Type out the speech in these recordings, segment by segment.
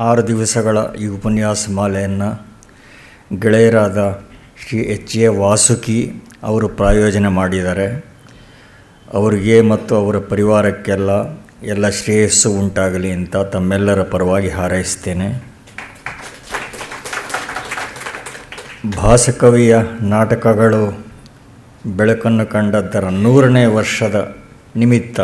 ಆರು ದಿವಸಗಳ ಈ ಉಪನ್ಯಾಸ ಮಾಲೆಯನ್ನು ಗೆಳೆಯರಾದ ಶ್ರೀ ಎಚ್ ಎ ವಾಸುಕಿ ಅವರು ಪ್ರಾಯೋಜನೆ ಮಾಡಿದ್ದಾರೆ. ಅವರಿಗೆ ಮತ್ತು ಅವರ ಪರಿವಾರಕ್ಕೆಲ್ಲ ಎಲ್ಲ ಶ್ರೇಯಸ್ಸು ಉಂಟಾಗಲಿ ಅಂತ ತಮ್ಮೆಲ್ಲರ ಪರವಾಗಿ ಹಾರೈಸ್ತೇನೆ. ಭಾಸಕವಿಯ ನಾಟಕಗಳು ಬೆಳಕನ್ನು ಕಂಡದ್ದರ ನೂರನೇ ವರ್ಷದ ನಿಮಿತ್ತ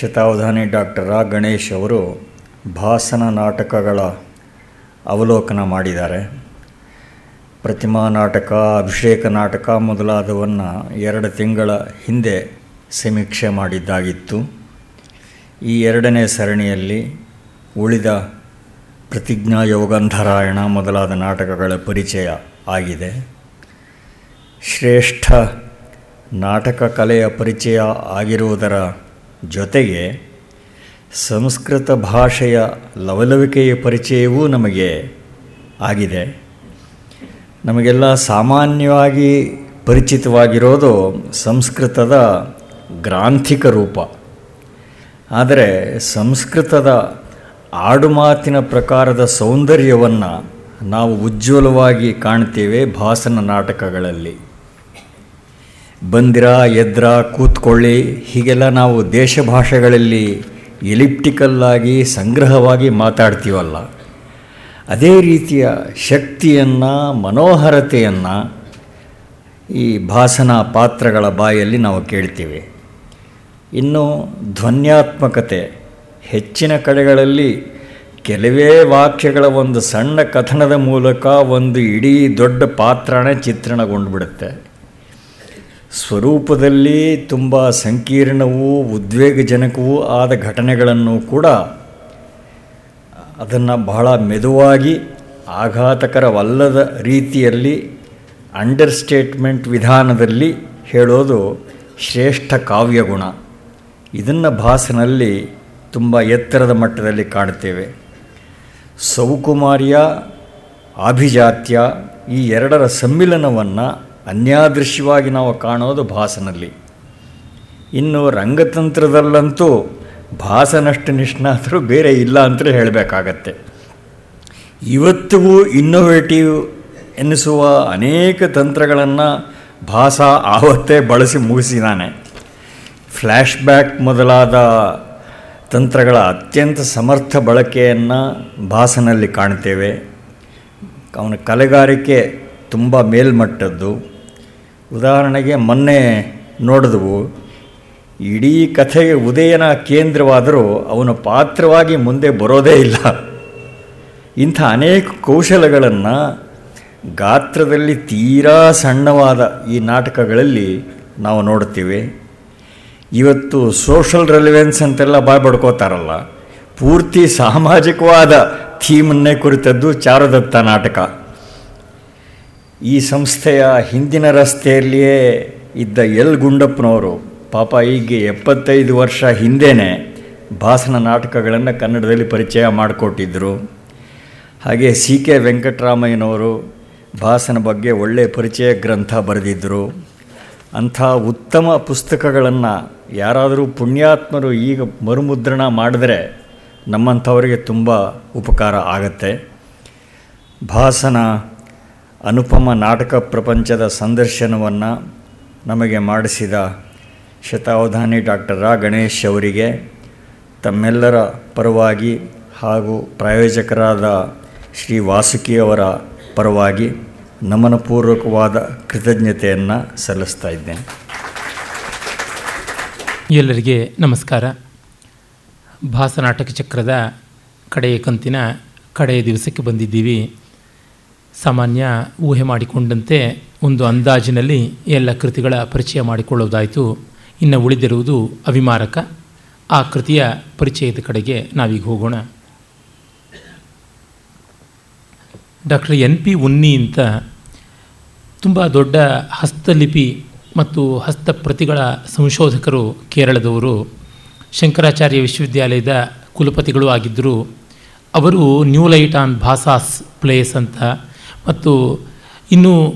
ಶತಾವಧಾನಿ ಡಾಕ್ಟರ್ ಆ ಗಣೇಶ್ ಅವರು ಭಾಸನ ನಾಟಕಗಳ ಅವಲೋಕನ ಮಾಡಿದ್ದಾರೆ. ಪ್ರತಿಮಾ ನಾಟಕ, ಅಭಿಷೇಕ ನಾಟಕ ಮೊದಲಾದವನ್ನು ಎರಡು ತಿಂಗಳ ಹಿಂದೆ ಸಮೀಕ್ಷೆ ಮಾಡಿದ್ದಾಗಿತ್ತು. ಈ ಎರಡನೇ ಸರಣಿಯಲ್ಲಿ ಉಳಿದ ಪ್ರತಿಜ್ಞಾ ಯೋಗಂಧರಾಯಣ ಮೊದಲಾದ ನಾಟಕಗಳ ಪರಿಚಯ ಆಗಿದೆ. ಶ್ರೇಷ್ಠ ನಾಟಕ ಕಲೆಯ ಪರಿಚಯ ಆಗಿರುವುದರ ಜೊತೆಗೆ ಸಂಸ್ಕೃತ ಭಾಷೆಯ ಲವಲವಿಕೆಯ ಪರಿಚಯವೂ ನಮಗೆ ಆಗಿದೆ. ನಮಗೆಲ್ಲ ಸಾಮಾನ್ಯವಾಗಿ ಪರಿಚಿತವಾಗಿರೋದು ಸಂಸ್ಕೃತದ ಗ್ರಾಂಥಿಕ ರೂಪ. ಆದರೆ ಸಂಸ್ಕೃತದ ಆಡುಮಾತಿನ ಪ್ರಕಾರದ ಸೌಂದರ್ಯವನ್ನು ನಾವು ಉಜ್ವಲವಾಗಿ ಕಾಣ್ತೇವೆ ಭಾಸನ ನಾಟಕಗಳಲ್ಲಿ. ಬಂದಿರ, ಎದ್ರ, ಕೂತ್ಕೊಳ್ಳಿ, ಹೀಗೆಲ್ಲ ನಾವು ದೇಶ ಭಾಷೆಗಳಲ್ಲಿ ಎಲಿಪ್ಟಿಕಲ್ಲಾಗಿ ಸಂಗ್ರಹವಾಗಿ ಮಾತಾಡ್ತೀವಲ್ಲ, ಅದೇ ರೀತಿಯ ಶಕ್ತಿಯನ್ನು, ಮನೋಹರತೆಯನ್ನು ಈ ಭಾಸನ ಪಾತ್ರಗಳ ಬಾಯಲ್ಲಿ ನಾವು ಕೇಳ್ತೀವಿ. ಇನ್ನು ಧ್ವನ್ಯಾತ್ಮಕತೆ, ಹೆಚ್ಚಿನ ಕಡೆಗಳಲ್ಲಿ ಕೆಲವೇ ವಾಕ್ಯಗಳ ಒಂದು ಸಣ್ಣ ಕಥನದ ಮೂಲಕ ಒಂದು ಇಡೀ ದೊಡ್ಡ ಪಾತ್ರನೇ ಚಿತ್ರಣಗೊಂಡುಬಿಡುತ್ತೆ. ಸ್ವರೂಪದಲ್ಲಿ ತುಂಬ ಸಂಕೀರ್ಣವೂ, ಉದ್ವೇಗಜನಕವೂ ಆದ ಘಟನೆಗಳನ್ನು ಕೂಡ ಅದನ್ನು ಬಹಳ ಮೆದುವಾಗಿ, ಆಘಾತಕರವಲ್ಲದ ರೀತಿಯಲ್ಲಿ ಅಂಡರ್ಸ್ಟೇಟ್ಮೆಂಟ್ ವಿಧಾನದಲ್ಲಿ ಹೇಳೋದು ಶ್ರೇಷ್ಠ ಕಾವ್ಯಗುಣ. ಇದನ್ನು ಭಾಸನಲ್ಲಿ ತುಂಬ ಎತ್ತರದ ಮಟ್ಟದಲ್ಲಿ ಕಾಣ್ತೇವೆ. ಸೌಕುಮಾರ್ಯ ಆಭಿಜಾತ್ಯ ಈ ಎರಡರ ಸಮ್ಮಿಲನವನ್ನು ಅನ್ಯಾದೃಶ್ಯವಾಗಿ ನಾವು ಕಾಣೋದು ಭಾಸನಲ್ಲಿ. ಇನ್ನು ರಂಗತಂತ್ರದಲ್ಲಂತೂ ಭಾಸನಷ್ಟು ನಿಷ್ಣಾತರು ಬೇರೆ ಇಲ್ಲ ಅಂತಲೇ ಹೇಳಬೇಕಾಗತ್ತೆ. ಇವತ್ತಿಗೂ ಇನ್ನೋವೇಟಿವ್ ಎನ್ನಿಸುವ ಅನೇಕ ತಂತ್ರಗಳನ್ನು ಭಾಸ ಆವತ್ತೇ ಬಳಸಿ ಮುಗಿಸಿದ್ದಾನೆ ಫ್ಲ್ಯಾಶ್ ಬ್ಯಾಕ್ ಮೊದಲಾದ ತಂತ್ರಗಳ ಅತ್ಯಂತ ಸಮರ್ಥ ಬಳಕೆಯನ್ನು ಭಾಸನಲ್ಲಿ ಕಾಣ್ತೇವೆ. ಅವನ ಕಲೆಗಾರಿಕೆ ತುಂಬ ಮೇಲ್ಮಟ್ಟದ್ದು. ಉದಾಹರಣೆಗೆ ಮೊನ್ನೆ ನೋಡಿದವು, ಇಡೀ ಕಥೆಗೆ ಉದಯನ ಕೇಂದ್ರವಾದರೂ ಅವನು ಪಾತ್ರವಾಗಿ ಮುಂದೆ ಬರೋದೇ ಇಲ್ಲ. ಇಂಥ ಅನೇಕ ಕೌಶಲಗಳನ್ನು ಗಾತ್ರದಲ್ಲಿ ತೀರಾ ಸಣ್ಣವಾದ ಈ ನಾಟಕಗಳಲ್ಲಿ ನಾವು ನೋಡ್ತೀವಿ. ಇವತ್ತು ಸೋಷಲ್ ರೆಲಿವೆನ್ಸ್ ಅಂತೆಲ್ಲ ಬಾಯ್ ಪಡ್ಕೋತಾರಲ್ಲ, ಪೂರ್ತಿ ಸಾಮಾಜಿಕವಾದ ಥೀಮನ್ನೇ ಕುರಿತದ್ದು ಚಾರುದತ್ತ ನಾಟಕ. ಈ ಸಂಸ್ಥೆಯ ಹಿಂದಿನ ರಸ್ತೆಯಲ್ಲಿಯೇ ಇದ್ದ ಎಲ್. ಗುಂಡಪ್ಪನವರು ಪಾಪ ಈಗ ಎಪ್ಪತ್ತೈದು ವರ್ಷ ಹಿಂದೆಯೇ ಭಾಸನ ನಾಟಕಗಳನ್ನು ಕನ್ನಡದಲ್ಲಿ ಪರಿಚಯ ಮಾಡಿಕೊಟ್ಟಿದ್ದರು ಹಾಗೆ ಸಿ. ಕೆ. ವೆಂಕಟರಾಮಯ್ಯನವರು ಭಾಸನ ಬಗ್ಗೆ ಒಳ್ಳೆಯ ಪರಿಚಯ ಗ್ರಂಥ ಬರೆದಿದ್ದರು ಅಂಥ ಉತ್ತಮ ಪುಸ್ತಕಗಳನ್ನು ಯಾರಾದರೂ ಪುಣ್ಯಾತ್ಮರು ಈಗ ಮರುಮುದ್ರಣ ಮಾಡಿದ್ರೆ ನಮ್ಮಂಥವರಿಗೆ ತುಂಬ ಉಪಕಾರ ಆಗತ್ತೆ. ಭಾಸನ ಅನುಪಮ ನಾಟಕ ಪ್ರಪಂಚದ ಸಂದರ್ಶನವನ್ನು ನಮಗೆ ಮಾಡಿಸಿದ ಶತಾವಧಾನಿ ಡಾಕ್ಟರ್ ರಾ ಗಣೇಶ್ ಅವರಿಗೆ, ತಮ್ಮೆಲ್ಲರ ಪರವಾಗಿ ಹಾಗೂ ಪ್ರಾಯೋಜಕರಾದ ಶ್ರೀ ವಾಸುಕಿಯವರ ಪರವಾಗಿ ನಮನಪೂರ್ವಕವಾದ ಕೃತಜ್ಞತೆಯನ್ನು ಸಲ್ಲಿಸ್ತಾ ಇದ್ದೇನೆ. ಎಲ್ಲರಿಗೆ ನಮಸ್ಕಾರ. ಭಾಸನಾಟಕ ಚಕ್ರದ ಕಡೆಯ ಕಂತಿನ ಕಡೆಯ ದಿವಸಕ್ಕೆ ಬಂದಿದ್ದೀವಿ. ಸಾಮಾನ್ಯ ಊಹೆ ಮಾಡಿಕೊಂಡಂತೆ ಒಂದು ಅಂದಾಜಿನಲ್ಲಿ ಎಲ್ಲ ಕೃತಿಗಳ ಪರಿಚಯ ಮಾಡಿಕೊಳ್ಳೋದಾಯಿತು ಇನ್ನು ಉಳಿದಿರುವುದು ಅವಿಮಾರಕ. ಆ ಕೃತಿಯ ಪರಿಚಯದ ಕಡೆಗೆ ನಾವೀಗ ಹೋಗೋಣ. ಡಾಕ್ಟರ್ ಎನ್ ಪಿ ಉನ್ನಿ ಅಂತ ತುಂಬ ದೊಡ್ಡ ಹಸ್ತಲಿಪಿ ಮತ್ತು ಹಸ್ತಪ್ರತಿಗಳ ಸಂಶೋಧಕರು ಕೇರಳದವರು. ಶಂಕರಾಚಾರ್ಯ ವಿಶ್ವವಿದ್ಯಾಲಯದ ಕುಲಪತಿಗಳು ಆಗಿದ್ದರು. ಅವರು new light on Bhasa's plays ಅಂತ ಮತ್ತು ಇನ್ನೂ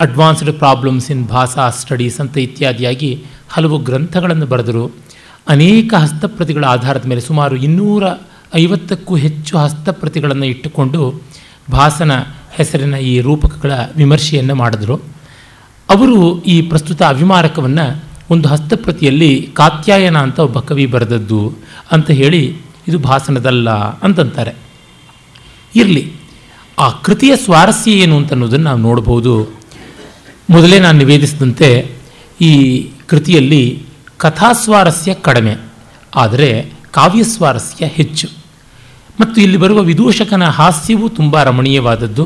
ಅಡ್ವಾನ್ಸ್ಡ್ ಪ್ರಾಬ್ಲಮ್ಸ್ ಇನ್ ಭಾಷಾ ಸ್ಟಡೀಸ್ ಅಂತ ಇತ್ಯಾದಿಯಾಗಿ ಹಲವು ಗ್ರಂಥಗಳನ್ನು ಬರೆದರು. ಅನೇಕ ಹಸ್ತಪ್ರತಿಗಳ ಆಧಾರದ ಮೇಲೆ ಸುಮಾರು ಇನ್ನೂರ ಐವತ್ತಕ್ಕೂ ಹೆಚ್ಚು ಹಸ್ತಪ್ರತಿಗಳನ್ನು ಇಟ್ಟುಕೊಂಡು ಭಾಸನ ಹೆಸರಿನ ಈ ರೂಪಕಗಳ ವಿಮರ್ಶೆಯನ್ನು ಮಾಡಿದ್ರು. ಅವರು ಈ ಪ್ರಸ್ತುತ ಅಭಿಮಾರಕವನ್ನು ಒಂದು ಹಸ್ತಪ್ರತಿಯಲ್ಲಿ ಕಾತ್ಯಾಯನ ಅಂತ ಒಬ್ಬ ಕವಿ ಬರೆದದ್ದು ಅಂತ ಹೇಳಿ ಇದು ಭಾಸನದಲ್ಲ ಅಂತಂತಾರೆ. ಇರಲಿ. ಆ ಕೃತಿಯ ಸ್ವಾರಸ್ಯ ಏನು ಅಂತ ಅನ್ನೋದನ್ನು ನಾವು ನೋಡ್ಬೋದು ಮೊದಲೇ ನಾನು ನಿವೇದಿಸಿದಂತೆ ಈ ಕೃತಿಯಲ್ಲಿ ಕಥಾಸ್ವಾರಸ್ಯ ಕಡಿಮೆ, ಆದರೆ ಕಾವ್ಯಸ್ವಾರಸ್ಯ ಹೆಚ್ಚು. ಮತ್ತು ಇಲ್ಲಿ ಬರುವ ವಿದೂಷಕನ ಹಾಸ್ಯವೂ ತುಂಬ ರಮಣೀಯವಾದದ್ದು.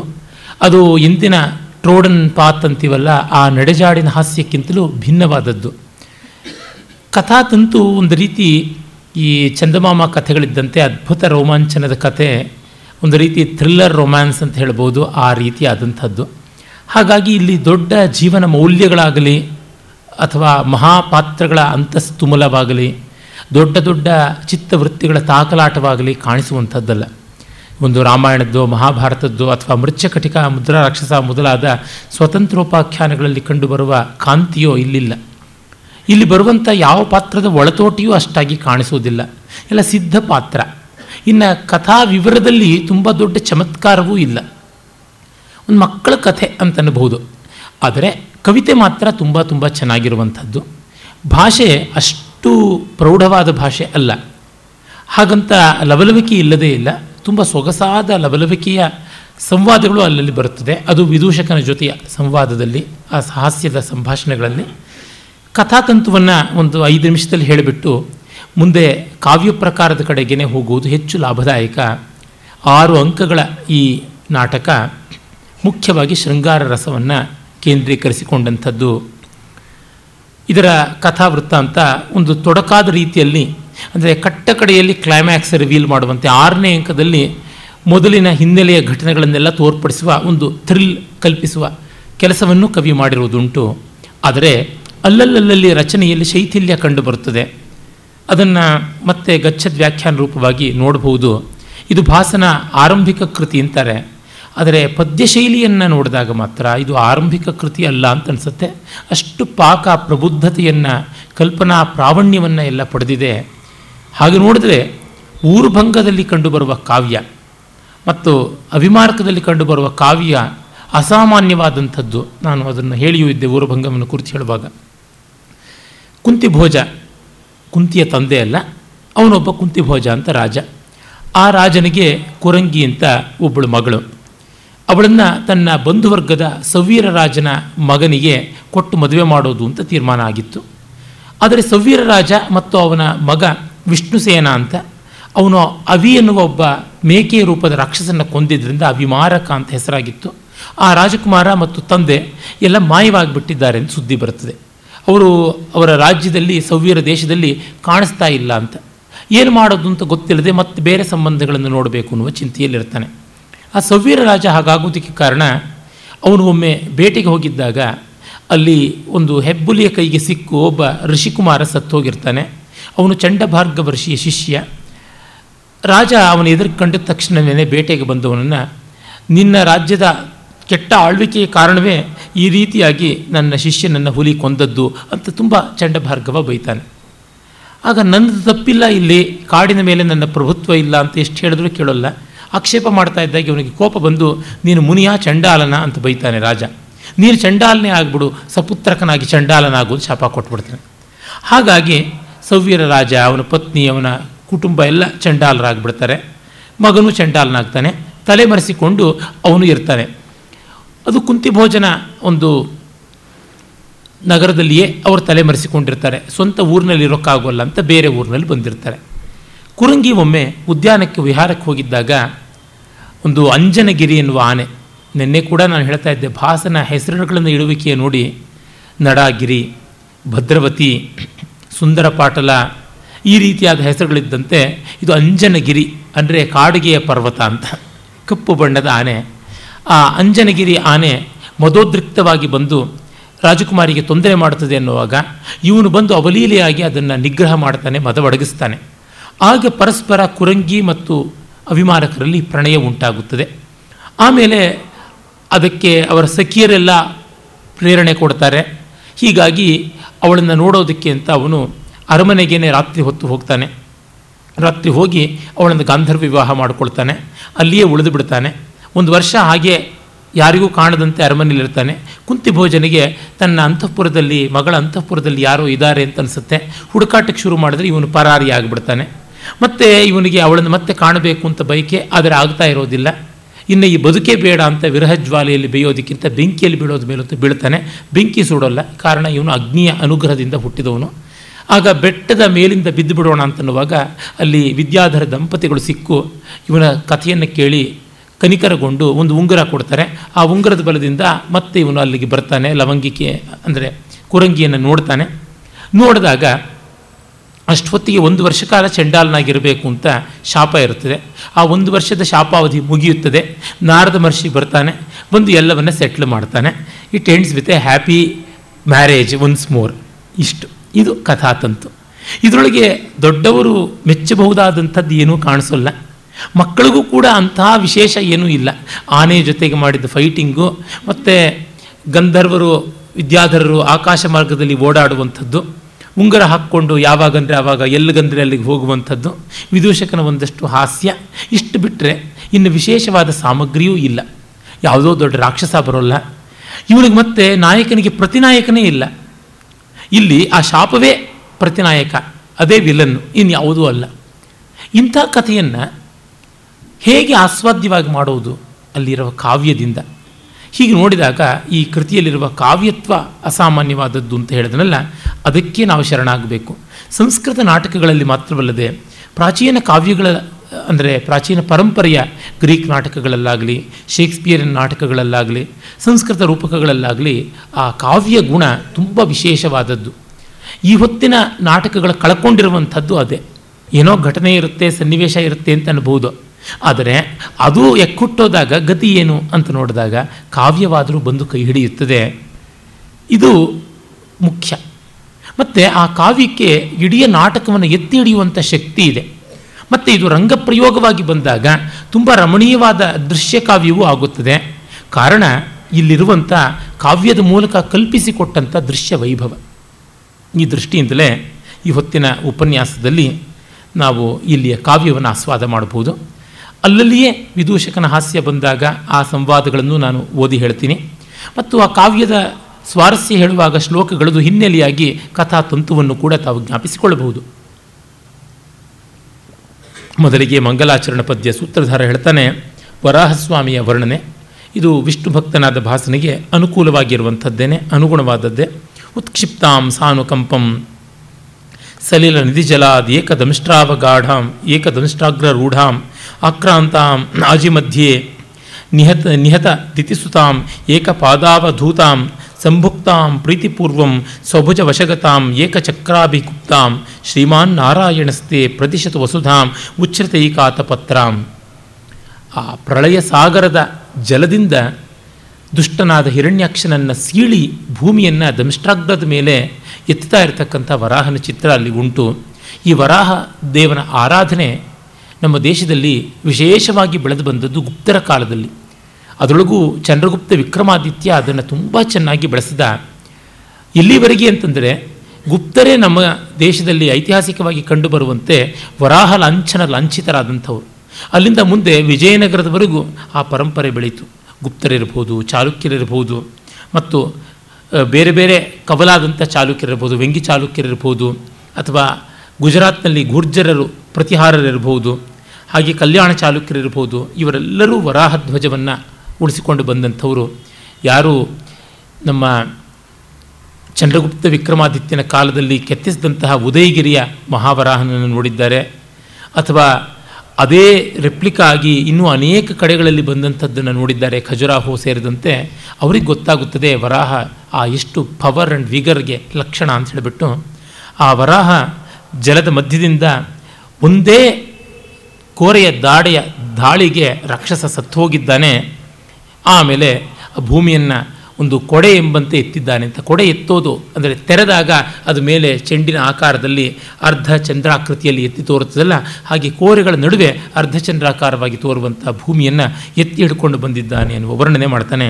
ಅದು ಇಂದಿನ ಟ್ರೋಡನ್ ಪಾತ್ ಅಂತೀವಲ್ಲ, ಆ ನಡೆಜಾಡಿನ ಹಾಸ್ಯಕ್ಕಿಂತಲೂ ಭಿನ್ನವಾದದ್ದು. ಕಥಾತಂತು ಒಂದು ರೀತಿ ಈ ಚಂದಮಾಮ ಕಥೆಗಳಿದ್ದಂತೆ ಅದ್ಭುತ ರೋಮಾಂಚನದ ಕಥೆ. ಒಂದು ರೀತಿ ಥ್ರಿಲ್ಲರ್ ರೊಮ್ಯಾನ್ಸ್ ಅಂತ ಹೇಳ್ಬೋದು ಆ ರೀತಿ ಆದಂಥದ್ದು. ಹಾಗಾಗಿ ಇಲ್ಲಿ ದೊಡ್ಡ ಜೀವನ ಮೌಲ್ಯಗಳಾಗಲಿ ಅಥವಾ ಮಹಾಪಾತ್ರಗಳ ಅಂತಸ್ತುಮಲವಾಗಲಿ ದೊಡ್ಡ ದೊಡ್ಡ ಚಿತ್ತವೃತ್ತಿಗಳ ತಾಕಲಾಟವಾಗಲಿ ಕಾಣಿಸುವಂಥದ್ದಲ್ಲ. ಒಂದು ರಾಮಾಯಣದ್ದು, ಮಹಾಭಾರತದ್ದು ಅಥವಾ ಮೃಚ್ಛಕಟಿಕ ಮುದ್ರಾ ರಾಕ್ಷಸ ಮೊದಲಾದ ಸ್ವತಂತ್ರೋಪಾಖ್ಯಾನಗಳಲ್ಲಿ ಕಂಡುಬರುವ ಕಾಂತಿಯೋ ಇಲ್ಲಿಲ್ಲ. ಇಲ್ಲಿ ಬರುವಂಥ ಯಾವ ಪಾತ್ರದ ಒಳತೋಟಿಯೂ ಅಷ್ಟಾಗಿ ಕಾಣಿಸುವುದಿಲ್ಲ. ಎಲ್ಲ ಸಿದ್ಧ ಪಾತ್ರ. ಇನ್ನು ಕಥಾ ವಿವರದಲ್ಲಿ ತುಂಬ ದೊಡ್ಡ ಚಮತ್ಕಾರವೂ ಇಲ್ಲ. ಒಂದು ಮಕ್ಕಳ ಕಥೆ ಅಂತನ್ಬಹುದು ಆದರೆ ಕವಿತೆ ಮಾತ್ರ ತುಂಬ ತುಂಬ ಚೆನ್ನಾಗಿರುವಂಥದ್ದು. ಭಾಷೆ ಅಷ್ಟು ಪ್ರೌಢವಾದ ಭಾಷೆ ಅಲ್ಲ. ಹಾಗಂತ ಲವಲವಿಕೆ ಇಲ್ಲದೇ ಇಲ್ಲ. ತುಂಬ ಸೊಗಸಾದ ಲವಲವಿಕೆಯ ಸಂವಾದಗಳು ಅಲ್ಲಲ್ಲಿ ಬರುತ್ತದೆ. ಅದು ವಿದೂಷಕನ ಜೊತೆಯ ಸಂವಾದದಲ್ಲಿ, ಆ ಹಾಸ್ಯದ ಸಂಭಾಷಣೆಗಳಲ್ಲಿ. ಕಥಾತಂತುವನ್ನು ಒಂದು ಐದು ನಿಮಿಷದಲ್ಲಿ ಹೇಳಿಬಿಟ್ಟು ಮುಂದೆ ಕಾವ್ಯ ಪ್ರಕಾರದ ಕಡೆಗೇ ಹೋಗುವುದು ಹೆಚ್ಚು ಲಾಭದಾಯಕ. ಆರು ಅಂಕಗಳ ಈ ನಾಟಕ ಮುಖ್ಯವಾಗಿ ಶೃಂಗಾರ ರಸವನ್ನು ಕೇಂದ್ರೀಕರಿಸಿಕೊಂಡಂಥದ್ದು. ಇದರ ಕಥಾವೃತ್ತಾಂತ ಒಂದು ತೊಡಕಾದ ರೀತಿಯಲ್ಲಿ, ಅಂದರೆ ಕಟ್ಟ ಕಡೆಯಲ್ಲಿ ಕ್ಲೈಮ್ಯಾಕ್ಸ್ ರಿವೀಲ್ ಮಾಡುವಂತೆ ಆರನೇ ಅಂಕದಲ್ಲಿ ಮೊದಲಿನ ಹಿನ್ನೆಲೆಯ ಘಟನೆಗಳನ್ನೆಲ್ಲ ತೋರ್ಪಡಿಸುವ ಒಂದು ಥ್ರಿಲ್ ಕಲ್ಪಿಸುವ ಕೆಲಸವನ್ನು ಕವಿ ಮಾಡಿರುವುದುಂಟು. ಆದರೆ ಅಲ್ಲಲ್ಲಲ್ಲಿ ರಚನೆಯಲ್ಲಿ ಶೈಥಿಲ್ಯ ಕಂಡುಬರುತ್ತದೆ. ಅದನ್ನು ಮತ್ತೆ ಗಚ್ಚದ ವ್ಯಾಖ್ಯಾನ ರೂಪವಾಗಿ ನೋಡಬಹುದು. ಇದು ಭಾಸನ ಆರಂಭಿಕ ಕೃತಿ ಅಂತಾರೆ. ಆದರೆ ಪದ್ಯ ಶೈಲಿಯನ್ನು ನೋಡಿದಾಗ ಮಾತ್ರ ಇದು ಆರಂಭಿಕ ಕೃತಿ ಅಲ್ಲ ಅಂತ ಅನಿಸುತ್ತೆ. ಅಷ್ಟು ಪಾಕ ಪ್ರಬುದ್ಧತೆಯನ್ನು, ಕಲ್ಪನಾ ಪ್ರಾವಣ್ಯವನ್ನು ಎಲ್ಲ ಪಡೆದಿದೆ. ಹಾಗೆ ನೋಡಿದ್ರೆ ಊರುಭಂಗದಲ್ಲಿ ಕಂಡುಬರುವ ಕಾವ್ಯ ಮತ್ತು ಅಭಿಮಾರ್ಕದಲ್ಲಿ ಕಂಡುಬರುವ ಕಾವ್ಯ ಅಸಾಮಾನ್ಯವಾದಂಥದ್ದು. ನಾನು ಅದನ್ನು ಹೇಳಿಯೂ ಇದ್ದೆ ಊರುಭಂಗವನ್ನು ಕುರಿತು ಹೇಳುವಾಗ. ಕುಂತಿಭೋಜ ಕುಂತಿಯ ತಂದೆ ಅಲ್ಲ, ಅವನೊಬ್ಬ ಕುಂತಿಭೋಜ ಅಂತ ರಾಜ. ಆ ರಾಜನಿಗೆ ಕುರಂಗಿ ಅಂತ ಒಬ್ಬಳು ಮಗಳು. ಅವಳನ್ನು ತನ್ನ ಬಂಧುವರ್ಗದ ಸವ್ವೀರ ರಾಜನ ಮಗನಿಗೆ ಕೊಟ್ಟು ಮದುವೆ ಮಾಡೋದು ಅಂತ ತೀರ್ಮಾನ ಆಗಿತ್ತು. ಆದರೆ ಸವ್ವೀರ ರಾಜ ಮತ್ತು ಅವನ ಮಗ ವಿಷ್ಣುಸೇನ ಅಂತ, ಅವನು ಅವಿ ಎನ್ನುವ ಒಬ್ಬ ಮೇಕೆಯ ರೂಪದ ರಾಕ್ಷಸನ್ನು ಕೊಂದಿದ್ದರಿಂದ ಅವಿಮಾರಕ ಅಂತ ಹೆಸರಾಗಿತ್ತು. ಆ ರಾಜಕುಮಾರ ಮತ್ತು ತಂದೆ ಎಲ್ಲ ಮಾಯವಾಗಿಬಿಟ್ಟಿದ್ದಾರೆ ಅಂತ ಸುದ್ದಿ ಬರುತ್ತದೆ. ಅವರು ಅವರ ರಾಜ್ಯದಲ್ಲಿ ಸವ್ಯರ ದೇಶದಲ್ಲಿ ಕಾಣಿಸ್ತಾ ಇಲ್ಲ ಅಂತ. ಏನು ಮಾಡೋದು ಅಂತ ಗೊತ್ತಿಲ್ಲದೆ ಮತ್ತೆ ಬೇರೆ ಸಂಬಂಧಗಳನ್ನು ನೋಡಬೇಕು ಅನ್ನುವ ಚಿಂತೆಯಲ್ಲಿರ್ತಾನೆ. ಆ ಸವ್ಯರ ರಾಜ ಹಾಗಾಗೋದಕ್ಕೆ ಕಾರಣ ಅವನು ಒಮ್ಮೆ ಬೇಟೆಗೆ ಹೋಗಿದ್ದಾಗ ಅಲ್ಲಿ ಒಂದು ಹೆಬ್ಬುಲಿಯ ಕೈಗೆ ಸಿಕ್ಕು ಒಬ್ಬ ಋಷಿಕುಮಾರ ಸತ್ತೋಗಿರ್ತಾನೆ. ಅವನು ಚಂಡಭಾರ್ಗವ ಋಷಿಯ ಶಿಷ್ಯ. ರಾಜ ಅವನ ಎದುರು ಕಂಡ ತಕ್ಷಣವೇ ಬೇಟೆಗೆ ಬಂದವನನ್ನು, ನಿನ್ನ ರಾಜ್ಯದ ಕೆಟ್ಟ ಆಳ್ವಿಕೆಯ ಕಾರಣವೇ ಈ ರೀತಿಯಾಗಿ ನನ್ನ ಶಿಷ್ಯನನ್ನು ಹುಲಿ ಕೊಂದದ್ದು ಅಂತ ತುಂಬ ಚಂಡಭಾರ್ಗವ ಬೈತಾನೆ. ಆಗ ನನ್ನದು ತಪ್ಪಿಲ್ಲ ಇಲ್ಲಿ, ಕಾಡಿನ ಮೇಲೆ ನನ್ನ ಪ್ರಭುತ್ವ ಇಲ್ಲ ಅಂತ ಎಷ್ಟು ಹೇಳಿದ್ರು ಕೇಳೋಲ್ಲ. ಆಕ್ಷೇಪ ಮಾಡ್ತಾ ಇದ್ದಾಗ ಅವನಿಗೆ ಕೋಪ ಬಂದು, ನೀನು ಮುನಿಯ ಚಂಡಾಲನ ಅಂತ ಬೈತಾನೆ ರಾಜ. ನೀನು ಚಂಡಾಲನೇ ಆಗ್ಬಿಡು, ಸಪುತ್ರಕನಾಗಿ ಚಂಡಾಲನ ಆಗೋದು ಶಾಪ ಕೊಟ್ಬಿಡ್ತಾನೆ. ಹಾಗಾಗಿ ಸವ್ಯರ ರಾಜ, ಅವನ ಪತ್ನಿ, ಅವನ ಕುಟುಂಬ ಎಲ್ಲ ಚಂಡಾಲರಾಗ್ಬಿಡ್ತಾರೆ. ಮಗನೂ ಚಂಡಾಲನಾಗ್ತಾನೆ. ತಲೆಮರೆಸಿಕೊಂಡು ಅವನು ಇರ್ತಾನೆ. ಅದು ಕುಂತಿ ಭೋಜನ ಒಂದು ನಗರದಲ್ಲಿಯೇ ಅವರು ತಲೆಮರೆಸಿಕೊಂಡಿರ್ತಾರೆ ಸ್ವಂತ ಊರಿನಲ್ಲಿ ಇರೋಕ್ಕಾಗೋಲ್ಲ ಅಂತ ಬೇರೆ ಊರಿನಲ್ಲಿ ಬಂದಿರ್ತಾರೆ. ಕುರಂಗಿ ಒಮ್ಮೆ ಉದ್ಯಾನಕ್ಕೆ ವಿಹಾರಕ್ಕೆ ಹೋಗಿದ್ದಾಗ ಒಂದು ಅಂಜನಗಿರಿ ಎನ್ನುವ ಆನೆ, ನಿನ್ನೆ ಕೂಡ ನಾನು ಹೇಳ್ತಾ ಇದ್ದೆ, ಭಾಸನ ಹೆಸರುಗಳನ್ನು ಇಡುವಿಕೆಯ ನೋಡಿ, ನಡಾಗಿರಿ, ಭದ್ರವತಿ, ಸುಂದರ ಪಾಟಲ, ಈ ರೀತಿಯಾದ ಹೆಸರುಗಳಿದ್ದಂತೆ ಇದು ಅಂಜನಗಿರಿ ಅಂದರೆ ಕಾಡುಗೆಯ ಪರ್ವತ ಅಂತ. ಕಪ್ಪು ಬಣ್ಣದ ಆನೆ. ಆ ಅಂಜನಗಿರಿ ಆನೆ ಮದೋದ್ರಿಕ್ತವಾಗಿ ಬಂದು ರಾಜಕುಮಾರಿಗೆ ತೊಂದರೆ ಮಾಡುತ್ತದೆ ಅನ್ನುವಾಗ ಇವನು ಬಂದು ಅವಲೀಲೆಯಾಗಿ ಅದನ್ನು ನಿಗ್ರಹ ಮಾಡ್ತಾನೆ ಮದವಡಗಿಸ್ತಾನೆ ಆಗ ಪರಸ್ಪರ ಕುರಂಗಿ ಮತ್ತು ಅಭಿಮಾನಕರಲ್ಲಿ ಪ್ರಣಯ ಉಂಟಾಗುತ್ತದೆ. ಆಮೇಲೆ ಅದಕ್ಕೆ ಅವರ ಸಖಿಯರೆಲ್ಲ ಪ್ರೇರಣೆ ಕೊಡ್ತಾರೆ. ಹೀಗಾಗಿ ಅವಳನ್ನು ನೋಡೋದಕ್ಕೆ ಅಂತ ಅವನು ಅರಮನೆಗೇನೆ ರಾತ್ರಿ ಹೊತ್ತು ಹೋಗ್ತಾನೆ. ರಾತ್ರಿ ಹೋಗಿ ಅವಳನ್ನು ಗಾಂಧರ್ವ ವಿವಾಹ ಮಾಡಿಕೊಳ್ತಾನೆ. ಅಲ್ಲಿಯೇ ಉಳಿದು ಬಿಡ್ತಾನೆ. ಒಂದು ವರ್ಷ ಹಾಗೆ ಯಾರಿಗೂ ಕಾಣದಂತೆ ಅರಮನೆಯಲ್ಲಿರ್ತಾನೆ ಕುಂತಿ ಭೋಜನಿಗೆ ತನ್ನ ಅಂತಃಪುರದಲ್ಲಿ, ಮಗಳ ಅಂತಃಪುರದಲ್ಲಿ ಯಾರೋ ಇದ್ದಾರೆ ಅಂತ ಅನಿಸುತ್ತೆ. ಹುಡುಕಾಟಕ್ಕೆ ಶುರು ಮಾಡಿದ್ರೆ ಇವನು ಪರಾರಿ ಆಗಿಬಿಡ್ತಾನೆ. ಮತ್ತು ಇವನಿಗೆ ಅವಳನ್ನು ಮತ್ತೆ ಕಾಣಬೇಕು ಅಂತ ಬಯಕೆ ಆದರೆ ಆಗ್ತಾ ಇರೋದಿಲ್ಲ. ಇನ್ನು ಈ ಬದುಕೇ ಬೇಡ ಅಂತ ವಿರಹ ಜ್ವಾಲೆಯಲ್ಲಿ ಬೇಯೋದಕ್ಕಿಂತ ಬೆಂಕಿಯಲ್ಲಿ ಬೀಳೋದು ಮೇಲಂತೂ ಬೀಳ್ತಾನೆ. ಬೆಂಕಿ ಸುಡೋಲ್ಲ. ಕಾರಣ ಇವನು ಅಗ್ನಿಯ ಅನುಗ್ರಹದಿಂದ ಹುಟ್ಟಿದವನು. ಆಗ ಬೆಟ್ಟದ ಮೇಲಿಂದ ಬಿದ್ದು ಬಿಡೋಣ ಅಂತನ್ನುವಾಗ ಅಲ್ಲಿ ವಿದ್ಯಾಧರ ದಂಪತಿಗಳು ಸಿಕ್ಕು ಇವನ ಕಥೆಯನ್ನು ಕೇಳಿ ಕನಿಕರಗೊಂಡು ಒಂದು ಉಂಗುರ ಕೊಡ್ತಾರೆ. ಆ ಉಂಗುರದ ಬಲದಿಂದ ಮತ್ತೆ ಇವನು ಅಲ್ಲಿಗೆ ಬರ್ತಾನೆ, ಲವಂಗಿಕೆ ಅಂದರೆ ಕುರಂಗಿಯನ್ನು ನೋಡ್ತಾನೆ. ನೋಡಿದಾಗ ಅಷ್ಟೊತ್ತಿಗೆ ಒಂದು ವರ್ಷ ಕಾಲ ಚಂಡಾಲನಾಗಿರಬೇಕು ಅಂತ ಶಾಪ ಇರುತ್ತದೆ. ಆ ಒಂದು ವರ್ಷದ ಶಾಪಾವಧಿ ಮುಗಿಯುತ್ತದೆ. ನಾರದ ಮಹರ್ಷಿ ಬರ್ತಾನೆ, ಬಂದು ಎಲ್ಲವನ್ನ ಸೆಟ್ಲ್ ಮಾಡ್ತಾನೆ. It ends with a happy marriage once more ಇಷ್ಟು. ಇದು ಕಥಾತಂತು. ಇದರೊಳಗೆ ದೊಡ್ಡವರು ಮೆಚ್ಚಬಹುದಾದಂಥದ್ದು ಏನೂ ಕಾಣಿಸೋಲ್ಲ. ಮಕ್ಕಳಿಗೂ ಕೂಡ ಅಂತಹ ವಿಶೇಷ ಏನೂ ಇಲ್ಲ. ಆನೆ ಜೊತೆಗೆ ಮಾಡಿದ ಫೈಟಿಂಗು ಮತ್ತು ಗಂಧರ್ವರು, ವಿದ್ಯಾಧರರು ಆಕಾಶ ಮಾರ್ಗದಲ್ಲಿ ಓಡಾಡುವಂಥದ್ದು, ಉಂಗರ ಹಾಕ್ಕೊಂಡು ಯಾವಾಗಂದರೆ ಆವಾಗ ಎಲ್ಲಿಗಂದರೆ ಅಲ್ಲಿಗೆ ಹೋಗುವಂಥದ್ದು, ವಿದೂಷಕನ ಒಂದಷ್ಟು ಹಾಸ್ಯ. ಇಷ್ಟು ಬಿಟ್ಟರೆ ಇನ್ನು ವಿಶೇಷವಾದ ಸಾಮಗ್ರಿಯೂ ಇಲ್ಲ. ಯಾವುದೋ ದೊಡ್ಡ ರಾಕ್ಷಸ ಬರೋಲ್ಲ. ಇವನಿಗೆ ಮತ್ತೆ ನಾಯಕನಿಗೆ ಪ್ರತಿನಾಯಕನೇ ಇಲ್ಲ. ಇಲ್ಲಿ ಆ ಶಾಪವೇ ಪ್ರತಿನಾಯಕ, ಅದೇ ವಿಲನ್ನು ಇನ್ಯಾವುದೂ ಅಲ್ಲ. ಇಂಥ ಕಥೆಯನ್ನು ಹೇಗೆ ಆಸ್ವಾದ್ಯವಾಗಿ ಮಾಡುವುದು ಅಲ್ಲಿರುವ ಕಾವ್ಯದಿಂದ? ಹೀಗೆ ನೋಡಿದಾಗ ಈ ಕೃತಿಯಲ್ಲಿರುವ ಕಾವ್ಯತ್ವ ಅಸಾಮಾನ್ಯವಾದದ್ದು ಅಂತ ಹೇಳಿದನಲ್ಲ, ಅದಕ್ಕೆ ನಾವು ಶರಣಾಗಬೇಕು. ಸಂಸ್ಕೃತ ನಾಟಕಗಳಲ್ಲಿ ಮಾತ್ರವಲ್ಲದೆ ಪ್ರಾಚೀನ ಕಾವ್ಯಗಳ, ಅಂದರೆ ಪ್ರಾಚೀನ ಪರಂಪರೆಯ ಗ್ರೀಕ್ ನಾಟಕಗಳಲ್ಲಾಗಲಿ, ಶೇಕ್ಸ್ಪಿಯರಿನ ನಾಟಕಗಳಲ್ಲಾಗಲಿ, ಸಂಸ್ಕೃತ ರೂಪಕಗಳಲ್ಲಾಗಲಿ ಆ ಕಾವ್ಯ ಗುಣ ತುಂಬ ವಿಶೇಷವಾದದ್ದು. ಈ ಹೊತ್ತಿನ ನಾಟಕಗಳು ಕಳ್ಕೊಂಡಿರುವಂಥದ್ದು ಅದೇ. ಏನೋ ಘಟನೆ ಇರುತ್ತೆ, ಸನ್ನಿವೇಶ ಇರುತ್ತೆ ಅಂತ ಅನ್ಬೋದು. ಆದರೆ ಅದು ಎಕ್ಕುಟ್ಟೋದಾಗ ಗತಿ ಏನು ಅಂತ ನೋಡಿದಾಗ ಕಾವ್ಯವಾದರೂ ಬಂದು ಕೈ ಹಿಡಿಯುತ್ತದೆ. ಇದು ಮುಖ್ಯ. ಮತ್ತು ಆ ಕಾವ್ಯಕ್ಕೆ ಇಡೀ ನಾಟಕವನ್ನು ಎತ್ತಿ ಹಿಡಿಯುವಂಥ ಶಕ್ತಿ ಇದೆ. ಮತ್ತು ಇದು ರಂಗಪ್ರಯೋಗವಾಗಿ ಬಂದಾಗ ತುಂಬ ರಮಣೀಯವಾದ ದೃಶ್ಯ ಕಾವ್ಯವೂ ಆಗುತ್ತದೆ. ಕಾರಣ ಇಲ್ಲಿರುವಂಥ ಕಾವ್ಯದ ಮೂಲಕ ಕಲ್ಪಿಸಿಕೊಟ್ಟಂಥ ದೃಶ್ಯ ವೈಭವ. ಈ ದೃಷ್ಟಿಯಿಂದಲೇ ಈ ಹೊತ್ತಿನ ಉಪನ್ಯಾಸದಲ್ಲಿ ನಾವು ಇಲ್ಲಿಯ ಕಾವ್ಯವನ್ನು ಆಸ್ವಾದ ಮಾಡಬಹುದು. ಅಲ್ಲಲ್ಲಿಯೇ ವಿದೂಷಕನ ಹಾಸ್ಯ ಬಂದಾಗ ಆ ಸಂವಾದಗಳನ್ನು ನಾನು ಓದಿ ಹೇಳ್ತೀನಿ. ಮತ್ತು ಆ ಕಾವ್ಯದ ಸ್ವಾರಸ್ಯ ಹೇಳುವಾಗ ಶ್ಲೋಕಗಳದು ಹಿನ್ನೆಲೆಯಾಗಿ ಕಥಾ ತಂತುವನ್ನು ಕೂಡ ತಾವು ಜ್ಞಾಪಿಸಿಕೊಳ್ಳಬಹುದು. ಮೊದಲಿಗೆ ಮಂಗಲಾಚರಣ ಪದ್ಯ ಸೂತ್ರಧಾರ ಹೇಳ್ತಾನೆ, ವರಾಹಸ್ವಾಮಿಯ ವರ್ಣನೆ. ಇದು ವಿಷ್ಣು ಭಕ್ತನಾದ ಭಾಸನಿಗೆ ಅನುಕೂಲವಾಗಿರುವಂಥದ್ದೇನೆ, ಅನುಗುಣವಾದದ್ದೇ. ಉತ್ಕ್ಷಿಪ್ತಾಂ ಸಾನುಕಂಪಂ ಸಲಿಲ ನಿಧಿಜಲಾದ್ ಏಕದಂಷ್ಟ್ರಾವಗಾಢಾಂ ಏಕದಂಷ್ಟ್ರಾಗ್ರರೂಢಾಂ ಆಕ್ರಾಂತಾಂ ಆಜಿಮಧ್ಯೆ ನಿಹತ ನಿಹತ ದಿತಿಸುತಾಂ ಏಕಪಾದಾವಧೂತಾಂ ಸಂಭುಕ್ತಾಂ ಪ್ರೀತಿಪೂರ್ವಂ ಸ್ವಭುಜ ವಶಗತಾಂ ಏಕಚಕ್ರಾಭಿಗುಪ್ತಾಂ ಶ್ರೀಮಾನ್ ನಾರಾಯಣಸ್ತೆ ಪ್ರತಿಶತ ವಸುಧಾಂ ಉಚ್ಛ್ರತೈಕಾತ ಪತ್ರಾಂ ಆ ಪ್ರಳಯ ಸಾಗರದ ಜಲದಿಂದ ದುಷ್ಟನಾದ ಹಿರಣ್ಯಾಕ್ಷನನ್ನು ಸೀಳಿ ಭೂಮಿಯನ್ನು ದಂಷ್ಟಾಗ್ರದ ಮೇಲೆ ಎತ್ತುತ್ತಾ ಇರತಕ್ಕಂಥ ವರಾಹನ ಚಿತ್ರ ಅಲ್ಲಿ ಉಂಟು. ಈ ವರಾಹ ದೇವನ ಆರಾಧನೆ ನಮ್ಮ ದೇಶದಲ್ಲಿ ವಿಶೇಷವಾಗಿ ಬೆಳೆದು ಬಂದದ್ದು ಗುಪ್ತರ ಕಾಲದಲ್ಲಿ. ಅದರೊಳಗೂ ಚಂದ್ರಗುಪ್ತ ವಿಕ್ರಮಾದಿತ್ಯ ಅದನ್ನು ತುಂಬ ಚೆನ್ನಾಗಿ ಬೆಳೆಸಿದ. ಇಲ್ಲಿವರೆಗೆ ಅಂತಂದರೆ ಗುಪ್ತರೇ ನಮ್ಮ ದೇಶದಲ್ಲಿ ಐತಿಹಾಸಿಕವಾಗಿ ಕಂಡುಬರುವಂತೆ ವರಾಹ ಲಾಂಛನ ಲಾಂಛಿತರಾದಂಥವ್ರು. ಅಲ್ಲಿಂದ ಮುಂದೆ ವಿಜಯನಗರದವರೆಗೂ ಆ ಪರಂಪರೆ ಬೆಳೀತು. ಗುಪ್ತರಿರ್ಬೋದು, ಚಾಲುಕ್ಯರಿರ್ಬೋದು, ಮತ್ತು ಬೇರೆ ಬೇರೆ ಕವಲಾದಂಥ ಚಾಲುಕ್ಯರಿರ್ಬೋದು, ವೆಂಗಿ ಚಾಲುಕ್ಯರಿರ್ಬೋದು, ಅಥವಾ ಗುಜರಾತ್ನಲ್ಲಿ ಗುರ್ಜರರು ಪ್ರತಿಹಾರರಿರ್ಬೋದು ಹಾಗೆ ಕಲ್ಯಾಣ ಚಾಲುಕ್ಯರಿರ್ಬೋದು ಇವರೆಲ್ಲರೂ ವರಾಹ ಧ್ವಜವನ್ನು ಉಳಿಸಿಕೊಂಡು ಬಂದಂಥವರು. ಯಾರು ನಮ್ಮ ಚಂದ್ರಗುಪ್ತ ವಿಕ್ರಮಾದಿತ್ಯನ ಕಾಲದಲ್ಲಿ ಕೆತ್ತಿಸಿದಂತಹ ಉದಯಗಿರಿಯ ಮಹಾವರಾಹನನ್ನು ನೋಡಿದ್ದಾರೆ. ಅಥವಾ ಅದೇ ರೆಪ್ಲಿಕಾ ಆಗಿ ಇನ್ನೂ ಅನೇಕ ಕಡೆಗಳಲ್ಲಿ ಬಂದಂಥದ್ದನ್ನು ನೋಡಿದ್ದಾರೆ, ಖಜುರಾಹು ಸೇರಿದಂತೆ. ಅವ್ರಿಗೆ ಗೊತ್ತಾಗುತ್ತದೆ ವರಾಹ ಆ ಎಷ್ಟು ಪವರ್ ಆ್ಯಂಡ್ ವಿಗರ್ಗೆ ಲಕ್ಷಣ ಅಂತ ಹೇಳಿಬಿಟ್ಟು. ಆ ವರಾಹ ಜಲದ ಮಧ್ಯದಿಂದ ಒಂದೇ ಕೋರೆಯ ದಾಡೆಯ ದಾಳಿಗೆ ರಾಕ್ಷಸ ಸತ್ತು ಹೋಗಿದ್ದಾನೆ ಆಮೇಲೆ ಆ ಭೂಮಿಯನ್ನು ಒಂದು ಕೊಡೆ ಎಂಬಂತೆ ಎತ್ತಿದ್ದಾನೆ ಅಂತ. ಕೊಡೆ ಎತ್ತೋದು ಅಂದರೆ ತೆರೆದಾಗ ಅದು ಮೇಲೆ ಚೆಂಡಿನ ಆಕಾರದಲ್ಲಿ ಅರ್ಧ ಚಂದ್ರಾಕೃತಿಯಲ್ಲಿ ಎತ್ತಿ ತೋರುತ್ತದಲ್ಲ, ಹಾಗೆ ಕೋರೆಗಳ ನಡುವೆ ಅರ್ಧ ಚಂದ್ರಾಕಾರವಾಗಿ ತೋರುವಂಥ ಭೂಮಿಯನ್ನು ಎತ್ತಿ ಹಿಡ್ಕೊಂಡು ಬಂದಿದ್ದಾನೆ ಅನ್ನುವ ವರ್ಣನೆ ಮಾಡ್ತಾನೆ.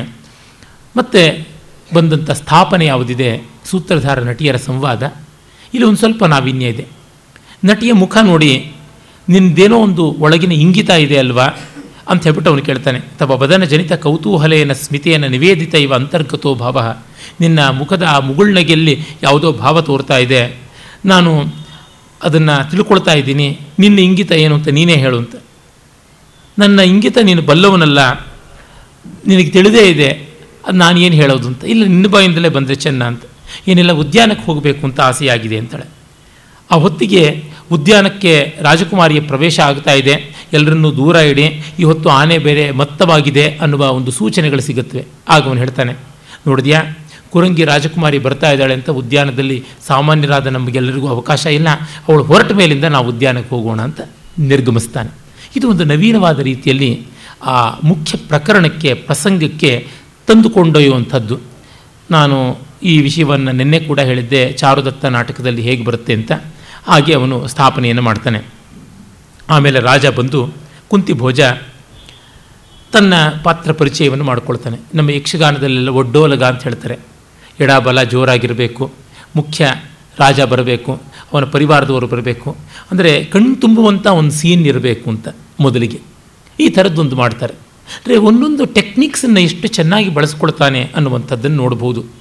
ಮತ್ತು ಬಂದಂಥ ಸ್ಥಾಪನೆ ಯಾವುದಿದೆ? ಸೂತ್ರಧಾರ ನಟಿಯರ ಸಂವಾದ. ಇಲ್ಲಿ ಒಂದು ಸ್ವಲ್ಪ ನಾವೀನ್ಯ ಇದೆ. ನಟಿಯ ಮುಖ ನೋಡಿ ನಿನ್ನದೇನೋ ಒಂದು ಒಳಗಿನ ಇಂಗಿತ ಇದೆ ಅಲ್ವಾ? ಅಂತ ಹೇಳ್ಬಿಟ್ಟು ಅವನು ಕೇಳ್ತಾನೆ, ತವ ಬದನ ಜನಿತ ಕೌತೂಹಲೆಯನ್ನು ಸ್ಮಿತೆಯನ್ನು ನಿವೇದಿತ ಇವ ಅಂತರ್ಗತೋ ಭಾವ. ನಿನ್ನ ಮುಖದ ಆ ಮುಗುಳ್ನಗೆಯಲ್ಲಿ ಯಾವುದೋ ಭಾವ ತೋರ್ತಾ ಇದೆ. ನಾನು ಅದನ್ನು ತಿಳ್ಕೊಳ್ತಾ ಇದ್ದೀನಿ, ನಿನ್ನ ಇಂಗಿತ ಏನು ಅಂತ ನೀನೇ ಹೇಳು ಅಂತ. ನನ್ನ ಇಂಗಿತ ನೀನು ಬಲ್ಲವನಲ್ಲ, ನಿನಗೆ ತಿಳಿದೇ ಇದೆ, ಅದು ನಾನು ಏನು ಹೇಳೋದು ಅಂತ. ಇಲ್ಲ, ನಿನ್ನ ಬಾಯಿಂದಲೇ ಬಂದರೆ ಚೆನ್ನ ಅಂತ. ಏನೆಲ್ಲ, ಉದ್ಯಾನಕ್ಕೆ ಹೋಗಬೇಕು ಅಂತ ಆಸೆಯಾಗಿದೆ ಅಂತಾಳೆ. ಆ ಹೊತ್ತಿಗೆ ಉದ್ಯಾನಕ್ಕೆ ರಾಜಕುಮಾರಿಯ ಪ್ರವೇಶ ಆಗ್ತಾ ಇದೆ. ಎಲ್ಲರನ್ನೂ ದೂರ ಇಡಿ, ಈ ಹೊತ್ತು ಆನೆ ಬೇರೆ ಮತ್ತವಾಗಿದೆ ಅನ್ನುವ ಒಂದು ಸೂಚನೆಗಳು ಸಿಗುತ್ತವೆ. ಆಗ ಅವನು ಹೇಳ್ತಾನೆ, ನೋಡಿದ್ಯಾ, ಕುರಂಗಿ ರಾಜಕುಮಾರಿ ಬರ್ತಾ ಇದ್ದಾಳೆ ಅಂತ ಉದ್ಯಾನದಲ್ಲಿ ಸಾಮಾನ್ಯರಾದ ನಮಗೆಲ್ಲರಿಗೂ ಅವಕಾಶ ಇಲ್ಲ. ಅವಳು ಹೊರಟ ಮೇಲಿಂದ ನಾವು ಉದ್ಯಾನಕ್ಕೆ ಹೋಗೋಣ ಅಂತ ನಿರ್ಗಮಿಸ್ತಾನೆ. ಇದು ಒಂದು ನವೀನವಾದ ರೀತಿಯಲ್ಲಿ ಆ ಮುಖ್ಯ ಪ್ರಕರಣಕ್ಕೆ, ಪ್ರಸಂಗಕ್ಕೆ ತಂದುಕೊಂಡೊಯ್ಯುವಂಥದ್ದು. ನಾನು ಈ ವಿಷಯವನ್ನು ನಿನ್ನೆ ಕೂಡ ಹೇಳಿದ್ದೆ, ಚಾರುದತ್ತ ನಾಟಕದಲ್ಲಿ ಹೇಗೆ ಬರುತ್ತೆ ಅಂತ. ಹಾಗೆ ಅವನು ಸ್ಥಾಪನೆಯನ್ನು ಮಾಡ್ತಾನೆ. ಆಮೇಲೆ ರಾಜ ಬಂದು ಕುಂತಿ ಭೋಜ ತನ್ನ ಪಾತ್ರ ಪರಿಚಯವನ್ನು ಮಾಡಿಕೊಳ್ತಾನೆ. ನಮ್ಮ ಯಕ್ಷಗಾನದಲ್ಲೆಲ್ಲ ಒಡ್ಡೋಲಗ ಅಂತ ಹೇಳ್ತಾರೆ. ಎಡಬಲ ಜೋರಾಗಿರಬೇಕು, ಮುಖ್ಯ ರಾಜ ಬರಬೇಕು, ಅವನ ಪರಿವಾರದವರು ಬರಬೇಕು. ಅಂದರೆ ಕಣ್ಣು ತುಂಬುವಂಥ ಒಂದು ಸೀನ್ ಇರಬೇಕು ಅಂತ ಮೊದಲಿಗೆ. ಈ ಥರದ್ದೊಂದು ಮಾಡ್ತಾರೆ. ಅಂದರೆ ಒಂದೊಂದು ಟೆಕ್ನಿಕ್ಸನ್ನು ಎಷ್ಟು ಚೆನ್ನಾಗಿ ಬಳಸ್ಕೊಳ್ತಾನೆ ಅನ್ನುವಂಥದ್ದನ್ನು ನೋಡ್ಬೋದು.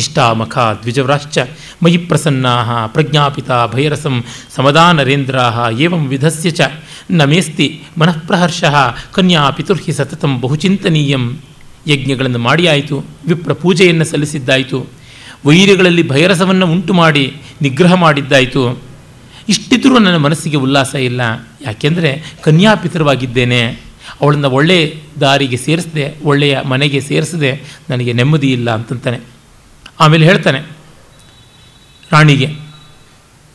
ಇಷ್ಟಾಮಖ ದ್ವಿಜವ್ರಾಶ್ಚ ಮಯಿ ಪ್ರಸನ್ನಾ ಪ್ರಜ್ಞಾಪಿತ ಭೈರಸಂ ಸಮದಾ ನರೇಂದ್ರ ಏವಂ ವಿಧಸ್ಯ ಚ ನಮೇಸ್ತಿ ಮೇಸ್ತಿ ಮನಃಪ್ರಹರ್ಷ ಕನ್ಯಾ ಪಿತುರ್ಹಿ ಸತತಂ ಬಹುಚಿಂತನೀಯಂ. ಯಜ್ಞಗಳನ್ನು ಮಾಡಿ ಆಯಿತು, ವಿಪ್ರ ಪೂಜೆಯನ್ನು ಸಲ್ಲಿಸಿದ್ದಾಯಿತು, ವೈರಿಗಳಲ್ಲಿ ಭೈರಸವನ್ನು ಉಂಟು ಮಾಡಿ ನಿಗ್ರಹ ಮಾಡಿದ್ದಾಯಿತು. ಇಷ್ಟಿದ್ರೂ ನನ್ನ ಮನಸ್ಸಿಗೆ ಉಲ್ಲಾಸ ಇಲ್ಲ, ಯಾಕೆಂದರೆ ಕನ್ಯಾಪಿತರವಾಗಿದ್ದೇನೆ ಅವಳನ್ನು ಒಳ್ಳೆಯ ದಾರಿಗೆ ಸೇರಿಸದೆ, ಒಳ್ಳೆಯ ಮನೆಗೆ ಸೇರಿಸದೆ, ನನಗೆ ನೆಮ್ಮದಿ ಇಲ್ಲ ಅಂತಂತಾನೆ. ಆಮೇಲೆ ಹೇಳ್ತಾನೆ, ರಾಣಿಗೆ,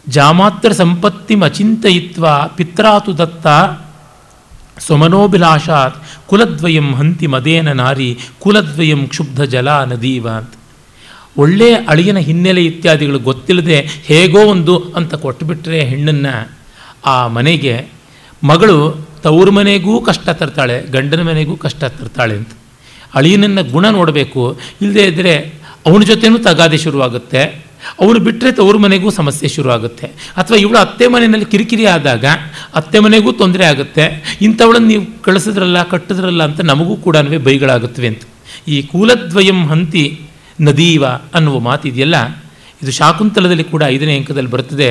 ಜಾಮಾತ್ರ ಸಂಪತ್ತಿ ಅಚಿಂತಯಿತ್ವ ಪಿತ್ರಾತು ದತ್ತ ಸ್ವಮನೋಭಿಲಾಷಾತ್, ಕುಲದ್ವಯಂ ಹಂತಿ ಮದೇನ ನಾರಿ, ಕುಲದ್ವಯಂ ಕ್ಷುಬ್ಧ ಜಲ ನದೀವ ಅಂತ. ಒಳ್ಳೆಯ ಅಳಿಯನ ಹಿನ್ನೆಲೆ ಇತ್ಯಾದಿಗಳು ಗೊತ್ತಿಲ್ಲದೆ ಹೇಗೋ ಒಂದು ಅಂತ ಕೊಟ್ಟುಬಿಟ್ರೆ ಹೆಣ್ಣನ್ನು, ಆ ಮನೆಗೆ ಮಗಳು ತವ್ರ ಮನೆಗೂ ಕಷ್ಟ ತರ್ತಾಳೆ, ಗಂಡನ ಮನೆಗೂ ಕಷ್ಟ ತರ್ತಾಳೆ ಅಂತ. ಅಳಿಯನನ್ನು ಗುಣ ನೋಡಬೇಕು ಇಲ್ಲದೇ ಇದ್ದರೆ ಅವನ ಜೊತೆನೂ ತಗಾದೆ ಶುರುವಾಗುತ್ತೆ. ಅವನು ಬಿಟ್ಟರೆ ತವ್ರ ಮನೆಗೂ ಸಮಸ್ಯೆ ಶುರುವಾಗುತ್ತೆ. ಅಥವಾ ಇವಳು ಅತ್ತೆ ಮನೆಯಲ್ಲಿ ಕಿರಿಕಿರಿ ಆದಾಗ ಅತ್ತೆ ಮನೆಗೂ ತೊಂದರೆ ಆಗುತ್ತೆ. ಇಂಥವಳನ್ನು ನೀವು ಕಳಿಸಿದ್ರಲ್ಲ, ಕಟ್ಟಿದ್ರಲ್ಲ ಅಂತ ನಮಗೂ ಕೂಡ ಬೈಗಳಾಗುತ್ತವೆ ಅಂತ. ಈ ಕೂಲದ್ವಯಂ ಹಂತಿ ನದೀವ ಅನ್ನುವ ಮಾತಿದೆಯಲ್ಲ ಇದು ಶಾಕುಂತಲದಲ್ಲಿ ಕೂಡ ಐದನೇ ಅಂಕದಲ್ಲಿ ಬರ್ತದೆ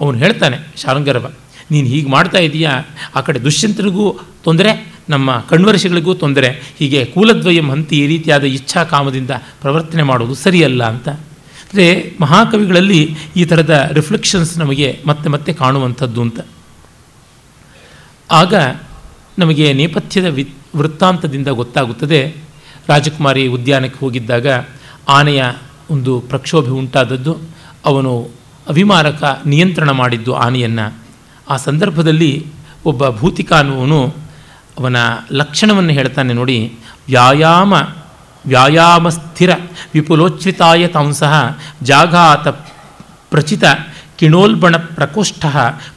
ಅವನು ಹೇಳ್ತಾನೆ, ಶಾರಂಗರವ, ನೀನು ಹೀಗೆ ಮಾಡ್ತಾ ಇದೀಯಾ? ಆ ಕಡೆ ದುಷ್ಯಂತನಿಗೂ ತೊಂದರೆ ನಮ್ಮ ಕಣ್ವರ್ಷಿಗಳಿಗೂ ತೊಂದರೆ. ಹೀಗೆ ಕೂಲದ್ವಯಂ ಹಂತಿ ಈ ರೀತಿಯಾದ ಇಚ್ಛಾ ಕಾಮದಿಂದ ಪ್ರವರ್ತನೆ ಮಾಡುವುದು ಸರಿಯಲ್ಲ ಅಂತ. ಅಂದರೆ ಮಹಾಕವಿಗಳಲ್ಲಿ ಈ ಥರದ ರಿಫ್ಲೆಕ್ಷನ್ಸ್ ನಮಗೆ ಮತ್ತೆ ಮತ್ತೆ ಕಾಣುವಂಥದ್ದು ಅಂತ. ಆಗ ನಮಗೆ ನೇಪಥ್ಯದ ವಿ, ವೃತ್ತಾಂತದಿಂದ ಗೊತ್ತಾಗುತ್ತದೆ. ರಾಜಕುಮಾರಿ ಉದ್ಯಾನಕ್ಕೆ ಹೋಗಿದ್ದಾಗ ಆನೆಯ ಒಂದು ಪ್ರಕ್ಷೋಭೆ ಉಂಟಾದದ್ದು. ಅವನು ಅಭಿಮಾರಕ ನಿಯಂತ್ರಣ ಮಾಡಿದ್ದು ಆನೆಯನ್ನು. ಆ ಸಂದರ್ಭದಲ್ಲಿ ಒಬ್ಬ ಭೂತಿಕ ಅವನ ಲಕ್ಷಣವನ್ನು ಹೇಳ್ತಾನೆ ನೋಡಿ, ವ್ಯಾಯಾಮ ವ್ಯಾಯಾಮ ಸ್ಥಿರ, ವಿಪುಲೋಚ್ಛ್ರಿತಾಯ ತಾಂಸಃ, ಜಾಘಾತ ಪ್ರಚಿತ, ಕಿಣೋಲ್ಬಣ ಪ್ರಕೋಷ್ಠ,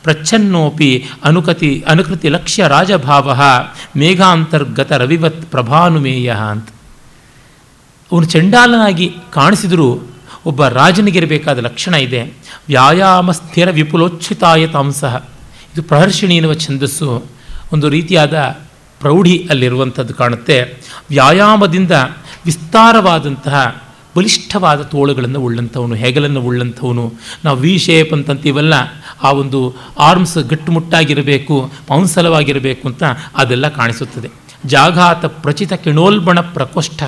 ಪ್ರಚ್ಛನ್ನೋಪಿ ಅನುಕತಿ, ಅನುಕೃತಿ ಲಕ್ಷ್ಯ ರಾಜಭಾವ, ಮೇಘಾಂತರ್ಗತ ರವಿವತ್ ಪ್ರಭಾನುಮೇಯ ಅಂತ. ಅವನು ಚಂಡಾಲನಾಗಿ ಕಾಣಿಸಿದರೂ ಒಬ್ಬ ರಾಜನಿಗಿರಬೇಕಾದ ಲಕ್ಷಣ ಇದೆ. ವ್ಯಾಯಾಮ ಸ್ಥಿರ ವಿಪುಲೋಚ್ಛಿತಾಯ ತಾಂಸಃ. ಇದು ಪ್ರಹರ್ಷಿಣಿ ಎನ್ನುವ ಛಂದಸ್ಸು. ಒಂದು ರೀತಿಯಾದ ಪ್ರೌಢಿ ಅಲ್ಲಿರುವಂಥದ್ದು ಕಾಣುತ್ತೆ. ವ್ಯಾಯಾಮದಿಂದ ವಿಸ್ತಾರವಾದಂತಹ ಬಲಿಷ್ಠವಾದ ತೋಳುಗಳನ್ನು ಉಳ್ಳಂಥವನು, ಹೆಗಲನ್ನು ಉಳ್ಳಂಥವನು, ನಾವು ವಿ ಶೇಪ್ ಅಂತಂತೀವಲ್ಲ, ಆ ಒಂದು ಆರ್ಮ್ಸ್ ಗಟ್ಟುಮುಟ್ಟಾಗಿರಬೇಕು ಮಾಂಸಲವಾಗಿರಬೇಕು ಅಂತ ಅದೆಲ್ಲ ಕಾಣಿಸುತ್ತದೆ. ಜಾಘಾತ ಪ್ರಚಿತ ಕಿಣೋಲ್ಬಣ ಪ್ರಕೋಷ್ಠ.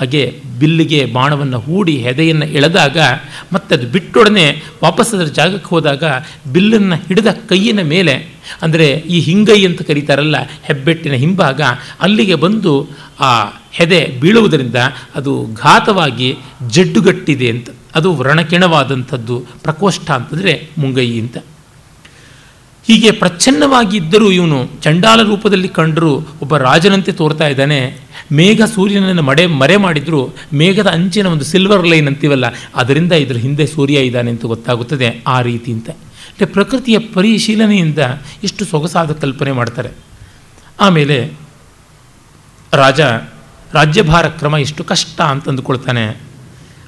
ಹಾಗೆ ಬಿಲ್ಲಿಗೆ ಬಾಣವನ್ನು ಹೂಡಿ ಹೆದೆಯನ್ನು ಎಳೆದಾಗ ಮತ್ತೆ ಅದು ಬಿಟ್ಟೊಡನೆ ವಾಪಸ್ ಅದರ ಜಾಗಕ್ಕೆ ಹೋದಾಗ ಬಿಲ್ಲನ್ನು ಹಿಡಿದ ಕೈಯಿನ ಮೇಲೆ, ಅಂದರೆ ಈ ಹಿಂಗೈ ಅಂತ ಕರೀತಾರಲ್ಲ, ಹೆಬ್ಬೆಟ್ಟಿನ ಹಿಂಭಾಗ, ಅಲ್ಲಿಗೆ ಬಂದು ಆ ಹೆದೆ ಬೀಳುವುದರಿಂದ ಅದು ಘಾತವಾಗಿ ಜಡ್ಡುಗಟ್ಟಿದೆ ಅಂತ. ಅದು ವ್ರಣಕಿಣವಾದಂಥದ್ದು, ಪ್ರಕೋಷ್ಠ ಅಂತಂದರೆ ಮುಂಗೈ ಅಂತ. ಹೀಗೆ ಪ್ರಚ್ಛನ್ನವಾಗಿ ಇದ್ದರೂ ಇವನು ಚಂಡಾಲ ರೂಪದಲ್ಲಿ ಕಂಡರೂ ಒಬ್ಬ ರಾಜನಂತೆ ತೋರ್ತಾ ಇದ್ದಾನೆ. ಮೇಘ ಸೂರ್ಯನನ್ನು ಮಡೆ, ಮರೆ ಮಾಡಿದರೂ ಮೇಘದ ಅಂಚಿನ ಒಂದು ಸಿಲ್ವರ್ ಲೈನ್ ಅಂತೀವಲ್ಲ, ಅದರಿಂದ ಇದರ ಹಿಂದೆ ಸೂರ್ಯ ಇದ್ದಾನೆ ಅಂತ ಗೊತ್ತಾಗುತ್ತದೆ ಆ ರೀತಿ ಅಂತ. ಪ್ರಕೃತಿಯ ಪರಿಶೀಲನೆಯಿಂದ ಎಷ್ಟು ಸೊಗಸಾದ ಕಲ್ಪನೆ ಮಾಡ್ತಾರೆ. ಆಮೇಲೆ ರಾಜ, ರಾಜ್ಯಭಾರ ಕ್ರಮ ಎಷ್ಟು ಕಷ್ಟ ಅಂತ ಅಂದುಕೊಳ್ತಾನೆ.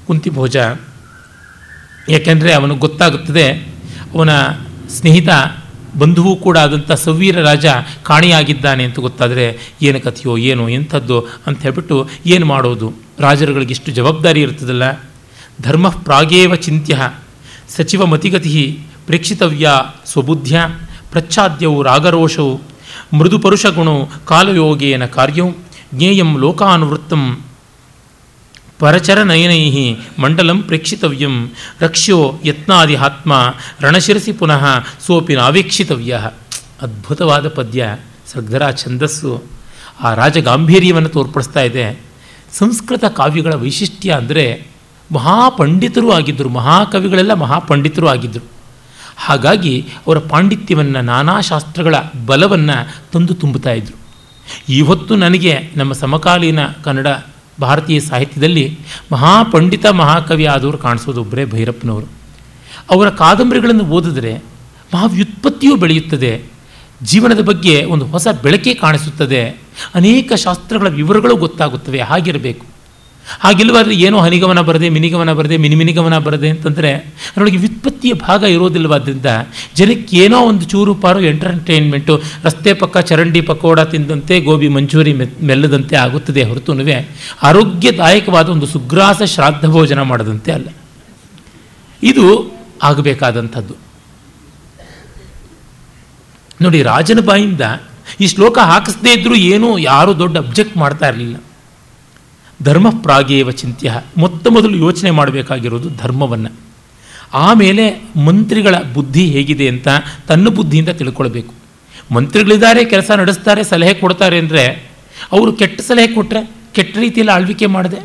ಕುಂತಿಭೋಜ, ಯಾಕೆಂದರೆ ಅವನಿಗೆ ಗೊತ್ತಾಗುತ್ತದೆ, ಅವನ ಸ್ನೇಹಿತ ಬಂಧುವು ಕೂಡ ಆದಂಥ ಸವೀರ ರಾಜ ಕಾಣಿಯಾಗಿದ್ದಾನೆ ಅಂತ ಗೊತ್ತಾದರೆ, ಏನು ಕಥೆಯೋ, ಏನೋ ಎಂಥದ್ದು? ಅಂತ ಹೇಳ್ಬಿಟ್ಟು ಏನು ಮಾಡೋದು? ರಾಜರುಗಳಿಗೆ ಇಷ್ಟು ಜವಾಬ್ದಾರಿ ಇರ್ತದಲ್ಲ ಧರ್ಮ ಪ್ರಾಗೇವ ಚಿಂತ್ಯ, ಸಚಿವ ಮತಿಗತಿ ಪ್ರೇಕ್ಷಿತವ್ಯ ಸ್ವಬುದ್ಧ್ಯ ಪ್ರಚ್ಛಾದ್ಯವು ರಾಗರೋಷವು ಮೃದು ಪರುಷಗುಣೋ ಕಾಲಯೋಗೇನ ಕಾರ್ಯವು ಜ್ಞೇಯಂ ಲೋಕಾನುವೃತ್ತಂ ಪರಚರನಯನೈ ಮಂಡಲಂ ಪ್ರೇಕ್ಷಿತವ್ಯಂ ರಕ್ಷ್ಯೋ ಯತ್ನಾದಿ ಆತ್ಮ ರಣಶಿರಸಿ ಪುನಃ ಸೋಪಿ ನಾವೇಕ್ಷಿತವ್ಯ ಅದ್ಭುತವಾದ ಪದ್ಯ ಸರ್ಗರ ಛಂದಸ್ಸು ಆ ರಾಜ ಗಾಂಭೀರ್ಯವನ್ನು ತೋರ್ಪಡಿಸ್ತಾ ಇದೆ। ಸಂಸ್ಕೃತ ಕಾವ್ಯಗಳ ವೈಶಿಷ್ಟ್ಯ ಅಂದರೆ ಮಹಾಪಂಡಿತರು ಆಗಿದ್ದರು, ಮಹಾಕವಿಗಳೆಲ್ಲ ಮಹಾಪಂಡಿತರು ಆಗಿದ್ದರು। ಹಾಗಾಗಿ ಅವರ ಪಾಂಡಿತ್ಯವನ್ನು, ನಾನಾ ಶಾಸ್ತ್ರಗಳ ಬಲವನ್ನು ತಂದು ತುಂಬುತ್ತಾ ಇದ್ದರು ಇವತ್ತು ನನಗೆ ನಮ್ಮ ಸಮಕಾಲೀನ ಕನ್ನಡ ಭಾರತೀಯ ಸಾಹಿತ್ಯದಲ್ಲಿ ಮಹಾಪಂಡಿತ ಮಹಾಕವಿ ಆದವರು ಕಾಣಿಸೋದು ಒಬ್ಬರೇ ಭೈರಪ್ಪನವರು. ಅವರ ಕಾದಂಬರಿಗಳನ್ನು ಓದಿದ್ರೆ ಮಹಾವ್ಯುತ್ಪತ್ತಿಯೂ ಬೆಳೆಯುತ್ತದೆ. ಜೀವನದ ಬಗ್ಗೆ ಒಂದು ಹೊಸ ಬೆಳಕೆ ಕಾಣಿಸುತ್ತದೆ. ಅನೇಕ ಶಾಸ್ತ್ರಗಳ ವಿವರಗಳು ಗೊತ್ತಾಗುತ್ತವೆ. ಹಾಗಿರಬೇಕು. ಹಾಗಿಲ್ವಾದ್ರೆ ಏನೋ ಹನಿಗಮನ ಬರದೆ, ಮಿನಿಗಮನ ಬರದೆ, ಮಿನಿಮಿನಿಗಮನ ಬರದೆ ಅಂತಂದರೆ ಅದರೊಳಗೆ ವ್ಯುತ್ಪತ್ತಿಯ ಭಾಗ ಇರೋದಿಲ್ಲವಾದ್ದರಿಂದ ಜನಕ್ಕೆ ಏನೋ ಒಂದು ಚೂರು ಪಾರು ಎಂಟರ್ಟೈನ್ಮೆಂಟು ರಸ್ತೆ ಪಕ್ಕ ಚರಂಡಿ ಪಕೋಡ ತಿಂದಂತೆ ಗೋಬಿ ಮಂಚೂರಿ ಮೆಲ್ಲದಂತೆ ಆಗುತ್ತದೆ ಹೊರತುನುವೆ ಆರೋಗ್ಯದಾಯಕವಾದ ಒಂದು ಸುಗ್ರಾಸ ಶ್ರಾದ್ದ ಭೋಜನ ಮಾಡದಂತೆ ಅಲ್ಲ. ಇದು ಆಗಬೇಕಾದಂಥದ್ದು. ನೋಡಿ ರಾಜನ ಬಾಯಿಂದ ಈ ಶ್ಲೋಕ ಹಾಕಿಸದೇ ಇದ್ದರೂ ಏನೂ ಯಾರೂ ದೊಡ್ಡ ಅಬ್ಜೆಕ್ಟ್ ಮಾಡ್ತಾ ಇರಲಿಲ್ಲ. ಧರ್ಮ ಪ್ರಾಗೇವ ಚಿಂತ್ಯ. ಮೊತ್ತ ಮೊದಲು ಯೋಚನೆ ಮಾಡಬೇಕಾಗಿರೋದು ಧರ್ಮವನ್ನು. ಆಮೇಲೆ ಮಂತ್ರಿಗಳ ಬುದ್ಧಿ ಹೇಗಿದೆ ಅಂತ ತನ್ನ ಬುದ್ಧಿಯಿಂದ ತಿಳ್ಕೊಳ್ಬೇಕು. ಮಂತ್ರಿಗಳಿದ್ದಾರೆ, ಕೆಲಸ ನಡೆಸ್ತಾರೆ, ಸಲಹೆ ಕೊಡ್ತಾರೆ ಅಂದರೆ ಅವರು ಕೆಟ್ಟ ಸಲಹೆ ಕೊಟ್ಟರೆ ಕೆಟ್ಟ ರೀತಿಯಲ್ಲಿ ಆಳ್ವಿಕೆ ಮಾಡಿದೆ,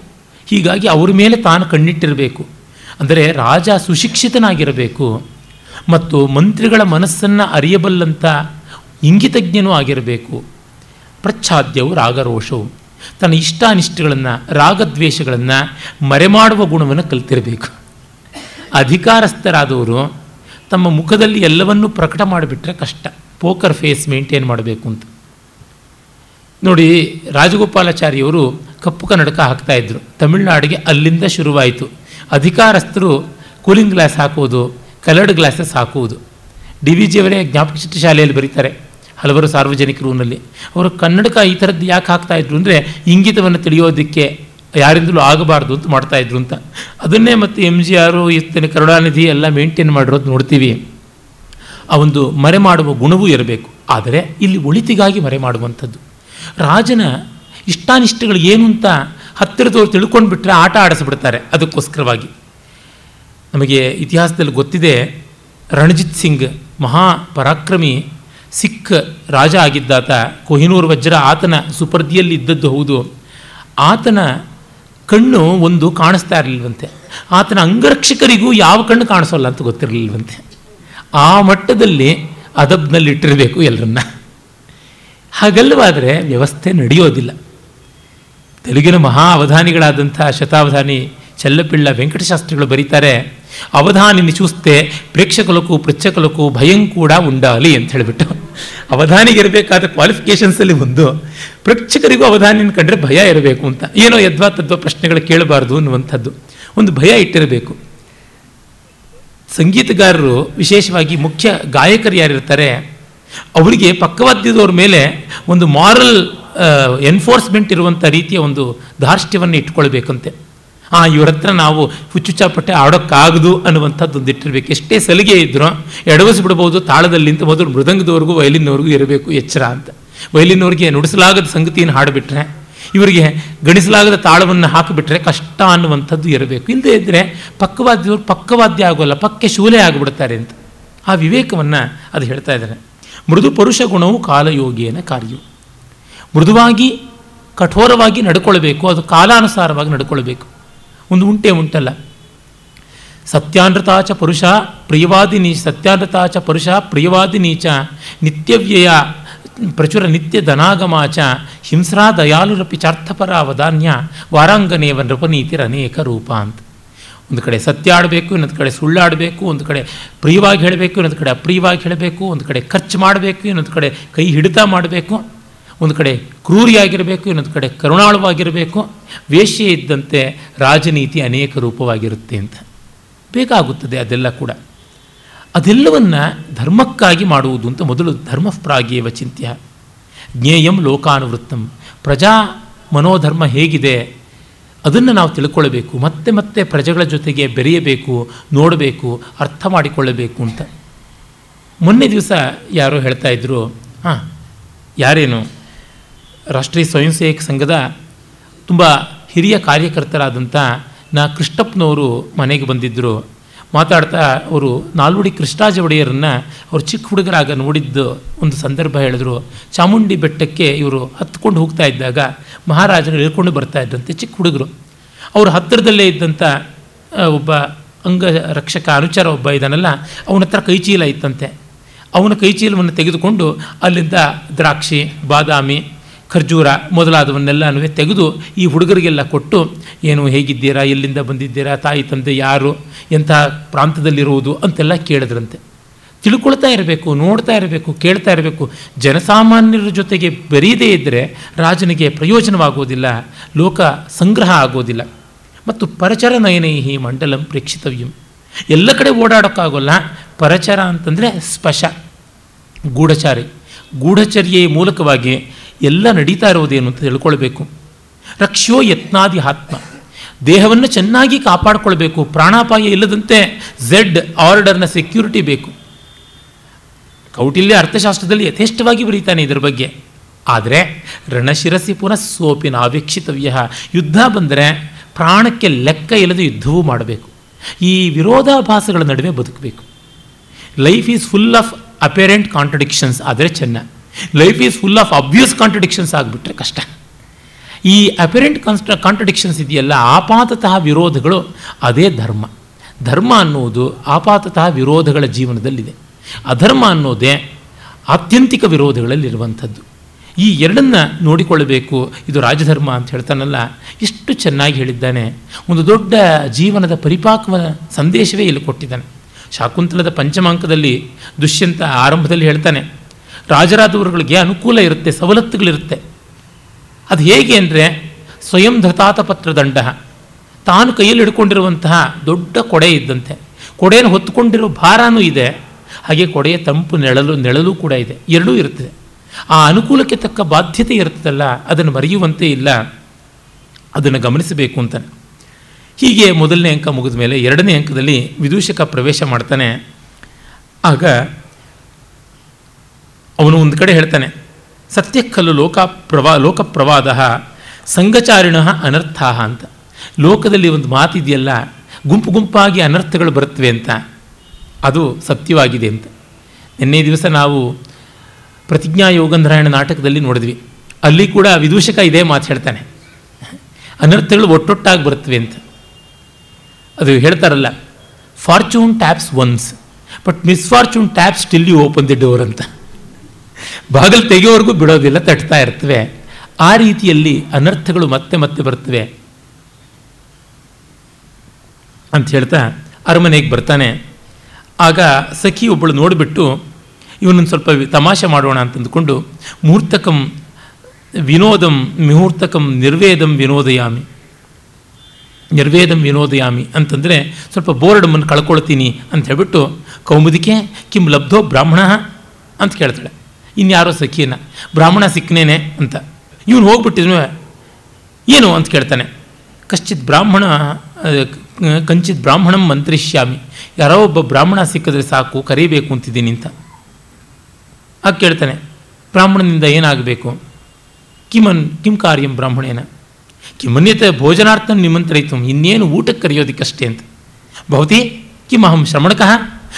ಹೀಗಾಗಿ ಅವ್ರ ಮೇಲೆ ತಾನು ಕಣ್ಣಿಟ್ಟಿರಬೇಕು. ಅಂದರೆ ರಾಜ ಸುಶಿಕ್ಷಿತನಾಗಿರಬೇಕು ಮತ್ತು ಮಂತ್ರಿಗಳ ಮನಸ್ಸನ್ನು ಅರಿಯಬಲ್ಲಂಥ ಇಂಗಿತಜ್ಞನೂ ಆಗಿರಬೇಕು. ಪ್ರಚ್ಛಾದ್ಯವು ರಾಗರೋಷವು. ತನ್ನ ಇಷ್ಟಾನಿಷ್ಟಗಳನ್ನು, ರಾಗದ್ವೇಷಗಳನ್ನು ಮರೆಮಾಡುವ ಗುಣವನ್ನು ಕಲ್ತಿರಬೇಕು. ಅಧಿಕಾರಸ್ಥರಾದವರು ತಮ್ಮ ಮುಖದಲ್ಲಿ ಎಲ್ಲವನ್ನೂ ಪ್ರಕಟ ಮಾಡಿಬಿಟ್ರೆ ಕಷ್ಟ. ಪೋಕರ್ ಫೇಸ್ ಮೇಂಟೈನ್ ಮಾಡಬೇಕು ಅಂತ. ನೋಡಿ, ರಾಜಗೋಪಾಲಾಚಾರಿಯವರು ಕಪ್ಪು ಕನ್ನಡಕ ಹಾಕ್ತಾಯಿದ್ರು ತಮಿಳುನಾಡಿಗೆ ಅಲ್ಲಿಂದ ಶುರುವಾಯಿತು. ಅಧಿಕಾರಸ್ಥರು ಕೂಲಿಂಗ್ ಗ್ಲಾಸ್ ಹಾಕುವುದು ಕಲರ್ಡ್ ಗ್ಲಾಸಸ್ ಹಾಕುವುದು ಡಿ ವಿ ಜಿಯವರೇ ಜ್ಞಾಪಕ ಶಾಲೆಯಲ್ಲಿ ಬರೀತಾರೆ. ಹಲವಾರು ಸಾರ್ವಜನಿಕರಲ್ಲಿ ಅವರು ಕನ್ನಡಕ ಈ ಥರದ್ದು ಯಾಕೆ ಹಾಕ್ತಾಯಿದ್ರು ಅಂದರೆ, ಇಂಗಿತವನ್ನು ತಿಳಿಯೋದಕ್ಕೆ ಯಾರಿಂದಲೂ ಆಗಬಾರ್ದು ಅಂತ ಮಾಡ್ತಾಯಿದ್ರು ಅಂತ. ಅದನ್ನೇ ಮತ್ತು ಎಂ ಜಿ ಆರು ಇತ್ತಿನ ಕರುಣಾನಿಧಿ ಎಲ್ಲ ಮೇಂಟೈನ್ ಮಾಡಿರೋದು ನೋಡ್ತೀವಿ. ಆ ಒಂದು ಮರೆ ಮಾಡುವ ಗುಣವೂ ಇರಬೇಕು. ಆದರೆ ಇಲ್ಲಿ ಒಳಿತಿಗಾಗಿ ಮರೆ ಮಾಡುವಂಥದ್ದು. ರಾಜನ ಇಷ್ಟಾನಿಷ್ಟಗಳು ಏನು ಅಂತ ಹತ್ತಿರದವ್ರು ತಿಳ್ಕೊಂಡು ಬಿಟ್ಟರೆ ಆಟ ಆಡಿಸ್ಬಿಡ್ತಾರೆ ಅದಕ್ಕೋಸ್ಕರವಾಗಿ. ನಮಗೆ ಇತಿಹಾಸದಲ್ಲಿ ಗೊತ್ತಿದೆ, ರಣಜಿತ್ ಸಿಂಗ್ ಮಹಾ ಪರಾಕ್ರಮಿ ಸಿಖ್ ರಾಜ ಆಗಿದ್ದಾತ ಕೊಹಿನೂರ್ ವಜ್ರ ಆತನ ಸುಪರ್ದಿಯಲ್ಲಿ ಇದ್ದದ್ದು ಹೌದು. ಆತನ ಕಣ್ಣು ಒಂದು ಕಾಣಿಸ್ತಾ ಇರಲಿಲ್ವಂತೆ. ಆತನ ಅಂಗರಕ್ಷಕರಿಗೂ ಯಾವ ಕಣ್ಣು ಕಾಣಿಸೋಲ್ಲ ಅಂತ ಗೊತ್ತಿರಲಿಲ್ವಂತೆ. ಆ ಮಟ್ಟದಲ್ಲಿ ಅದಬ್ನಲ್ಲಿ ಇಟ್ಟಿರಬೇಕು ಎಲ್ಲರನ್ನ ಹಾಗಲ್ಲವಾದರೆ ವ್ಯವಸ್ಥೆ ನಡೆಯೋದಿಲ್ಲ. ತೆಲುಗಿನ ಮಹಾ ಅವಧಾನಿಗಳಾದಂಥ ಶತಾವಧಾನಿ చెల్లపిళ్ళ ವೆಂಕಟಶಾಸ್ತ್ರಿಗಳು ಬರೀತಾರೆ అవధానిని చూస్తే ಪ್ರೇಕ್ಷಕಲಕ್ಕೂ ಪ್ರಚಕಲಕ್ಕೂ ಭಯಂ ಕೂಡ ಉಂಡಾಲಿ ಅಂತ ಹೇಳಿಬಿಟ್ಟು. ಅವಧಾನಿಗೆ ಇರಬೇಕಾದ ಕ್ವಾಲಿಫಿಕೇಷನ್ಸಲ್ಲಿ ಒಂದು. ಪ್ರೇಕ್ಷಕರಿಗೂ ಅವಧಾನಿನ ಕಂಡ್ರೆ ಭಯ ಇರಬೇಕು ಅಂತ. ಏನೋ ಯದ್ವಾ ತದ್ವಾ ಪ್ರಶ್ನೆಗಳು ಕೇಳಬಾರ್ದು ಅನ್ನುವಂಥದ್ದು. ಒಂದು ಭಯ ಇಟ್ಟಿರಬೇಕು. ಸಂಗೀತಗಾರರು, ವಿಶೇಷವಾಗಿ ಮುಖ್ಯ ಗಾಯಕರು ಯಾರಿರ್ತಾರೆ, ಅವರಿಗೆ ಪಕ್ಕವಾದ್ಯದವ್ರ ಮೇಲೆ ಒಂದು ಮಾರಲ್ ಎನ್ಫೋರ್ಸ್ಮೆಂಟ್ ಇರುವಂಥ ರೀತಿಯ ಒಂದು ಧಾರ್ಷ್ಟ್ಯವನ್ನು ಇಟ್ಕೊಳ್ಬೇಕಂತೆ. ಆ, ಇವ್ರ ಹತ್ರ ನಾವು ಹುಚ್ಚುಚ್ಚಾಪಟ್ಟೆ ಆಡೋಕ್ಕಾಗದು ಅನ್ನುವಂಥದ್ದು ಒಂದು ಇಟ್ಟಿರ್ಬೇಕು. ಎಷ್ಟೇ ಸಲಿಗೆ ಎಡವಿಸ್ಬಿಡ್ಬೋದು ತಾಳದಲ್ಲಿ ಅಂತ ಮೊದಲು ಮೃದಂಗದವರೆಗೂ, ವಯಲಿನವರೆಗೂ ಇರಬೇಕು, ಎಚ್ಚರ ಅಂತ. ವಯಲಿನವ್ರಿಗೆ ನುಡಿಸಲಾಗದ ಸಂಗತಿಯನ್ನು ಹಾಡಿಬಿಟ್ರೆ, ಇವರಿಗೆ ಗಣಿಸಲಾಗದ ತಾಳವನ್ನು ಹಾಕಿಬಿಟ್ರೆ ಕಷ್ಟ ಅನ್ನುವಂಥದ್ದು ಇರಬೇಕು. ಇಲ್ಲದೇ ಇದ್ದರೆ ಪಕ್ಕವಾದ್ಯವ್ರು ಪಕ್ಕವಾದ್ಯ ಆಗೋಲ್ಲ, ಪಕ್ಕೆ ಶೂಲೆ ಆಗಿಬಿಡ್ತಾರೆ ಅಂತ. ಆ ವಿವೇಕವನ್ನು ಅದು ಹೇಳ್ತಾ ಇದ್ದಾರೆ. ಮೃದು ಪರುಷ ಗುಣವು ಕಾಲಯೋಗಿಯನ ಕಾರ್ಯವು. ಮೃದುವಾಗಿ, ಕಠೋರವಾಗಿ ನಡ್ಕೊಳ್ಬೇಕು, ಅದು ಕಾಲಾನುಸಾರವಾಗಿ ನಡ್ಕೊಳ್ಬೇಕು. ಒಂದು ಉಂಟೆ ಉಂಟಲ್ಲ. ಸತ್ಯಾನೃತಾಚ ಪುರುಷ ಪ್ರಿಯವಾದಿ ನೀಚ ಸತ್ಯಾನೃತಾಚ ಪುರುಷ ಪ್ರಿಯವಾದಿ ನೀಚ, ನಿತ್ಯವ್ಯಯ ಪ್ರಚುರ ನಿತ್ಯ ಧನಾಗಮಾಚ ಹಿಂಸ್ರಾ ದಯಾಲುರಪಿ ಚಾರ್ಥಪರ ಅವಧಾನ್ಯ ವಾರಾಂಗನೇವ ನೃಪನೀತಿರ ಅನೇಕ ರೂಪ ಅಂತ. ಒಂದು ಕಡೆ ಸತ್ಯ ಆಡಬೇಕು ಇನ್ನೊಂದು ಕಡೆ ಸುಳ್ಳಾಡಬೇಕು, ಒಂದು ಕಡೆ ಪ್ರಿಯವಾಗಿ ಹೇಳಬೇಕು, ಇನ್ನೊಂದು ಕಡೆ ಅಪ್ರಿಯವಾಗಿ ಹೇಳಬೇಕು, ಒಂದು ಕಡೆ ಖರ್ಚು ಮಾಡಬೇಕು, ಇನ್ನೊಂದು ಕಡೆ ಕೈ ಹಿಡಿತ ಮಾಡಬೇಕು. ಒಂದು ಕಡೆ ಕ್ರೂರಿಯಾಗಿರಬೇಕು, ಇನ್ನೊಂದು ಕಡೆ ಕರುಣಾಳುವಾಗಿರಬೇಕು. ವೇಶ್ಯೆ ಇದ್ದಂತೆ ರಾಜನೀತಿ ಅನೇಕ ರೂಪವಾಗಿರುತ್ತೆ ಅಂತ. ಬೇಕಾಗುತ್ತದೆ ಅದೆಲ್ಲ ಕೂಡ. ಅದೆಲ್ಲವನ್ನು ಧರ್ಮಕ್ಕಾಗಿ ಮಾಡುವುದು ಅಂತ ಮೊದಲು ಧರ್ಮ ಪ್ರಾಗೇವ ಚಿಂತ್ಯ. ಜ್ಞೇಯಂ ಲೋಕಾನುವೃತ್ತಂ. ಪ್ರಜಾ ಮನೋಧರ್ಮ ಹೇಗಿದೆ? ಅದನ್ನು ನಾವು ತಿಳ್ಕೊಳ್ಬೇಕು. ಮತ್ತೆ ಮತ್ತೆ ಪ್ರಜೆಗಳ ಜೊತೆಗೆ ಬೆರೆಯಬೇಕು, ನೋಡಬೇಕು, ಅರ್ಥ ಮಾಡಿಕೊಳ್ಳಬೇಕು ಅಂತ. ಮೊನ್ನೆ ದಿವಸ ಯಾರೋ ಹೇಳ್ತಾ ಇದ್ದರು ಹಾಂ, ಯಾರೇನು? ರಾಷ್ಟ್ರೀಯ ಸ್ವಯಂ ಸೇವಕ ಸಂಘದ ತುಂಬ ಹಿರಿಯ ಕಾರ್ಯಕರ್ತರಾದಂಥ ನಾ. ಕೃಷ್ಣಪ್ಪನವರು ಮನೆಗೆ ಬಂದಿದ್ದರು. ಮಾತಾಡ್ತಾ ಅವರು ನಾಲ್ವಡಿ ಕೃಷ್ಣಾಜ ಒಡೆಯರನ್ನು ಅವರು ಚಿಕ್ಕ ಹುಡುಗರಾಗ ನೋಡಿದ್ದು ಒಂದು ಸಂದರ್ಭ ಹೇಳಿದ್ರು. ಚಾಮುಂಡಿ ಬೆಟ್ಟಕ್ಕೆ ಇವರು ಹತ್ಕೊಂಡು ಹೋಗ್ತಾ ಇದ್ದಾಗ ಮಹಾರಾಜರು ಇಳ್ಕೊಂಡು ಬರ್ತಾ ಇದ್ದಂತೆ ಚಿಕ್ಕ ಹುಡುಗರು. ಅವರು ಹತ್ತಿರದಲ್ಲೇ ಇದ್ದಂಥ ಒಬ್ಬ ಅಂಗ ರಕ್ಷಕ ಅನುಚಾರ ಒಬ್ಬ ಇದ್ದಾನಲ್ಲ ಅವನ ಹತ್ರ ಕೈಚೀಲ ಇತ್ತಂತೆ. ಅವನ ಕೈಚೀಲವನ್ನು ತೆಗೆದುಕೊಂಡು ಅಲ್ಲಿಂದ ದ್ರಾಕ್ಷಿ, ಬಾದಾಮಿ ಖರ್ಜೂರ ಮೊದಲಾದವನ್ನೆಲ್ಲನೂ ತೆಗೆದು ಈ ಹುಡುಗರಿಗೆಲ್ಲ ಕೊಟ್ಟು, ಏನು ಹೇಗಿದ್ದೀರಾ? ಎಲ್ಲಿಂದ ಬಂದಿದ್ದೀರಾ? ತಾಯಿ, ತಂದೆ ಯಾರು? ಎಂಥ ಪ್ರಾಂತದಲ್ಲಿರುವುದು ಅಂತೆಲ್ಲ ಕೇಳಿದ್ರಂತೆ. ತಿಳ್ಕೊಳ್ತಾ ಇರಬೇಕು, ನೋಡ್ತಾ ಇರಬೇಕು, ಕೇಳ್ತಾ ಇರಬೇಕು. ಜನಸಾಮಾನ್ಯರ ಜೊತೆಗೆ ಬೆರೆಯದೇ ಇದ್ದರೆ ರಾಜನಿಗೆ ಪ್ರಯೋಜನವಾಗೋದಿಲ್ಲ, ಲೋಕ ಸಂಗ್ರಹ ಆಗೋದಿಲ್ಲ. ಮತ್ತು ಪರಚರ ನಯನೈಹಿ ಮಂಡಲಂ ಪ್ರೇಕ್ಷಿತವ್ಯಂ. ಎಲ್ಲ ಕಡೆ ಓಡಾಡೋಕ್ಕಾಗೋಲ್ಲ. ಪರಚರ ಅಂತಂದರೆ ಸ್ಪಶ, ಗೂಢಚಾರಿ. ಗೂಢಚರ್ಯೆಯ ಮೂಲಕವಾಗಿ ಎಲ್ಲ ನಡೀತಾ ಇರೋದೇನು ಅಂತ ತಿಳ್ಕೊಳ್ಬೇಕು. ರಕ್ಷೋ ಯತ್ನಾದಿ ಆತ್ಮ. ದೇಹವನ್ನು ಚೆನ್ನಾಗಿ ಕಾಪಾಡಿಕೊಳ್ಬೇಕು. ಪ್ರಾಣಾಪಾಯ ಇಲ್ಲದಂತೆ ಝೆಡ್ ಆರ್ಡರ್ನ ಸೆಕ್ಯೂರಿಟಿ ಬೇಕು. ಕೌಟಿಲ್ಯ ಅರ್ಥಶಾಸ್ತ್ರದಲ್ಲಿ ಯಥೇಷ್ಟವಾಗಿ ಬರೀತಾನೆ ಇದರ ಬಗ್ಗೆ. ಆದರೆ ರಣಶಿರಸಿ ಪುನಃ ಸೋಪಿನ ಅವೇಕ್ಷಿತವ್ಯ ಯುದ್ಧ ಬಂದರೆ ಪ್ರಾಣಕ್ಕೆ ಲೆಕ್ಕ ಇಲ್ಲದೆ ಯುದ್ಧವೂ ಮಾಡಬೇಕು. ಈ ವಿರೋಧಾಭಾಸಗಳ ನಡುವೆ ಬದುಕಬೇಕು. Life is full of apparent contradictions ಆದರೆ ಚೆನ್ನ. Life is full of abuse contradictions ಆಗಿಬಿಟ್ರೆ ಕಷ್ಟ. ಈ ಅಪೆರೆಂಟ್ ಕಾನ್ಸ್ಟ ಕಾಂಟ್ರಡಿಕ್ಷನ್ಸ್ ಇದೆಯಲ್ಲ, ಆಪಾತತಃ ವಿರೋಧಗಳು, ಅದೇ ಧರ್ಮ. ಧರ್ಮ ಅನ್ನುವುದು ಆಪಾತತಃ ವಿರೋಧಗಳ ಜೀವನದಲ್ಲಿದೆ. ಅಧರ್ಮ ಅನ್ನೋದೇ ಆತ್ಯಂತಿಕ ವಿರೋಧಗಳಲ್ಲಿರುವಂಥದ್ದು. ಈ ಎರಡನ್ನ ನೋಡಿಕೊಳ್ಳಬೇಕು. ಇದು ರಾಜಧರ್ಮ ಅಂತ ಹೇಳ್ತಾನಲ್ಲ ಎಷ್ಟು ಚೆನ್ನಾಗಿ ಹೇಳಿದ್ದಾನೆ. ಒಂದು ದೊಡ್ಡ ಜೀವನದ ಪರಿಪಾಕವ ಸಂದೇಶವೇ ಇಲ್ಲಿ ಕೊಟ್ಟಿದ್ದಾನೆ. ಶಾಕುಂತಲದ ಪಂಚಮಾಂಕದಲ್ಲಿ ದುಷ್ಯಂತ ಆರಂಭದಲ್ಲಿ ಹೇಳ್ತಾನೆ ರಾಜರಾದವರುಗಳಿಗೆ ಅನುಕೂಲ ಇರುತ್ತೆ ಸವಲತ್ತುಗಳಿರುತ್ತೆ ಅದು ಹೇಗೆ ಅಂದರೆ ಸ್ವಯಂ ಧೃತಾತ ಪತ್ರದಂಡ ತಾನು ಕೈಯಲ್ಲಿ ಹಿಡ್ಕೊಂಡಿರುವಂತಹ ದೊಡ್ಡ ಕೊಡೆ ಇದ್ದಂತೆ. ಕೊಡೆಯನ್ನು ಹೊತ್ತುಕೊಂಡಿರೋ ಭಾರನೂ ಇದೆ, ಹಾಗೆ ಕೊಡೆಯ ತಂಪು ನೆಳಲು ನೆಳಲು ಕೂಡ ಇದೆ, ಎರಡೂ ಇರುತ್ತದೆ ಆ ಅನುಕೂಲಕ್ಕೆ ತಕ್ಕ ಬಾಧ್ಯತೆ ಇರ್ತದಲ್ಲ, ಅದನ್ನು ಮರೆಯುವಂತೆ ಇಲ್ಲ. ಅದನ್ನು ಗಮನಿಸಬೇಕು ಅಂತಾನೆ. ಹೀಗೆ ಮೊದಲನೇ ಅಂಕ ಮುಗಿದ ಮೇಲೆ ಎರಡನೇ ಅಂಕದಲ್ಲಿ ವಿದೂಷಕ ಪ್ರವೇಶ ಮಾಡ್ತಾನೆ. ಆಗ ಅವನು ಒಂದು ಕಡೆ ಹೇಳ್ತಾನೆ, ಸತ್ಯಕ್ಕಲ್ಲು ಲೋಕ ಪ್ರವಾ ಲೋಕ ಪ್ರವಾದ ಸಂಘಚಾರಿಣ ಅನರ್ಥ ಅಂತ. ಲೋಕದಲ್ಲಿ ಒಂದು ಮಾತಿದೆಯಲ್ಲ, ಗುಂಪು ಗುಂಪಾಗಿ ಅನರ್ಥಗಳು ಬರುತ್ತವೆ ಅಂತ. ಅದು ಸತ್ಯವಾಗಿದೆ ಅಂತ. ನಿನ್ನೆ ದಿವಸ ನಾವು ಪ್ರತಿಜ್ಞಾ ಯೋಗಂಧರಾಯಣ ನಾಟಕದಲ್ಲಿ ನೋಡಿದ್ವಿ. ಅಲ್ಲಿ ಕೂಡ ವಿದೂಷಕ ಇದೇ ಮಾತು ಹೇಳ್ತಾನೆ, ಅನರ್ಥಗಳು ಒಟ್ಟೊಟ್ಟಾಗಿ ಬರುತ್ತವೆ ಅಂತ. ಅದು ಹೇಳ್ತಾರಲ್ಲ fortune taps once but misfortune taps still you open the door ಅಂತ. ಬಾಗಿಲು ತೆಗೆಯೋವರೆಗೂ ಬಿಡೋದಿಲ್ಲ, ತಟ್ತಾ ಇರ್ತವೆ. ಆ ರೀತಿಯಲ್ಲಿ ಅನರ್ಥಗಳು ಮತ್ತೆ ಮತ್ತೆ ಬರ್ತವೆ. ಅಂತ ಹೇಳ್ತಾ ಅರಮನೆಗೆ ಬರ್ತಾನೆ. ಆಗ ಸಖಿ ಒಬ್ಬಳು ನೋಡಿಬಿಟ್ಟು, ಇವನನ್ನು ಸ್ವಲ್ಪ ತಮಾಷೆ ಮಾಡೋಣ ಅಂತಂದುಕೊಂಡು ಮುಹೂರ್ತಕಂ ವಿನೋದಂ ಮುಹೂರ್ತಕಂ ನಿರ್ವೇದಂ ವಿನೋದಯಾಮಿ ನಿರ್ವೇದಂ ವಿನೋದಯಾಮಿ ಅಂತಂದರೆ, ಸ್ವಲ್ಪ ಬೋರ್ಡಮ್ಮನ್ನು ಕಳ್ಕೊಳ್ತೀನಿ ಅಂತ ಹೇಳ್ಬಿಟ್ಟು, ಕೌಮುದಿಕೆ, ಕಿಂ ಲಬ್ಧೋ ಬ್ರಾಹ್ಮಣ ಅಂತ ಕೇಳ್ತಾಳೆ. ಇನ್ಯಾರೋ ಸಖಿಯನ್ನ, ಬ್ರಾಹ್ಮಣ ಸಿಕ್ಕನೇನೆ ಅಂತ. ಇವನು ಹೋಗ್ಬಿಟ್ಟಿದ್ನು ಏನು ಅಂತ ಕೇಳ್ತಾನೆ. ಕಶ್ಚಿತ್ ಬ್ರಾಹ್ಮಣ ಕಂಚಿತ್ ಬ್ರಾಹ್ಮಣಂ ಮಂತ್ರಿಷ್ಯಾಮಿ. ಯಾರೋ ಒಬ್ಬ ಬ್ರಾಹ್ಮಣ ಸಿಕ್ಕಿದ್ರೆ ಸಾಕು, ಕರೀಬೇಕು ಅಂತಿದ್ದೀನಿ ಅಂತ. ಆಗ ಕೇಳ್ತಾನೆ, ಬ್ರಾಹ್ಮಣನಿಂದ ಏನಾಗಬೇಕು? ಕಿಮನ್, ಕಿಂ ಕಾರ್ಯಂ ಬ್ರಾಹ್ಮಣೇನ? ಕಿಮನ್ಯತೆ ಭೋಜನಾರ್ಥ ನಿಮಂತ್ರಯಿತು ಇನ್ನೇನು ಊಟಕ್ಕೆ ಕರೆಯೋದಕ್ಕಷ್ಟೇ ಅಂತ. ಭವತಿ, ಕಿಮಹಂ ಶ್ರಮಣಕಃ?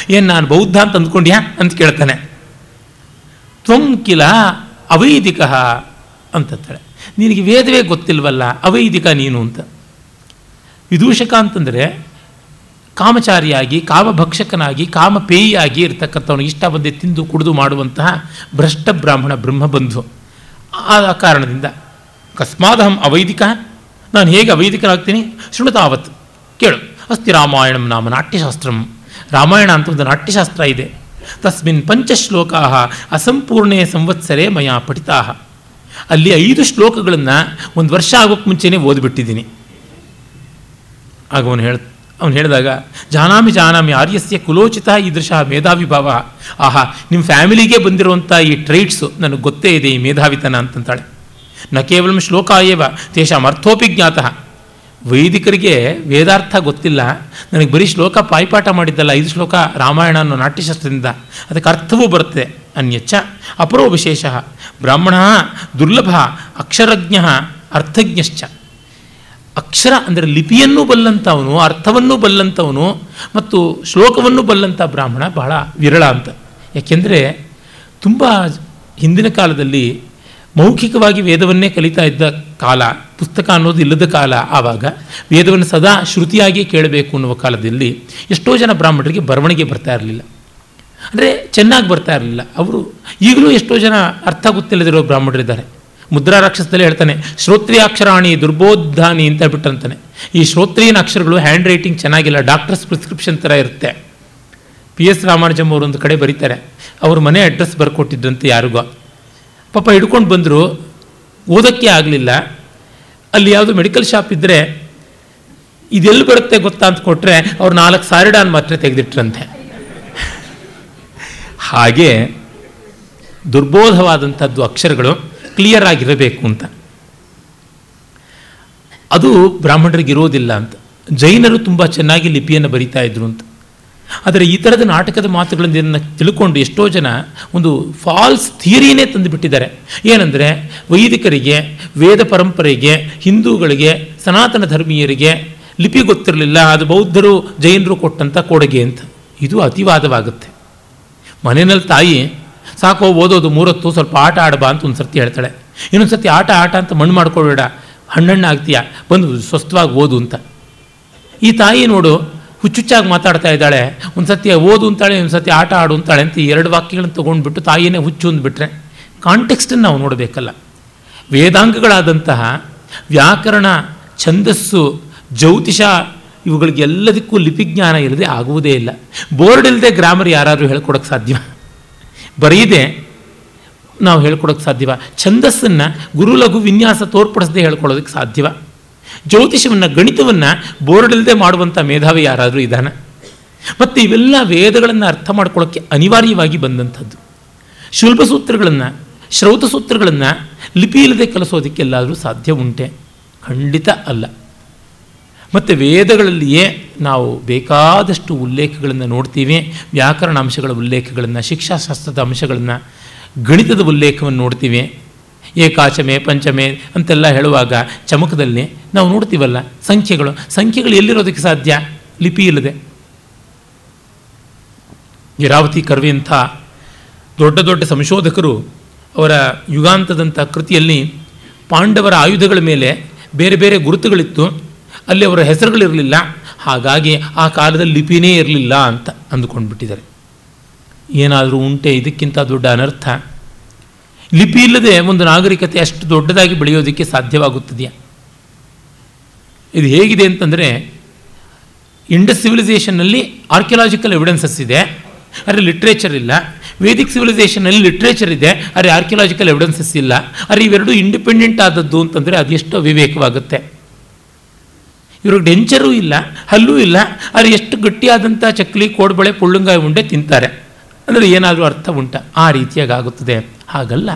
ಏನು ನಾನು ಬೌದ್ಧ ಅಂತ ಅಂದ್ಕೊಂಡ್ಯಾ? ಅಂತ ಕೇಳ್ತಾನೆ. ತ್ವಂ ಕಿಲ ಅವೈದಿಕ ಅಂತಂತಾಳೆ ನಿನಗೆ ವೇದವೇ ಗೊತ್ತಿಲ್ವಲ್ಲ, ಅವೈದಿಕ ನೀನು ಅಂತ. ವಿದೂಷಕ ಅಂತಂದರೆ ಕಾಮಚಾರಿಯಾಗಿ, ಕಾಮಭಕ್ಷಕನಾಗಿ, ಕಾಮಪೇಯಿಯಾಗಿ ಇರ್ತಕ್ಕಂಥವನು ಇಷ್ಟ ಬಂದೆ ತಿಂದು ಕುಡಿದು ಮಾಡುವಂತಹ ಭ್ರಷ್ಟ ಬ್ರಾಹ್ಮಣ ಬ್ರಹ್ಮಬಂಧು. ಆ ಕಾರಣದಿಂದ ಅಕಸ್ಮಾದಹಂ ಅವೈದಿಕ, ನಾನು ಹೇಗೆ ಅವೈದಿಕನಾಗ್ತೀನಿ? ಶೃಣುತಾವತ್ ಕೇಳು. ಅಸ್ತಿ ರಾಮಾಯಣಂ ನಾಮ ನಾಟ್ಯಶಾಸ್ತ್ರಂ. ರಾಮಾಯಣ ಅಂತ ಒಂದು ನಾಟ್ಯಶಾಸ್ತ್ರ ಇದೆ. ತಸ್ಮಿನ್ ಪಂಚಶ್ಲೋಕಾ ಅಸಂಪೂರ್ಣೇ ಸಂವತ್ಸರೆ ಮಯಾ ಪಠಿತಾ ಅಲ್ಲಿ ಐದು ಶ್ಲೋಕಗಳನ್ನು ಒಂದು ವರ್ಷ ಆಗೋಕ್ಕೆ ಮುಂಚೆನೇ ಓದಿಬಿಟ್ಟಿದ್ದೀನಿ. ಆಗ ಅವನು ಹೇಳ, ಅವನು ಹೇಳಿದಾಗ, ಜಾನಾಮಿ ಜಾನಾಮಿ ಆರ್ಯಸ್ಯ ಕುಲೋಚಿತ ಈದೃಶ ಮೇಧಾವಿಭಾವ. ಆಹಾ ನಿಮ್ಮ ಫ್ಯಾಮಿಲಿಗೆ ಬಂದಿರುವಂಥ ಈ ಟ್ರೈಟ್ಸು ನನಗೆ ಗೊತ್ತೇ ಇದೆ ಈ ಮೇಧಾವಿತನ ಅಂತಂತಾಳೆ. ನ ಕೇವಲ ಶ್ಲೋಕ ಏವ ತೇಷಾಂ ಅರ್ಥೋಪಿ ಜ್ಞಾತಃ. ವೈದಿಕರಿಗೆ ವೇದಾರ್ಥ ಗೊತ್ತಿಲ್ಲ. ನನಗೆ ಬರೀ ಶ್ಲೋಕ ಪಾಯಿಪಾಠ ಮಾಡಿದ್ದಲ್ಲ, ಐದು ಶ್ಲೋಕ ರಾಮಾಯಣ ಅನ್ನೋ ನಾಟ್ಯಶಾಸ್ತ್ರದಿಂದ. ಅದಕ್ಕೆ ಅರ್ಥವೂ ಬರುತ್ತೆ. ಅನ್ಯಚ್ಚ. ಅಪರೋ ವಿಶೇಷ ಬ್ರಾಹ್ಮಣ, ದುರ್ಲಭ, ಅಕ್ಷರಜ್ಞ, ಅರ್ಥಜ್ಞಶ್ಚ. ಅಕ್ಷರ ಅಂದರೆ ಲಿಪಿಯನ್ನು ಬಲ್ಲಂಥವನು, ಅರ್ಥವನ್ನು ಬಲ್ಲಂಥವನು ಮತ್ತು ಶ್ಲೋಕವನ್ನು ಬಲ್ಲಂಥ ಬ್ರಾಹ್ಮಣ ಬಹಳ ವಿರಳ ಅಂತ. ಯಾಕೆಂದರೆ ತುಂಬ ಹಿಂದಿನ ಕಾಲದಲ್ಲಿ ಮೌಖಿಕವಾಗಿ ವೇದವನ್ನೇ ಕಲಿತಾ ಇದ್ದ ಕಾಲ, ಪುಸ್ತಕ ಅನ್ನೋದು ಇಲ್ಲದ ಕಾಲ ಆವಾಗ ವೇದವನ್ನು ಸದಾ ಶ್ರುತಿಯಾಗಿ ಕೇಳಬೇಕು ಅನ್ನುವ ಕಾಲದಲ್ಲಿ ಎಷ್ಟೋ ಜನ ಬ್ರಾಹ್ಮಣರಿಗೆ ಬರವಣಿಗೆ ಬರ್ತಾ ಇರಲಿಲ್ಲ. ಅಂದರೆ ಚೆನ್ನಾಗಿ ಬರ್ತಾ ಇರಲಿಲ್ಲ. ಅವರು ಈಗಲೂ ಎಷ್ಟೋ ಜನ ಅರ್ಥ ಗೊತ್ತಿಲ್ಲದಿರೋ ಬ್ರಾಹ್ಮಣರಿದ್ದಾರೆ. ಮುದ್ರಾ ರಾಕ್ಷಸದಲ್ಲಿ ಹೇಳ್ತಾನೆ, ಶ್ರೋತ್ರಿಯಾಕ್ಷರಾಣಿ ದುರ್ಬೋಧಾನಿ ಅಂತ ಬಿಟ್ರಂತಾನೆ ಈ ಶ್ರೋತ್ರಿಯನ ಅಕ್ಷರಗಳು ಹ್ಯಾಂಡ್ ರೈಟಿಂಗ್ ಚೆನ್ನಾಗಿಲ್ಲ ಡಾಕ್ಟರ್ಸ್ ಪ್ರಿಸ್ಕ್ರಿಪ್ಷನ್ ಥರ ಇರುತ್ತೆ. ಪಿ ಎಸ್ ರಾಮಾನುಜಮ್ ಅವರು ಒಂದು ಕಡೆ ಬರೀತಾರೆ, ಅವ್ರ ಮನೆ ಅಡ್ರೆಸ್ ಬರ್ಕೊಟ್ಟಿದ್ರಂತೆ ಯಾರಿಗೋ. ಪಾಪ ಹಿಡ್ಕೊಂಡು ಬಂದರು ಓದೋಕ್ಕೆ ಆಗಲಿಲ್ಲ. ಅಲ್ಲಿ ಯಾವುದು ಮೆಡಿಕಲ್ ಶಾಪ್ ಇದ್ದರೆ ಇದೆಲ್ಲಿ ಬರುತ್ತೆ ಗೊತ್ತಾ ಅಂತ ಕೊಟ್ಟರೆ ಅವ್ರು ನಾಲ್ಕು ಸಾರಿಡಾನ್ ಮಾತ್ರ ತೆಗೆದಿಟ್ರಂತೆ. ಹಾಗೆ ದುರ್ಬೋಧವಾದಂಥದ್ದು ಅಕ್ಷರಗಳು ಕ್ಲಿಯರ್ ಆಗಿರಬೇಕು ಅಂತ. ಅದು ಬ್ರಾಹ್ಮಣರಿಗೆ ಇರೋದಿಲ್ಲ ಅಂತ. ಜೈನರು ತುಂಬ ಚೆನ್ನಾಗಿ ಲಿಪಿಯನ್ನು ಬರಿತಾ ಇದ್ರು ಅಂತ. ಆದರೆ ಈ ಥರದ ನಾಟಕದ ಮಾತುಗಳಿಂದ ತಿಳ್ಕೊಂಡು ಎಷ್ಟೋ ಜನ ಒಂದು ಫಾಲ್ಸ್ ಥಿಯರಿನೇ ತಂದುಬಿಟ್ಟಿದ್ದಾರೆ. ಏನಂದರೆ ವೈದಿಕರಿಗೆ, ವೇದ ಪರಂಪರೆಗೆ, ಹಿಂದೂಗಳಿಗೆ, ಸನಾತನ ಧರ್ಮೀಯರಿಗೆ ಲಿಪಿ ಗೊತ್ತಿರಲಿಲ್ಲ, ಅದು ಬೌದ್ಧರು, ಜೈನರು ಕೊಟ್ಟಂಥ ಕೊಡುಗೆ ಅಂತ. ಇದು ಅತಿವಾದವಾಗುತ್ತೆ. ಮನೆಯಲ್ಲಿ ತಾಯಿ, ಸಾಕೋ ಓದೋದು ಮೂರತ್ತು, ಸ್ವಲ್ಪ ಆಟ ಆಡಬಾ ಅಂತ ಒಂದು ಸರ್ತಿ ಹೇಳ್ತಾಳೆ. ಇನ್ನೊಂದು ಸರ್ತಿ ಆಟ ಆಟ ಅಂತ ಮಣ್ಣು ಮಾಡ್ಕೊಳ್ಬೇಡ ಹಣ್ಣಣ್ಣು ಆಗ್ತೀಯಾ ಬಂದು ಸ್ವಸ್ಥವಾಗಿ ಓದು ಅಂತ. ಈ ತಾಯಿ ನೋಡು ಹುಚ್ಚುಚ್ಚಾಗಿ ಮಾತಾಡ್ತಾ ಇದ್ದಾಳೆ. ಒಂದು ಸತಿ ಓದು ಅಂತಾಳೆ ಒಂದು ಸತಿ ಆಟ ಆಡು ಅಂತಾಳೆ ಅಂತ ಎರಡು ವಾಕ್ಯಗಳನ್ನು ತೊಗೊಂಡ್ಬಿಟ್ಟು ತಾಯಿಯೇ ಹುಚ್ಚು ಅಂದ್ಬಿಟ್ರೆ ಕಾಂಟೆಕ್ಸ್ಟನ್ನು ನಾವು ನೋಡಬೇಕಲ್ಲ. ವೇದಾಂಗಗಳಾದಂತಹ ವ್ಯಾಕರಣ, ಛಂದಸ್ಸು, ಜ್ಯೋತಿಷ ಇವುಗಳಿಗೆಲ್ಲದಕ್ಕೂ ಲಿಪಿಜ್ಞಾನ ಇಲ್ಲದೆ ಆಗುವುದೇ ಇಲ್ಲ. ಬೋರ್ಡ್ ಇಲ್ಲದೆ ಗ್ರಾಮರ್ ಯಾರಾದರೂ ಹೇಳ್ಕೊಡೋಕ್ಕೆ ಸಾಧ್ಯ? ಬರೀದೆ ನಾವು ಹೇಳ್ಕೊಡೋಕ್ಕೆ ಸಾಧ್ಯವ? ಛಂದಸ್ಸನ್ನು ಗುರು ಲಘು ವಿನ್ಯಾಸ ತೋರ್ಪಡಿಸದೆ ಹೇಳ್ಕೊಳ್ಳೋದಕ್ಕೆ ಸಾಧ್ಯವ? ಜ್ಯೋತಿಷವನ್ನು, ಗಣಿತವನ್ನು ಬೋರ್ಡ್ ಇಲ್ಲದೆ ಮಾಡುವಂಥ ಮೇಧಾವಿ ಯಾರಾದರೂ ಇದ್ದಾನೆ? ಮತ್ತು ಇವೆಲ್ಲ ವೇದಗಳನ್ನು ಅರ್ಥ ಮಾಡ್ಕೊಳ್ಳೋಕ್ಕೆ ಅನಿವಾರ್ಯವಾಗಿ ಬಂದಂಥದ್ದು. ಶುಲ್ಭ ಸೂತ್ರಗಳನ್ನು, ಶ್ರೌತ ಸೂತ್ರಗಳನ್ನು ಲಿಪಿ ಇಲ್ಲದೆ ಕಲಿಸೋದಕ್ಕೆ ಎಲ್ಲಾದರೂ ಸಾಧ್ಯ ಉಂಟೆ? ಖಂಡಿತ ಅಲ್ಲ. ಮತ್ತು ವೇದಗಳಲ್ಲಿಯೇ ನಾವು ಬೇಕಾದಷ್ಟು ಉಲ್ಲೇಖಗಳನ್ನು ನೋಡ್ತೀವಿ. ವ್ಯಾಕರಣ ಅಂಶಗಳ ಉಲ್ಲೇಖಗಳನ್ನು, ಶಿಕ್ಷಾಶಾಸ್ತ್ರದ ಅಂಶಗಳನ್ನು, ಗಣಿತದ ಉಲ್ಲೇಖವನ್ನು ನೋಡ್ತೀವಿ. ಏಕಾಚಮೆ, ಪಂಚಮೆ ಅಂತೆಲ್ಲ ಹೇಳುವಾಗ ಚಮಕದಲ್ಲಿ ನಾವು ನೋಡ್ತೀವಲ್ಲ ಸಂಖ್ಯೆಗಳು. ಸಂಖ್ಯೆಗಳು ಎಲ್ಲಿರೋದಕ್ಕೆ ಸಾಧ್ಯ? ಲಿಪಿ ಇಲ್ಲದೆ. ಇರಾವತಿ ಕರ್ವಿಯಂಥ ದೊಡ್ಡ ದೊಡ್ಡ ಸಂಶೋಧಕರು ಅವರ ಯುಗಾಂತದಂಥ ಕೃತಿಯಲ್ಲಿ ಪಾಂಡವರ ಆಯುಧಗಳ ಮೇಲೆ ಬೇರೆ ಬೇರೆ ಗುರುತುಗಳಿತ್ತು. ಅಲ್ಲಿ ಅವರ ಹೆಸರುಗಳಿರಲಿಲ್ಲ. ಹಾಗಾಗಿ ಆ ಕಾಲದಲ್ಲಿ ಲಿಪಿನೇ ಇರಲಿಲ್ಲ ಅಂತ ಅಂದುಕೊಂಡ್ಬಿಟ್ಟಿದ್ದಾರೆ. ಏನಾದರೂ ಉಂಟೆ ಇದಕ್ಕಿಂತ ದೊಡ್ಡ ಅನರ್ಥ. ಲಿಪಿ ಇಲ್ಲದೆ ಒಂದು ನಾಗರಿಕತೆ ಅಷ್ಟು ದೊಡ್ಡದಾಗಿ ಬೆಳೆಯೋದಕ್ಕೆ ಸಾಧ್ಯವಾಗುತ್ತದೆಯಾ? ಇದು ಹೇಗಿದೆ ಅಂತಂದರೆ, ಇಂಡಸ್ ಸಿವಿಲೈಸೇಷನ್ನಲ್ಲಿ ಆರ್ಕಿಯಾಲಜಿಕಲ್ ಎವಿಡೆನ್ಸಸ್ ಇದೆ ಆದರೆ ಲಿಟ್ರೇಚರ್ ಇಲ್ಲ. ವೇದಿಕ್ ಸಿವಿಲೈಸೇಷನಲ್ಲಿ ಲಿಟ್ರೇಚರ್ ಇದೆ ಆದರೆ ಆರ್ಕಿಯಾಲಜಿಕಲ್ ಎವಿಡೆನ್ಸಸ್ ಇಲ್ಲ. ಆದರೆ ಇವೆರಡು ಇಂಡಿಪೆಂಡೆಂಟ್ ಆದದ್ದು ಅಂತಂದರೆ ಅದೆಷ್ಟು ವಿವೇಕವಾಗುತ್ತೆ. ಇವ್ರಿಗೆ ಡೆಂಚರೂ ಇಲ್ಲ, ಹಲ್ಲೂ ಇಲ್ಲ. ಆದರೆ ಎಷ್ಟು ಗಟ್ಟಿಯಾದಂಥ ಚಕ್ಲಿ, ಕೋಡ್ಬಳೆ, ಪುಳ್ಳುಂಗಾಯಿ ಉಂಡೆ ತಿಂತಾರೆ. ಅಂದರೆ ಏನಾದರೂ ಅರ್ಥ ಉಂಟ, ಆ ರೀತಿಯಾಗಿ ಆಗುತ್ತದೆ ಹಾಗಲ್ಲ.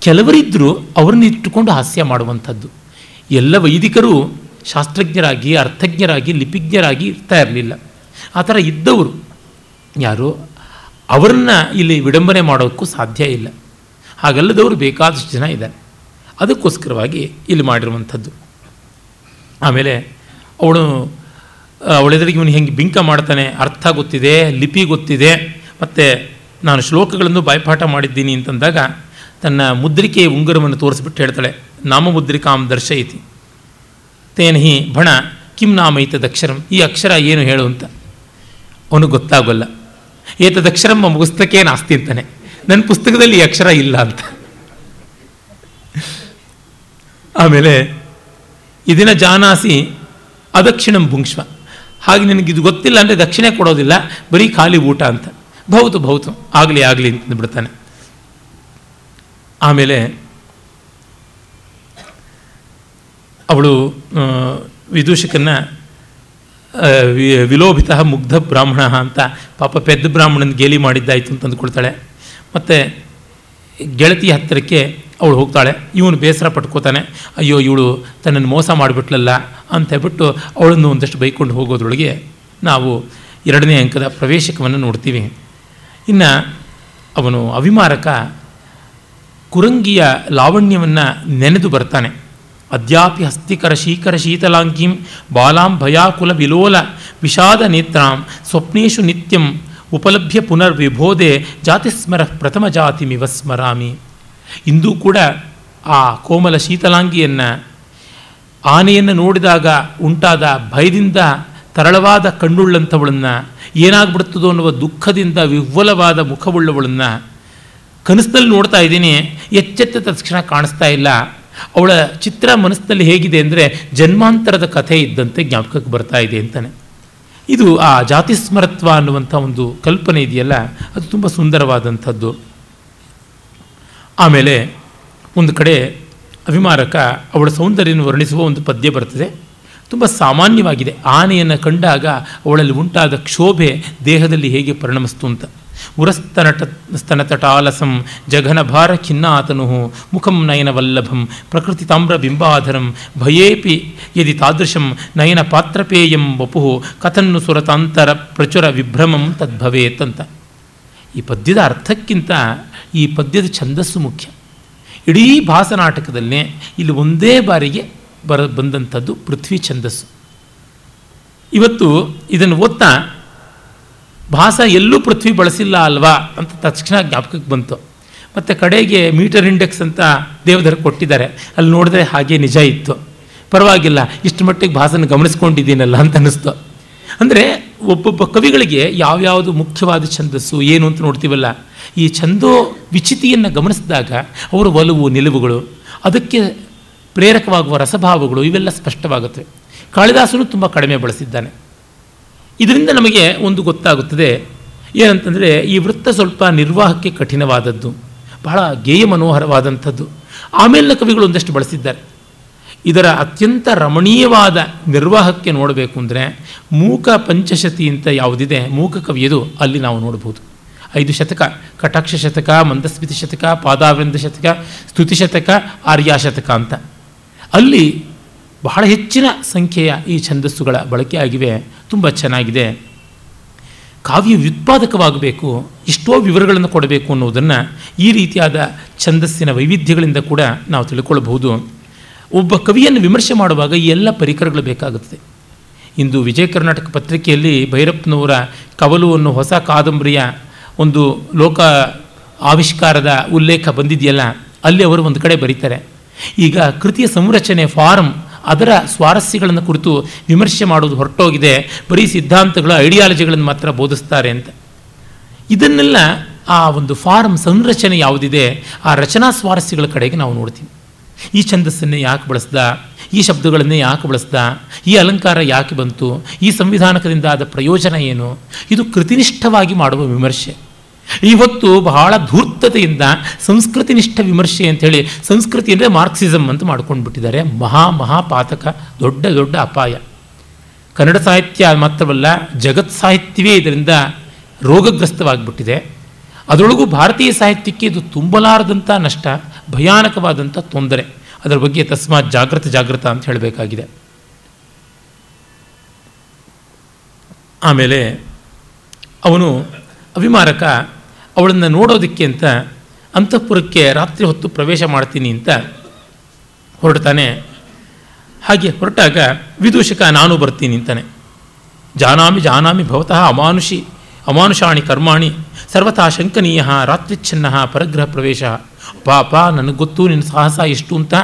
ಕೆಲವರಿದ್ದರೂ ಅವ್ರನ್ನ ಇಟ್ಟುಕೊಂಡು ಹಾಸ್ಯ ಮಾಡುವಂಥದ್ದು. ಎಲ್ಲ ವೈದಿಕರು ಶಾಸ್ತ್ರಜ್ಞರಾಗಿ, ಅರ್ಥಜ್ಞರಾಗಿ, ಲಿಪಿಜ್ಞರಾಗಿ ಇರ್ತಾ ಇರಲಿಲ್ಲ. ಆ ಥರ ಇದ್ದವರು. ಯಾರು? ಅವರನ್ನು ಇಲ್ಲಿ ವಿಡಂಬನೆ ಮಾಡೋಕ್ಕೂ ಸಾಧ್ಯ ಇಲ್ಲ. ಹಾಗಲ್ಲದವರು ಬೇಕಾದಷ್ಟು ಜನ ಇದ್ದಾರೆ. ಅದಕ್ಕೋಸ್ಕರವಾಗಿ ಇಲ್ಲಿ ಮಾಡಿರುವಂಥದ್ದು. ಆಮೇಲೆ ಅವಳು ಅವಳೆದುರಿಗೆ ಇವನು ಹೆಂಗೆ ಬಿಂಕ ಮಾಡ್ತಾನೆ, ಅರ್ಥ ಗೊತ್ತಿದೆ, ಲಿಪಿ ಗೊತ್ತಿದೆ. ಮತ್ತು ನಾನು ಶ್ಲೋಕಗಳನ್ನು ಬಾಯ್ಪಾಠ ಮಾಡಿದ್ದೀನಿ ಅಂತಂದಾಗ ತನ್ನ ಮುದ್ರಿಕೆಯ ಉಂಗುರವನ್ನು ತೋರಿಸ್ಬಿಟ್ಟು ಹೇಳ್ತಾಳೆ ನಾಮ ಮುದ್ರಿಕಾಂ ದರ್ಶಯಿತಿ, ತೇನ ಹಿ ಭಣ ಕಿಂ ಅಕ್ಷರಂ ಈ ಅಕ್ಷರ ಏನು ಹೇಳು ಅಂತ? ಅವನಿಗೆ ಗೊತ್ತಾಗೋಲ್ಲ. ಏತದಕ್ಷರಂ ನಮ್ಮ ಪುಸ್ತಕೇ ಆಸ್ತಿ ಅಂತಾನೆ. ನನ್ನ ಪುಸ್ತಕದಲ್ಲಿ ಈ ಅಕ್ಷರ ಇಲ್ಲ ಅಂತ. ಆಮೇಲೆ ಇದನ್ನ ಜಾನಾಸಿ ಅದಕ್ಷಿಣಂ ಭುಂಕ್ಷ್ವ ಹಾಗೆ ನಿನಗಿದು ಗೊತ್ತಿಲ್ಲ ಅಂದರೆ ದಕ್ಷಿಣೆ ಕೊಡೋದಿಲ್ಲ, ಬರೀ ಖಾಲಿ ಊಟ ಅಂತ. ಭೌತು ಭೌತು ಆಗಲಿ ಆಗಲಿ ಅಂತ ಬಿಡ್ತಾನೆ. ಆಮೇಲೆ ಅವಳು ವಿದೂಷಕನ ವಿಲೋಭಿತ ಮುಗ್ಧ ಬ್ರಾಹ್ಮಣ ಅಂತ, ಪಾಪ ಪೆದ್ದ ಬ್ರಾಹ್ಮಣನ ಗೇಲಿ ಮಾಡಿದ್ದಾಯಿತು ಅಂತ ಅಂದ್ಕೊಳ್ತಾಳೆ. ಮತ್ತು ಗೆಳತಿ ಹತ್ತಿರಕ್ಕೆ ಅವಳು ಹೋಗ್ತಾಳೆ. ಇವನು ಬೇಸರ ಪಟ್ಕೋತಾನೆ. ಅಯ್ಯೋ, ಇವಳು ತನ್ನನ್ನು ಮೋಸ ಮಾಡಿಬಿಟ್ಲಲ್ಲ ಅಂತ ಹೇಳ್ಬಿಟ್ಟು ಅವಳನ್ನು ಒಂದಷ್ಟು ಬೈಕೊಂಡು ಹೋಗೋದ್ರೊಳಗೆ ನಾವು ಎರಡನೇ ಅಂಕದ ಪ್ರವೇಶಕವನ್ನು ನೋಡ್ತೀವಿ. ಇನ್ನು ಅವನು ಅವಿಮಾರಕ ಕುರಂಗಿಯ ಲಾವಣ್ಯವನ್ನು ನೆನೆದು ಬರ್ತಾನೆ. ಅದ್ಯಾಪಿ ಹಸ್ತಿಕರ ಶೀಕರ ಶೀತಲಾಂಗೀಂ ಬಾಲಾಂ ಭಯಾಕುಲ ವಿಲೋಲ ವಿಷಾದ ನೇತ್ರಾಂ ಸ್ವಪ್ನೇಶು ನಿತ್ಯಂ ಉಪಲಭ್ಯ ಪುನರ್ವಿಬೋಧೆ ಜಾತಿಸ್ಮರ ಪ್ರಥಮ ಜಾತಿಮಿವ ಸ್ಮರಾಮಿ. ಇಂದೂ ಕೂಡ ಆ ಕೋಮಲ ಶೀತಲಾಂಗಿಯನ್ನು ಆನೆಯನ್ನು ನೋಡಿದಾಗ ಉಂಟಾದ ಭಯದಿಂದ ತರಳವಾದ ಕಣ್ಣುಳ್ಳಂಥವಳನ್ನು ಏನಾಗ್ಬಿಡ್ತದೋ ಅನ್ನುವ ದುಃಖದಿಂದ ವಿವ್ವಲವಾದ ಮುಖವುಳ್ಳವಳನ್ನು ಕನಸಿನಲ್ಲಿ ನೋಡ್ತಾ ಇದ್ದೀನಿ ಎಚ್ಚೆತ್ತ ತಕ್ಷಣ ಕಾಣಿಸ್ತಾ ಇಲ್ಲ. ಅವಳ ಚಿತ್ರ ಮನಸ್ಸಿನಲ್ಲಿ ಹೇಗಿದೆ ಅಂದರೆ ಜನ್ಮಾಂತರದ ಕಥೆ ಇದ್ದಂತೆ ಜ್ಞಾಪಕಕ್ಕೆ ಬರ್ತಾ ಇದೆ ಅಂತಾನೆ. ಇದು ಆ ಜಾತಿ ಸ್ಮರತ್ವ ಅನ್ನುವಂಥ ಒಂದು ಕಲ್ಪನೆ ಇದೆಯಲ್ಲ, ಅದು ತುಂಬ ಸುಂದರವಾದಂಥದ್ದು. ಆಮೇಲೆ ಒಂದು ಕಡೆ ಅಭಿಮಾರಕ ಅವಳ ಸೌಂದರ್ಯವನ್ನು ವರ್ಣಿಸುವ ಒಂದು ಪದ್ಯ ಬರ್ತದೆ. ತುಂಬ ಸಾಮಾನ್ಯವಾಗಿದೆ. ಆನೆಯನ್ನು ಕಂಡಾಗ ಅವಳಲ್ಲಿ ಉಂಟಾದ ಕ್ಷೋಭೆ ದೇಹದಲ್ಲಿ ಹೇಗೆ ಪರಿಣಮಿಸ್ತು ಅಂತ. ಉರಸ್ತನಟ, ಸ್ತನತಟಾಲಸಂ ಜಘನಭಾರ ಖಿನ್ನಾತನು ಮುಖಂ ನಯನವಲ್ಲಭಂ, ಪ್ರಕೃತಿ ತಾಮ್ರ ಬಿಂಬಾಧರಂ, ಭಯೇಪಿ ಯದಿ ತಾದೃಶಂ, ನಯನ ಪಾತ್ರಪೇಯಂ ವಪು, ಕಥನ್ನು ಸುರತಾಂತರ ಪ್ರಚುರ ವಿಭ್ರಮಂ ತದ್ಭವೇತ್ ಅಂತ. ಈ ಪದ್ಯದ ಅರ್ಥಕ್ಕಿಂತ ಈ ಪದ್ಯದ ಛಂದಸ್ಸು ಮುಖ್ಯ. ಇಡೀ ಭಾಸನಾಟಕದಲ್ಲೇ ಇಲ್ಲಿ ಒಂದೇ ಬಾರಿಗೆ ಬರ ಬಂದಂಥದ್ದು ಪೃಥ್ವಿ ಛಂದಸ್ಸು. ಇವತ್ತು ಇದನ್ನು ಓದ್ತಾ ಭಾಸ ಎಲ್ಲೂ ಪೃಥ್ವಿ ಬಳಸಿಲ್ಲ ಅಲ್ವಾ ಅಂತ ತಕ್ಷಣ ಜ್ಞಾಪಕಕ್ಕೆ ಬಂತು. ಮತ್ತು ಕಡೆಗೆ ಮೀಟರ್ ಇಂಡೆಕ್ಸ್ ಅಂತ ದೇವಧರ್ ಕೊಟ್ಟಿದ್ದಾರೆ. ಅಲ್ಲಿ ನೋಡಿದ್ರೆ ಹಾಗೆ ನಿಜ ಇತ್ತು. ಪರವಾಗಿಲ್ಲ, ಇಷ್ಟು ಮಟ್ಟಿಗೆ ಭಾಸನ ಗಮನಿಸ್ಕೊಂಡಿದ್ದೀನಲ್ಲ ಅಂತ ಅನ್ನಿಸ್ತು. ಅಂದರೆ ಒಬ್ಬೊಬ್ಬ ಕವಿಗಳಿಗೆ ಯಾವ್ಯಾವುದು ಮುಖ್ಯವಾದ ಛಂದಸ್ಸು, ಏನು ಅಂತ ನೋಡ್ತೀವಲ್ಲ, ಈ ಛಂದೋ ವಿಚಿತಿಯನ್ನು ಗಮನಿಸಿದಾಗ ಅವರ ಒಲವು, ನಿಲುವುಗಳು, ಅದಕ್ಕೆ ಪ್ರೇರಕವಾಗುವ ರಸಭಾವಗಳು ಇವೆಲ್ಲ ಸ್ಪಷ್ಟವಾಗುತ್ತವೆ ಕಾಳಿದಾಸನು ತುಂಬ ಕಡಿಮೆ ಬಳಸಿದ್ದಾನೆ. ಇದರಿಂದ ನಮಗೆ ಒಂದು ಗೊತ್ತಾಗುತ್ತದೆ. ಏನಂತಂದರೆ ಈ ವೃತ್ತ ಸ್ವಲ್ಪ ನಿರ್ವಾಹಕ್ಕೆ ಕಠಿಣವಾದದ್ದು. ಬಹಳ ಗೇಯ ಮನೋಹರವಾದಂಥದ್ದು. ಆಮೇಲಿನ ಕವಿಗಳು ಒಂದಷ್ಟು ಬಳಸಿದ್ದಾರೆ. ಇದರ ಅತ್ಯಂತ ರಮಣೀಯವಾದ ನಿರ್ವಾಹಕ್ಕೆ ನೋಡಬೇಕು ಅಂದರೆ ಮೂಕ ಪಂಚಶತಿ ಅಂತ ಯಾವುದಿದೆ, ಮೂಕ ಕವಿಯದು ಅಲ್ಲಿ ನಾವು ನೋಡಬಹುದು ಐದು ಶತಕ, ಕಟಾಕ್ಷ ಶತಕ, ಮಂದಸ್ಮಿತಿ ಶತಕ, ಪಾದಾವೃಂದ ಶತಕ, ಸ್ತುತಿ ಶತಕ, ಆರ್ಯಾ ಶತಕ ಅಂತ. ಅಲ್ಲಿ ಬಹಳ ಹೆಚ್ಚಿನ ಸಂಖ್ಯೆಯ ಈ ಛಂದಸ್ಸುಗಳ ಬಳಕೆ ಆಗಿವೆ. ತುಂಬ ಚೆನ್ನಾಗಿದೆ. ಕಾವ್ಯ ವ್ಯುತ್ಪಾದಕವಾಗಬೇಕು, ಎಷ್ಟೋ ವಿವರಗಳನ್ನು ಕೊಡಬೇಕು ಅನ್ನೋದನ್ನು ಈ ರೀತಿಯಾದ ಛಂದಸ್ಸಿನ ವೈವಿಧ್ಯಗಳಿಂದ ಕೂಡ ನಾವು ತಿಳ್ಕೊಳ್ಬಹುದು. ಒಬ್ಬ ಕವಿಯನ್ನು ವಿಮರ್ಶೆ ಮಾಡುವಾಗ ಈ ಎಲ್ಲ ಪರಿಕರಗಳು ಬೇಕಾಗುತ್ತದೆ. ಇಂದು ವಿಜಯ ಕರ್ನಾಟಕ ಪತ್ರಿಕೆಯಲ್ಲಿ ಭೈರಪ್ಪನವರ ಕವಲು ಅನ್ನೋ ಹೊಸ ಕಾದಂಬರಿಯ ಒಂದು ಲೋಕ ಆವಿಷ್ಕಾರದ ಉಲ್ಲೇಖ ಬಂದಿದೆಯಲ್ಲ, ಅಲ್ಲಿ ಅವರು ಒಂದು ಕಡೆ ಬರೀತಾರೆ. ಈಗ ಕೃತಿಯ ಸಂರಚನೆ ಫಾರ್ಮ್ ಅದರ ಸ್ವಾರಸ್ಯಗಳನ್ನು ಕುರಿತು ವಿಮರ್ಶೆ ಮಾಡೋದು ಹೊರಟೋಗಿದೆ. ಬರೀ ಸಿದ್ಧಾಂತಗಳ, ಐಡಿಯಾಲಜಿಗಳನ್ನು ಮಾತ್ರ ಬೋಧಿಸ್ತಾರೆ ಅಂತ. ಇದನ್ನೆಲ್ಲ ಆ ಒಂದು ಫಾರ್ಮ್ ಸಂರಚನೆ ಯಾವುದಿದೆ, ಆ ರಚನಾ ಸ್ವಾರಸ್ಯಗಳ ಕಡೆಗೆ ನಾವು ನೋಡ್ತೀವಿ. ಈ ಛಂದಸ್ಸನ್ನೇ ಯಾಕೆ ಬಳಸ್ದ? ಈ ಶಬ್ದಗಳನ್ನೇ ಯಾಕೆ ಬಳಸ್ದ? ಈ ಅಲಂಕಾರ ಯಾಕೆ ಬಂತು? ಈ ಸಂವಿಧಾನಕದಿಂದ ಆದ ಪ್ರಯೋಜನ ಏನು? ಇದು ಕೃತಿನಿಷ್ಠವಾಗಿ ಮಾಡುವ ವಿಮರ್ಶೆ. ಇವತ್ತು ಬಹಳ ಧೂರ್ತತೆಯಿಂದ ಸಂಸ್ಕೃತಿನಿಷ್ಠ ವಿಮರ್ಶೆ ಅಂಥೇಳಿ ಸಂಸ್ಕೃತಿ ಅಂದರೆ ಮಾರ್ಕ್ಸಿಸಮ್ ಅಂತ ಮಾಡ್ಕೊಂಡು ಬಿಟ್ಟಿದ್ದಾರೆ. ಮಹಾ ಮಹಾಪಾತಕ, ದೊಡ್ಡ ದೊಡ್ಡ ಅಪಾಯ. ಕನ್ನಡ ಸಾಹಿತ್ಯ ಮಾತ್ರವಲ್ಲ, ಜಗತ್ ಸಾಹಿತ್ಯವೇ ಇದರಿಂದ ರೋಗಗ್ರಸ್ತವಾಗಿಬಿಟ್ಟಿದೆ. ಅದರೊಳಗೂ ಭಾರತೀಯ ಸಾಹಿತ್ಯಕ್ಕೆ ಇದು ತುಂಬಲಾರದಂಥ ನಷ್ಟ ಭಯಾನಕವಾದಂಥ ತೊಂದರೆ. ಅದರ ಬಗ್ಗೆ ತಸ್ಮಾತ್ ಜಾಗೃತ ಜಾಗೃತ ಅಂತ ಹೇಳಬೇಕಾಗಿದೆ. ಆಮೇಲೆ ಅವನು ಅಭಿಮಾರಕ ಅವಳನ್ನು ನೋಡೋದಕ್ಕೆ ಅಂತ ಅಂತಃಪುರಕ್ಕೆ ರಾತ್ರಿ ಹೊತ್ತು ಪ್ರವೇಶ ಮಾಡ್ತೀನಿ ಅಂತ ಹೊರಡ್ತಾನೆ. ಹಾಗೆ ಹೊರಟಾಗ ವಿದೂಷಕ ನಾನು ಬರ್ತೀನಿ ಅಂತಾನೆ. ಜಾನಾಮಿ ಜಾನಾಮಿ ಭವತಃ ಅಮಾನುಷಿ, ಅಮಾನುಷಾಣಿ ಕರ್ಮಾಣಿ ಸರ್ವಥಾ ಶಂಕನೀಯ ರಾತ್ರಿಚ್ಛನ್ನ ಪರಗ್ರಹ ಪ್ರವೇಶ. ಪಾಪ ನನಗೆ ಗೊತ್ತು, ನಿನ್ನ ಸಾಹಸ ಎಷ್ಟು ಅಂತ.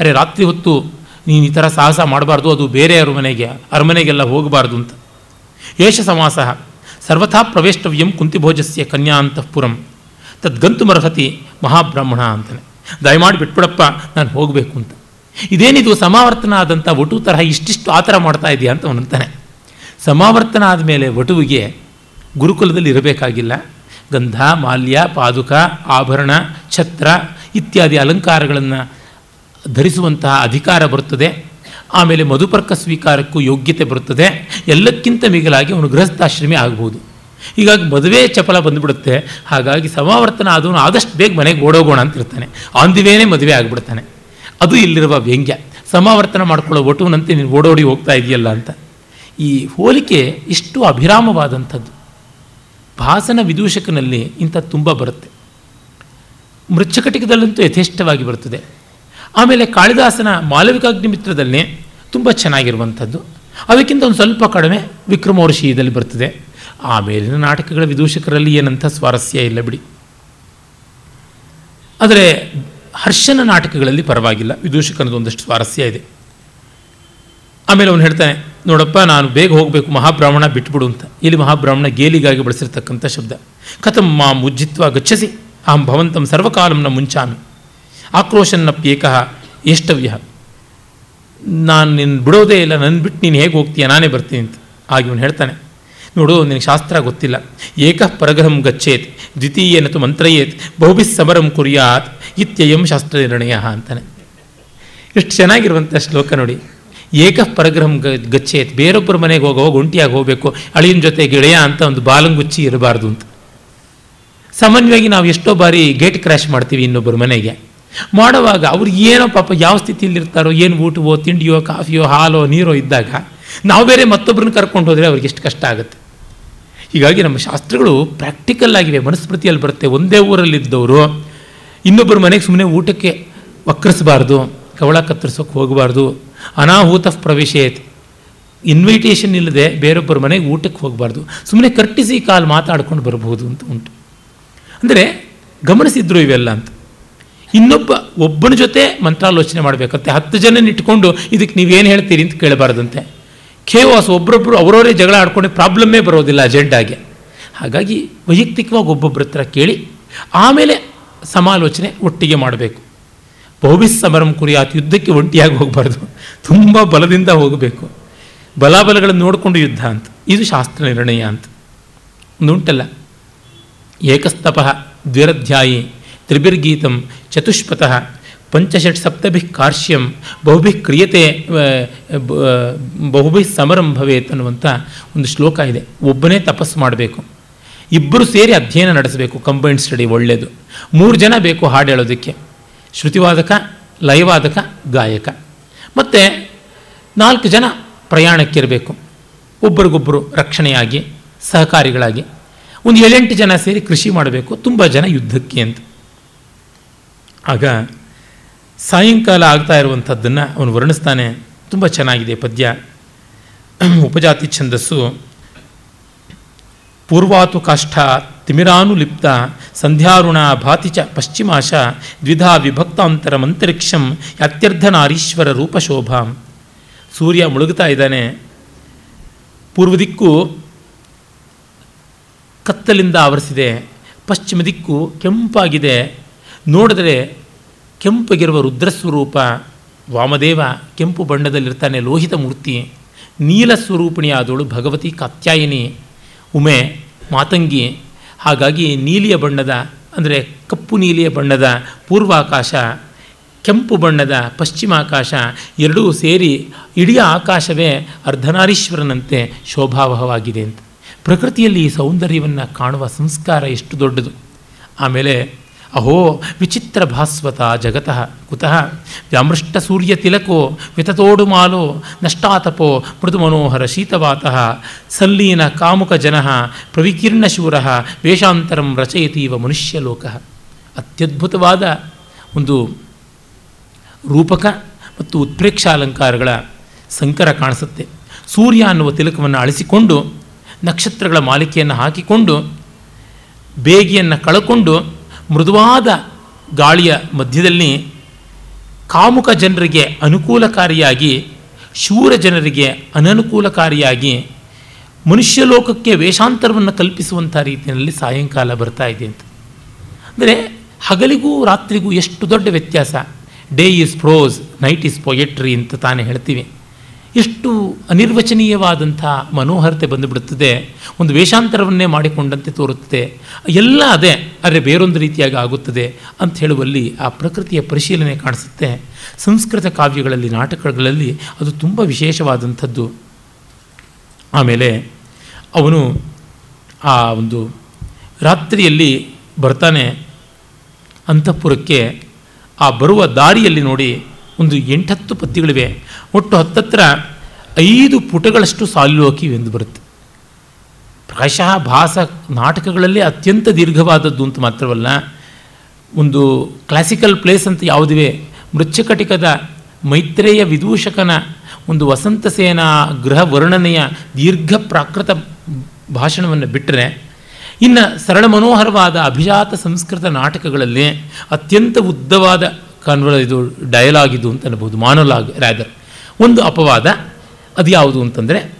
ಅರೆ, ರಾತ್ರಿ ಹೊತ್ತು ನೀನು ಈ ಥರ ಸಾಹಸ ಮಾಡಬಾರ್ದು, ಅದು ಬೇರೆ ಅರಮನೆಗೆ, ಅರಮನೆಗೆಲ್ಲ ಹೋಗಬಾರ್ದು ಅಂತ. ಏಷ ಸಮಾಸ ಸರ್ವಥಾ ಪ್ರವೇಷ್ಟವ್ಯಂ ಕುಂತಿಭೋಜಸ್ಯ ಕನ್ಯಾ ಅಂತಃಪುರಂ ತದ್ಗಂತುಮರ್ಹತಿ ಮಹಾಬ್ರಾಹ್ಮಣ ಅಂತಾನೆ. ದಯಮಾಡಿ ಬಿಟ್ಬಿಡಪ್ಪ, ನಾನು ಹೋಗಬೇಕು ಅಂತ. ಇದೇನಿದು ಸಮಾವರ್ತನ ಆದಂಥ ವಟು ತರಹ ಇಷ್ಟಿಷ್ಟು ಆ ಥರ ಮಾಡ್ತಾ ಇದೆಯಾ ಅಂತ ಅವನಂತಾನೆ ಸಮಾವರ್ತನ ಆದಮೇಲೆ ವಟುವಿಗೆ ಗುರುಕುಲದಲ್ಲಿ ಇರಬೇಕಾಗಿಲ್ಲ. ಗಂಧ, ಮಾಲ್ಯ, ಪಾದುಕ, ಆಭರಣ, ಛತ್ರ ಇತ್ಯಾದಿ ಅಲಂಕಾರಗಳನ್ನು ಧರಿಸುವಂತಹ ಅಧಿಕಾರ ಬರುತ್ತದೆ. ಆಮೇಲೆ ಮಧುಪರ್ಕ ಸ್ವೀಕಾರಕ್ಕೂ ಯೋಗ್ಯತೆ ಬರುತ್ತದೆ. ಎಲ್ಲಕ್ಕಿಂತ ಮಿಗಿಲಾಗಿ ಅವನು ಗೃಹಸ್ಥಾಶ್ರಮಿ ಆಗ್ಬೋದು. ಹೀಗಾಗಿ ಮದುವೆ ಚಪಲ ಬಂದುಬಿಡುತ್ತೆ. ಹಾಗಾಗಿ ಸಮಾವರ್ತನ ಆದವನು ಆದಷ್ಟು ಬೇಗ ಮನೆಗೆ ಓಡೋಗೋಣ ಅಂತ ಇರ್ತಾನೆ ಆನ್ ಮದುವೆ ಆಗಿಬಿಡ್ತಾನೆ. ಅದು ಇಲ್ಲಿರುವ ವ್ಯಂಗ್ಯ. ಸಮಾವರ್ತನ ಮಾಡ್ಕೊಳ್ಳೋ ಒಟುವನಂತೆ ನೀನು ಓಡೋಡಿ ಹೋಗ್ತಾ ಇದೆಯಲ್ಲ ಅಂತ. ಈ ಹೋಲಿಕೆ ಇಷ್ಟು ಅಭಿರಾಮವಾದಂಥದ್ದು. ಭಾಸನ ವಿದೂಷಕನಲ್ಲಿ ಇಂಥ ತುಂಬ ಬರುತ್ತೆ. ಮೃಚ್ಛಕಟಿಕದಲ್ಲಂತೂ ಯಥೇಷ್ಟವಾಗಿ ಬರ್ತದೆ. ಆಮೇಲೆ ಕಾಳಿದಾಸನ ಮಾಲವಿಕಾಗ್ನಿಮಿತ್ರದಲ್ಲಿ ತುಂಬ ಚೆನ್ನಾಗಿರುವಂಥದ್ದು. ಅದಕ್ಕಿಂತ ಒಂದು ಸ್ವಲ್ಪ ಕಡಿಮೆ ವಿಕ್ರಮೋರ್ಷಿಯದಲ್ಲಿ ಬರ್ತದೆ. ಆಮೇಲಿನ ನಾಟಕಗಳ ವಿದೂಷಕರಲ್ಲಿ ಏನಂಥ ಸ್ವಾರಸ್ಯ ಇಲ್ಲ ಬಿಡಿ. ಆದರೆ ಹರ್ಷನ ನಾಟಕಗಳಲ್ಲಿ ಪರವಾಗಿಲ್ಲ. ವಿದೂಷಕನದು ಒಂದಷ್ಟು ಸ್ವಾರಸ್ಯ ಇದೆ. ಆಮೇಲೆ ಅವನು ಹೇಳ್ತಾನೆ, ನೋಡಪ್ಪ, ನಾನು ಬೇಗ ಹೋಗಬೇಕು, ಮಹಾಬ್ರಾಹ್ಮಣ ಬಿಟ್ಬಿಡು ಅಂತ. ಇಲ್ಲಿ ಮಹಾಬ್ರಾಹ್ಮಣ ಗೇಲಿಗಾಗಿ ಬಳಸಿರ್ತಕ್ಕಂಥ ಶಬ್ದ. ಕಥಂ ಮಾಂ ಉಜ್ಜಿತ್ವ ಗಚ್ಚಸಿ, ಅಹಂ ಭವಂತಂ ಸರ್ವಕಾಲಂನ ಮುಂಚಾಮಿ. ಆಕ್ರೋಶನ್ನಪ್ಯೇಕಃ ಎಷ್ಟವ್ಯ ನಾನು ನಿನ್ನ ಬಿಡೋದೇ ಇಲ್ಲ ನನ್ನ ಬಿಟ್ಟು ನೀನು ಹೇಗೆ ಹೋಗ್ತೀಯ, ನಾನೇ ಬರ್ತೀನಿ ಅಂತ. ಆಗಿ ಇವನು ಹೇಳ್ತಾನೆ, ನೋಡು, ನಿನಗೆ ಶಾಸ್ತ್ರ ಗೊತ್ತಿಲ್ಲ. ಏಕ ಪರಗ್ರಹಂ ಗಚ್ಚೇತ್ ದ್ವಿತೀಯನತು ಮಂತ್ರಯೇತ್ ಬಹುಬಿಸ್ ಸಮರಂ ಕುರಿಯಾತ್, ಇತ್ಯಯಂ ಶಾಸ್ತ್ರ ನಿರ್ಣಯ ಅಂತಾನೆ. ಎಷ್ಟು ಚೆನ್ನಾಗಿರುವಂಥ ಶ್ಲೋಕ ನೋಡಿ. ಏಕ ಪರಗ್ರಹಂ ಗಚ್ಚೇತ್, ಬೇರೊಬ್ಬರ ಮನೆಗೆ ಹೋಗೋ ಒಂಟಿಯಾಗಿ ಹೋಗಬೇಕು, ಅಳಿಯನ ಜೊತೆ ಗೆಳೆಯ ಅಂತ ಒಂದು ಬಾಲಂಗುಚ್ಚಿ ಇರಬಾರ್ದು ಅಂತ. ಸಾಮಾನ್ಯವಾಗಿ ನಾವು ಎಷ್ಟೋ ಬಾರಿ ಗೇಟ್ ಕ್ರ್ಯಾಶ್ ಮಾಡ್ತೀವಿ ಇನ್ನೊಬ್ಬರ ಮನೆಗೆ. ಮಾಡುವಾಗ ಅವ್ರು ಏನೋ ಪಾಪ ಯಾವ ಸ್ಥಿತಿಯಲ್ಲಿರ್ತಾರೋ, ಏನು ಊಟವೋ, ತಿಂಡಿಯೋ, ಕಾಫಿಯೋ, ಹಾಲೋ, ನೀರೋ ಇದ್ದಾಗ ನಾವು ಬೇರೆ ಮತ್ತೊಬ್ಬರನ್ನ ಕರ್ಕೊಂಡು ಹೋದರೆ ಅವ್ರಿಗೆ ಎಷ್ಟು ಕಷ್ಟ ಆಗುತ್ತೆ. ಹೀಗಾಗಿ ನಮ್ಮ ಶಾಸ್ತ್ರಗಳು ಪ್ರಾಕ್ಟಿಕಲ್ ಆಗಿವೆ ಮನಸ್ಮೃತಿಯಲ್ಲಿ ಬರುತ್ತೆ. ಒಂದೇ ಊರಲ್ಲಿದ್ದವರು ಇನ್ನೊಬ್ಬರ ಮನೆಗೆ ಸುಮ್ಮನೆ ಊಟಕ್ಕೆ ವಕ್ರಿಸಬಾರ್ದು, ಕವಳ ಕತ್ತರಿಸೋಕೆ ಹೋಗಬಾರ್ದು, ಅನಾಹುತ ಪ್ರವೇಶೇತ್ ಇನ್ವಿಟೇಷನ್ ಇಲ್ಲದೆ ಬೇರೊಬ್ಬರ ಮನೆಗೆ ಊಟಕ್ಕೆ ಹೋಗಬಾರ್ದು ಸುಮ್ಮನೆ ಕರ್ಟಿಸಿ ಕಾಲು ಮಾತಾಡ್ಕೊಂಡು ಬರಬಹುದು ಅಂತ ಉಂಟು. ಅಂದರೆ ಗಮನಿಸಿದ್ರು ಇವೆಲ್ಲ ಅಂತ. ಇನ್ನೊಬ್ಬ ಒಬ್ಬನ ಜೊತೆ ಮಂತ್ರಾಲೋಚನೆ ಮಾಡಬೇಕಂತೆ. ಹತ್ತು ಜನ ಇಟ್ಕೊಂಡು ಇದಕ್ಕೆ ನೀವೇನು ಹೇಳ್ತೀರಿ ಅಂತ ಕೇಳಬಾರ್ದಂತೆ. ಖೇವಾಸ್ ಒಬ್ಬರೊಬ್ಬರು ಅವರವರೇ ಜಗಳ ಆಡ್ಕೊಂಡು ಪ್ರಾಬ್ಲಮ್ಮೇ ಬರೋದಿಲ್ಲ ಅಜೆಂಡಾಗೆ. ಹಾಗಾಗಿ ವೈಯಕ್ತಿಕವಾಗಿ ಒಬ್ಬೊಬ್ಬರ ಹತ್ರ ಕೇಳಿ, ಆಮೇಲೆ ಸಮಾಲೋಚನೆ ಒಟ್ಟಿಗೆ ಮಾಡಬೇಕು. ಬಹುಬಿಸ್ ಸಮರಂ ಕುರಿಯಾತ್ ಯುದ್ಧಕ್ಕೆ ಒಂಟಿಯಾಗಿ ಹೋಗಬಾರ್ದು. ತುಂಬ ಬಲದಿಂದ ಹೋಗಬೇಕು. ಬಲಾಬಲಗಳನ್ನು ನೋಡಿಕೊಂಡು ಯುದ್ಧ ಅಂತ. ಇದು ಶಾಸ್ತ್ರ ನಿರ್ಣಯ ಅಂತ. ಉಂಟಲ್ಲ ಏಕಸ್ತಪ ದ್ವಿರಧ್ಯಾಯಿ ತ್ರಿಭಿರ್ಗೀತಂ ಚತುಷ್ಪಥ ಪಂಚಷಟ್ ಸಪ್ತಭಿ ಕಾರ್ಶ್ಯಂ ಬಹುಭಿ ಕ್ರಿಯತೆ ಬಹುಭಿ ಸಮರಂ ಭವೇತ್ ಅನ್ನುವಂಥ ಒಂದು ಶ್ಲೋಕ ಇದೆ. ಒಬ್ಬನೇ ತಪಸ್ಸು ಮಾಡಬೇಕು. ಇಬ್ಬರು ಸೇರಿ ಅಧ್ಯಯನ ನಡೆಸಬೇಕು ಕಂಬೈನ್ಡ್ ಸ್ಟಡಿ ಒಳ್ಳೆಯದು ಮೂರು ಜನ ಬೇಕು ಹಾಡು ಹೇಳೋದಕ್ಕೆ. ಶ್ರುತಿವಾದಕ, ಲಯವಾದಕ, ಗಾಯಕ. ಮತ್ತು ನಾಲ್ಕು ಜನ ಪ್ರಯಾಣಕ್ಕಿರಬೇಕು ಒಬ್ಬರಿಗೊಬ್ಬರು ರಕ್ಷಣೆಯಾಗಿ, ಸಹಕಾರಿಗಳಾಗಿ. ಒಂದು ಏಳೆಂಟು ಜನ ಸೇರಿ ಕೃಷಿ ಮಾಡಬೇಕು. ತುಂಬ ಜನ ಯುದ್ಧಕ್ಕೆ ಅಂತ. ಆಗ ಸಾಯಂಕಾಲ ಆಗ್ತಾ ಇರುವಂಥದ್ದನ್ನು ಅವನು ವರ್ಣಿಸ್ತಾನೆ. ತುಂಬ ಚೆನ್ನಾಗಿದೆ ಪದ್ಯ. ಉಪಜಾತಿ ಛಂದಸ್ಸು. ಪೂರ್ವಾತು ಕಾಷ್ಠ ತಿಮಿರಾನುಲಿಪ್ತ ಸಂಧ್ಯಾರುಣ ಭಾತಿ ಚ ಪಶ್ಚಿಮಾಶ ದ್ವಿಧಾ ನಾರೀಶ್ವರ ಅತ್ಯರ್ಧನಾರೀಶ್ವರ ರೂಪಶೋಭಾಂ ಸೂರ್ಯ ಮುಳುಗುತ್ತಾ ಇದ್ದಾನೆ. ಪೂರ್ವ ದಿಕ್ಕು ಕತ್ತಲಿಂದ ಆವರಿಸಿದೆ. ಪಶ್ಚಿಮ ದಿಕ್ಕು ಕೆಂಪಾಗಿದೆ. ನೋಡಿದರೆ ಕೆಂಪಗಿರುವ ರುದ್ರಸ್ವರೂಪ ವಾಮದೇವ ಕೆಂಪು ಬಣ್ಣದಲ್ಲಿರ್ತಾನೆ ಲೋಹಿತ ಮೂರ್ತಿ, ನೀಲ ಸ್ವರೂಪಿಣಿಯಾದವಳು ಭಗವತಿ ಕಾತ್ಯಾಯಿನಿ, ಉಮೆ, ಮಾತಂಗಿ, ಹಾಗಾಗಿ ನೀಲಿಯ ಬಣ್ಣದ ಅಂದರೆ ಕಪ್ಪು ನೀಲಿಯ ಬಣ್ಣದ ಪೂರ್ವಾಕಾಶ, ಕೆಂಪು ಬಣ್ಣದ ಪಶ್ಚಿಮಾಕಾಶ ಎರಡೂ ಸೇರಿ ಇಡೀ ಆಕಾಶವೇ ಅರ್ಧನಾರೀಶ್ವರನಂತೆ ಶೋಭಾವಹವಾಗಿದೆ ಅಂತ. ಪ್ರಕೃತಿಯಲ್ಲಿ ಈ ಸೌಂದರ್ಯವನ್ನು ಕಾಣುವ ಸಂಸ್ಕಾರ ಎಷ್ಟು ದೊಡ್ಡದು. ಆಮೇಲೆ ಅಹೋ ವಿಚಿತ್ರ ಭಾಸ್ವತ ಜಗತಃ ಕುತಃ ವಿತತೋಡು ಮಾಲೋ ನಷ್ಟಾತಪೋ ಮೃದು ಮನೋಹರ ಶೀತವಾತಃ ಸಲ್ಲೀನ ಕಾಮುಕ ಜನ ಪ್ರವಿಕೀರ್ಣ ಶೂರ ವೇಷಾಂತರಂ ರಚಯತೀವ ಮನುಷ್ಯಲೋಕ ಅತ್ಯದ್ಭುತವಾದ ಒಂದು ರೂಪಕ ಮತ್ತು ಉತ್ಪ್ರೇಕ್ಷಾಲಂಕಾರಗಳ ಸಂಕರ ಕಾಣಿಸುತ್ತೆ. ಸೂರ್ಯ ಅನ್ನುವ ತಿಲಕವನ್ನು ಅಳಿಸಿಕೊಂಡು ನಕ್ಷತ್ರಗಳ ಮಾಲಿಕೆಯನ್ನು ಹಾಕಿಕೊಂಡು ಬೇಗಿಯನ್ನು ಕಳಕೊಂಡು ಮೃದುವಾದ ಗಾಳಿಯ ಮಧ್ಯದಲ್ಲಿ ಕಾಮುಕ ಜನರಿಗೆ ಅನುಕೂಲಕಾರಿಯಾಗಿ, ಶೂರ ಜನರಿಗೆ ಅನನುಕೂಲಕಾರಿಯಾಗಿ ಮನುಷ್ಯಲೋಕಕ್ಕೆ ವೇಷಾಂತರವನ್ನು ಕಲ್ಪಿಸುವಂಥ ರೀತಿಯಲ್ಲಿ ಸಾಯಂಕಾಲ ಬರ್ತಾ ಇದೆ ಅಂತ. ಅಂದರೆ ಹಗಲಿಗೂ ರಾತ್ರಿಗೂ ಎಷ್ಟು ದೊಡ್ಡ ವ್ಯತ್ಯಾಸ. Day is prose night is poetry ಅಂತ ತಾನೇ ಹೇಳ್ತೀವಿ. ಎಷ್ಟು ಅನಿರ್ವಚನೀಯವಾದಂಥ ಮನೋಹರತೆ ಬಂದುಬಿಡುತ್ತದೆ, ಒಂದು ವೇಷಾಂತರವನ್ನೇ ಮಾಡಿಕೊಂಡಂತೆ ತೋರುತ್ತದೆ, ಎಲ್ಲ ಅದೇ, ಆದರೆ ಬೇರೊಂದು ರೀತಿಯಾಗಿ ಆಗುತ್ತದೆ ಅಂತ ಹೇಳುವಲ್ಲಿ ಆ ಪ್ರಕೃತಿಯ ಪರಿಶೀಲನೆ ಕಾಣಿಸುತ್ತೆ. ಸಂಸ್ಕೃತ ಕಾವ್ಯಗಳಲ್ಲಿ, ನಾಟಕಗಳಲ್ಲಿ ಅದು ತುಂಬ ವಿಶೇಷವಾದಂಥದ್ದು. ಆಮೇಲೆ ಅವನು ಆ ಒಂದು ರಾತ್ರಿಯಲ್ಲಿ ಬರ್ತಾನೆ, ಅಂತಃಪುರಕ್ಕೆ ಆ ಬರುವ ದಾರಿಯಲ್ಲಿ ನೋಡಿ ಒಂದು ಎಂಟತ್ತು ಪದ್ಯಗಳಿವೆ. ಒಟ್ಟು ಹತ್ತತ್ರ ಐದು ಪುಟಗಳಷ್ಟು ಸಾಲಿಲೋಕಿ ಎಂದು ಬರುತ್ತೆ. ಪ್ರಾಯಶಃ ಭಾಸ ನಾಟಕಗಳಲ್ಲಿ ಅತ್ಯಂತ ದೀರ್ಘವಾದದ್ದು ಅಂತ ಮಾತ್ರವಲ್ಲ, ಒಂದು ಕ್ಲಾಸಿಕಲ್ ಪ್ಲೇಸ್ ಅಂತ ಯಾವುದಿವೆ, ಮೃಚ್ಛಕಟಿಕದ ಮೈತ್ರೇಯ ವಿದೂಷಕನ ಒಂದು ವಸಂತ ಸೇನಾ ಗೃಹ ವರ್ಣನೆಯ ದೀರ್ಘ ಪ್ರಾಕೃತ ಭಾಷಣವನ್ನು ಬಿಟ್ಟರೆ ಇನ್ನು ಸರಳ ಮನೋಹರವಾದ ಅಭಿಜಾತ ಸಂಸ್ಕೃತ ನಾಟಕಗಳಲ್ಲಿ ಅತ್ಯಂತ ಉದ್ದವಾದ ಕನ್ವರ್ ಇದು ಡಯಲಾಗ್ ಅಂತ ಅನ್ಬೋದು ಮಾನೋಲಾಗ್ ರ್ಯಾದರ್ ಒಂದು ಅಪವಾದ, ಅದು ಯಾವುದು ಅಂತಂದರೆ,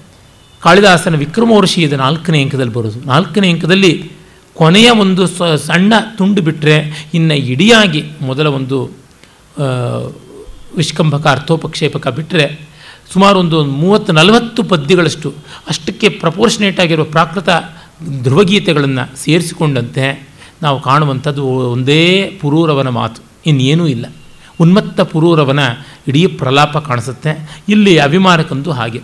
ಕಾಳಿದಾಸನ ವಿಕ್ರಮೋರ್ಷಿಯದ ನಾಲ್ಕನೇ ಅಂಕದಲ್ಲಿ ಬರೋದು. ನಾಲ್ಕನೇ ಅಂಕದಲ್ಲಿ ಕೊನೆಯ ಒಂದು ಸಣ್ಣ ತುಂಡು ಬಿಟ್ಟರೆ ಇನ್ನು ಇಡಿಯಾಗಿ ಮೊದಲ ಒಂದು ವಿಷ್ಕಂಭಕ ಅರ್ಥೋಪಕ್ಷೇಪಕ ಬಿಟ್ಟರೆ ಸುಮಾರು ಒಂದು ಮೂವತ್ತು ನಲವತ್ತು ಪದ್ಯಗಳಷ್ಟು ಅಷ್ಟಕ್ಕೆ ಪ್ರಪೋರ್ಷನೇಟ್ ಆಗಿರುವ ಪ್ರಾಕೃತ ಧ್ರುವಗೀತೆಗಳನ್ನು ಸೇರಿಸಿಕೊಂಡಂತೆ ನಾವು ಕಾಣುವಂಥದ್ದು ಒಂದೇ ಪುರೂರವನ ಮಾತು. ಇನ್ನೇನೂ ಇಲ್ಲ. ಉನ್ಮತ್ತ ಪುರೂರವನ ಇಡೀ ಪ್ರಲಾಪ ಕಾಣಿಸುತ್ತೆ. ಇಲ್ಲಿ ಅಭಿಮಾನಕ್ಕಂತೂ ಹಾಗೆ.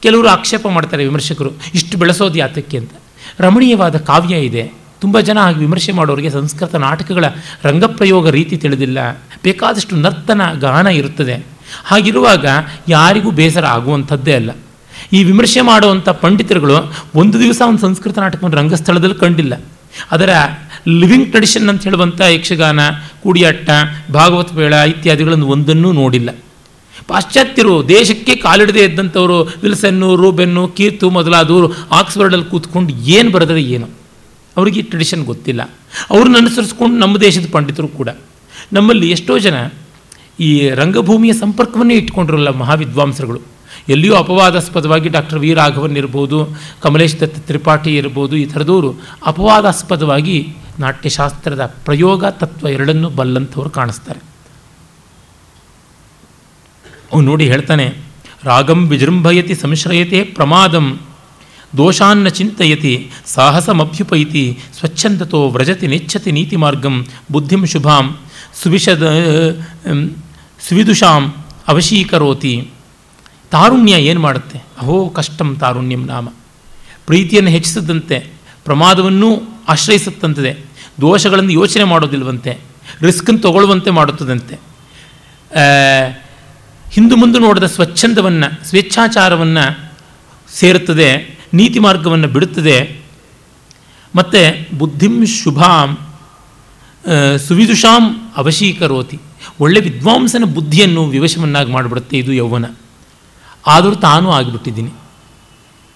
ಕೆಲವರು ಆಕ್ಷೇಪ ಮಾಡ್ತಾರೆ ವಿಮರ್ಶಕರು, ಇಷ್ಟು ಬೆಳೆಸೋದು ಯಾತಕ್ಕೆ ಅಂತ. ರಮಣೀಯವಾದ ಕಾವ್ಯ ಇದೆ. ತುಂಬ ಜನ ಹಾಗೆ ವಿಮರ್ಶೆ ಮಾಡೋರಿಗೆ ಸಂಸ್ಕೃತ ನಾಟಕಗಳ ರಂಗಪ್ರಯೋಗ ರೀತಿ ತಿಳಿದಿಲ್ಲ. ಬೇಕಾದಷ್ಟು ನರ್ತನ ಗಾನ ಇರುತ್ತದೆ. ಹಾಗಿರುವಾಗ ಯಾರಿಗೂ ಬೇಸರ ಆಗುವಂಥದ್ದೇ ಅಲ್ಲ. ಈ ವಿಮರ್ಶೆ ಮಾಡುವಂಥ ಪಂಡಿತರುಗಳು ಒಂದು ದಿವಸ ಒಂದು ಸಂಸ್ಕೃತ ನಾಟಕವನ್ನು ರಂಗಸ್ಥಳದಲ್ಲಿ ಕಂಡಿಲ್ಲ. ಅದರ ಲಿವಿಂಗ್ ಟ್ರೆಡಿಷನ್ ಅಂತ ಹೇಳುವಂಥ ಯಕ್ಷಗಾನ ಕೂಡಿಯಾಟ ಭಾಗವತ ಮೇಳ ಇತ್ಯಾದಿಗಳನ್ನು ಒಂದನ್ನೂ ನೋಡಿಲ್ಲ. ಪಾಶ್ಚಾತ್ಯರು ದೇಶಕ್ಕೆ ಕಾಲಿಡದೇ ಇದ್ದಂಥವರು ವಿಲ್ಸನ್ನು, ರೂಬೆನ್ನು, ಕೀರ್ತು ಮೊದಲಾದವರು ಆಕ್ಸ್ಫರ್ಡಲ್ಲಿ ಕೂತ್ಕೊಂಡು ಏನು ಬರೆದರೆ ಏನು? ಅವರಿಗೆ ಈ ಟ್ರೆಡಿಷನ್ ಗೊತ್ತಿಲ್ಲ. ಅವ್ರನ್ನ ಅನುಸರಿಸ್ಕೊಂಡು ನಮ್ಮ ದೇಶದ ಪಂಡಿತರು ಕೂಡ. ನಮ್ಮಲ್ಲಿ ಎಷ್ಟೋ ಜನ ಈ ರಂಗಭೂಮಿಯ ಸಂಪರ್ಕವನ್ನೇ ಇಟ್ಕೊಂಡಿರಲ್ಲ ಮಹಾವಿದ್ವಾಂಸರುಗಳು. ಎಲ್ಲಿಯೂ ಅಪವಾದಾಸ್ಪದವಾಗಿ ಡಾಕ್ಟರ್ ವಿ ರಾಘವನ್ ಇರ್ಬೋದು, ಕಮಲೇಶ್ ದತ್ತ ತ್ರಿಪಾಠಿ ಇರ್ಬೋದು, ಈ ಥರದವರು ಅಪವಾದಾಸ್ಪದವಾಗಿ ನಾಟ್ಯಶಾಸ್ತ್ರದ ಪ್ರಯೋಗ ತತ್ವ ಎರಡನ್ನೂ ಬಲ್ಲಂಥವ್ರು ಕಾಣಿಸ್ತಾರೆ. ಅವನು ನೋಡಿ ಹೇಳ್ತಾನೆ, ರಾಗಂ ವಿಜೃಂಭಯತಿ ಸಂಶ್ರಯತೆ ಪ್ರಮಾದಂ, ದೋಷಾನ್ನ ಚಿಂತಯತಿ, ಸಾಹಸಮಭ್ಯುಪೈತಿ, ಸ್ವಚ್ಛಂದತೋ ವ್ರಜತಿ ನೆಚ್ಚತಿ ನೀತಿ ಮಾರ್ಗಂ ಬುದ್ಧಿಂ ಶುಭಾಂ ಸುವಿಷದ ಸುವಿದುಷಾಂ, ಅವಶೀಕರೋತಿ. ತಾರುಣ್ಯ ಏನು ಮಾಡುತ್ತೆ? ಅಹೋ, ಕಷ್ಟಂ ತಾರುಣ್ಯಂ ನಾಮ. ಪ್ರೀತಿಯನ್ನು ಹೆಚ್ಚಿಸದಂತೆ ಪ್ರಮಾದವನ್ನೂ ಆಶ್ರಯಿಸುತ್ತಂತದೆ, ದೋಷಗಳನ್ನು ಯೋಚನೆ ಮಾಡೋದಿಲ್ವಂತೆ ರಿಸ್ಕನ್ನು ತಗೊಳ್ಳುವಂತೆ ಮಾಡುತ್ತದಂತೆ. ಹಿಂದು ಮುಂದೆ ನೋಡಿದ ಸ್ವಚ್ಛಂದವನ್ನು, ಸ್ವೇಚ್ಛಾಚಾರವನ್ನು ಸೇರುತ್ತದೆ, ನೀತಿ ಮಾರ್ಗವನ್ನು ಬಿಡುತ್ತದೆ. ಮತ್ತು ಬುದ್ಧಿಂ ಶುಭಾಂ ಸುವಿದುಷಾಂ ಅವಶೀಕರೋತಿ. ಒಳ್ಳೆ ವಿದ್ವಾಂಸನ ಬುದ್ಧಿಯನ್ನು ವಿವಶವನ್ನಾಗಿ ಮಾಡಿಬಿಡುತ್ತೆ ಇದು ಯೌವನ. ಆದರೂ ತಾನೂ ಆಗಿಬಿಟ್ಟಿದ್ದೀನಿ.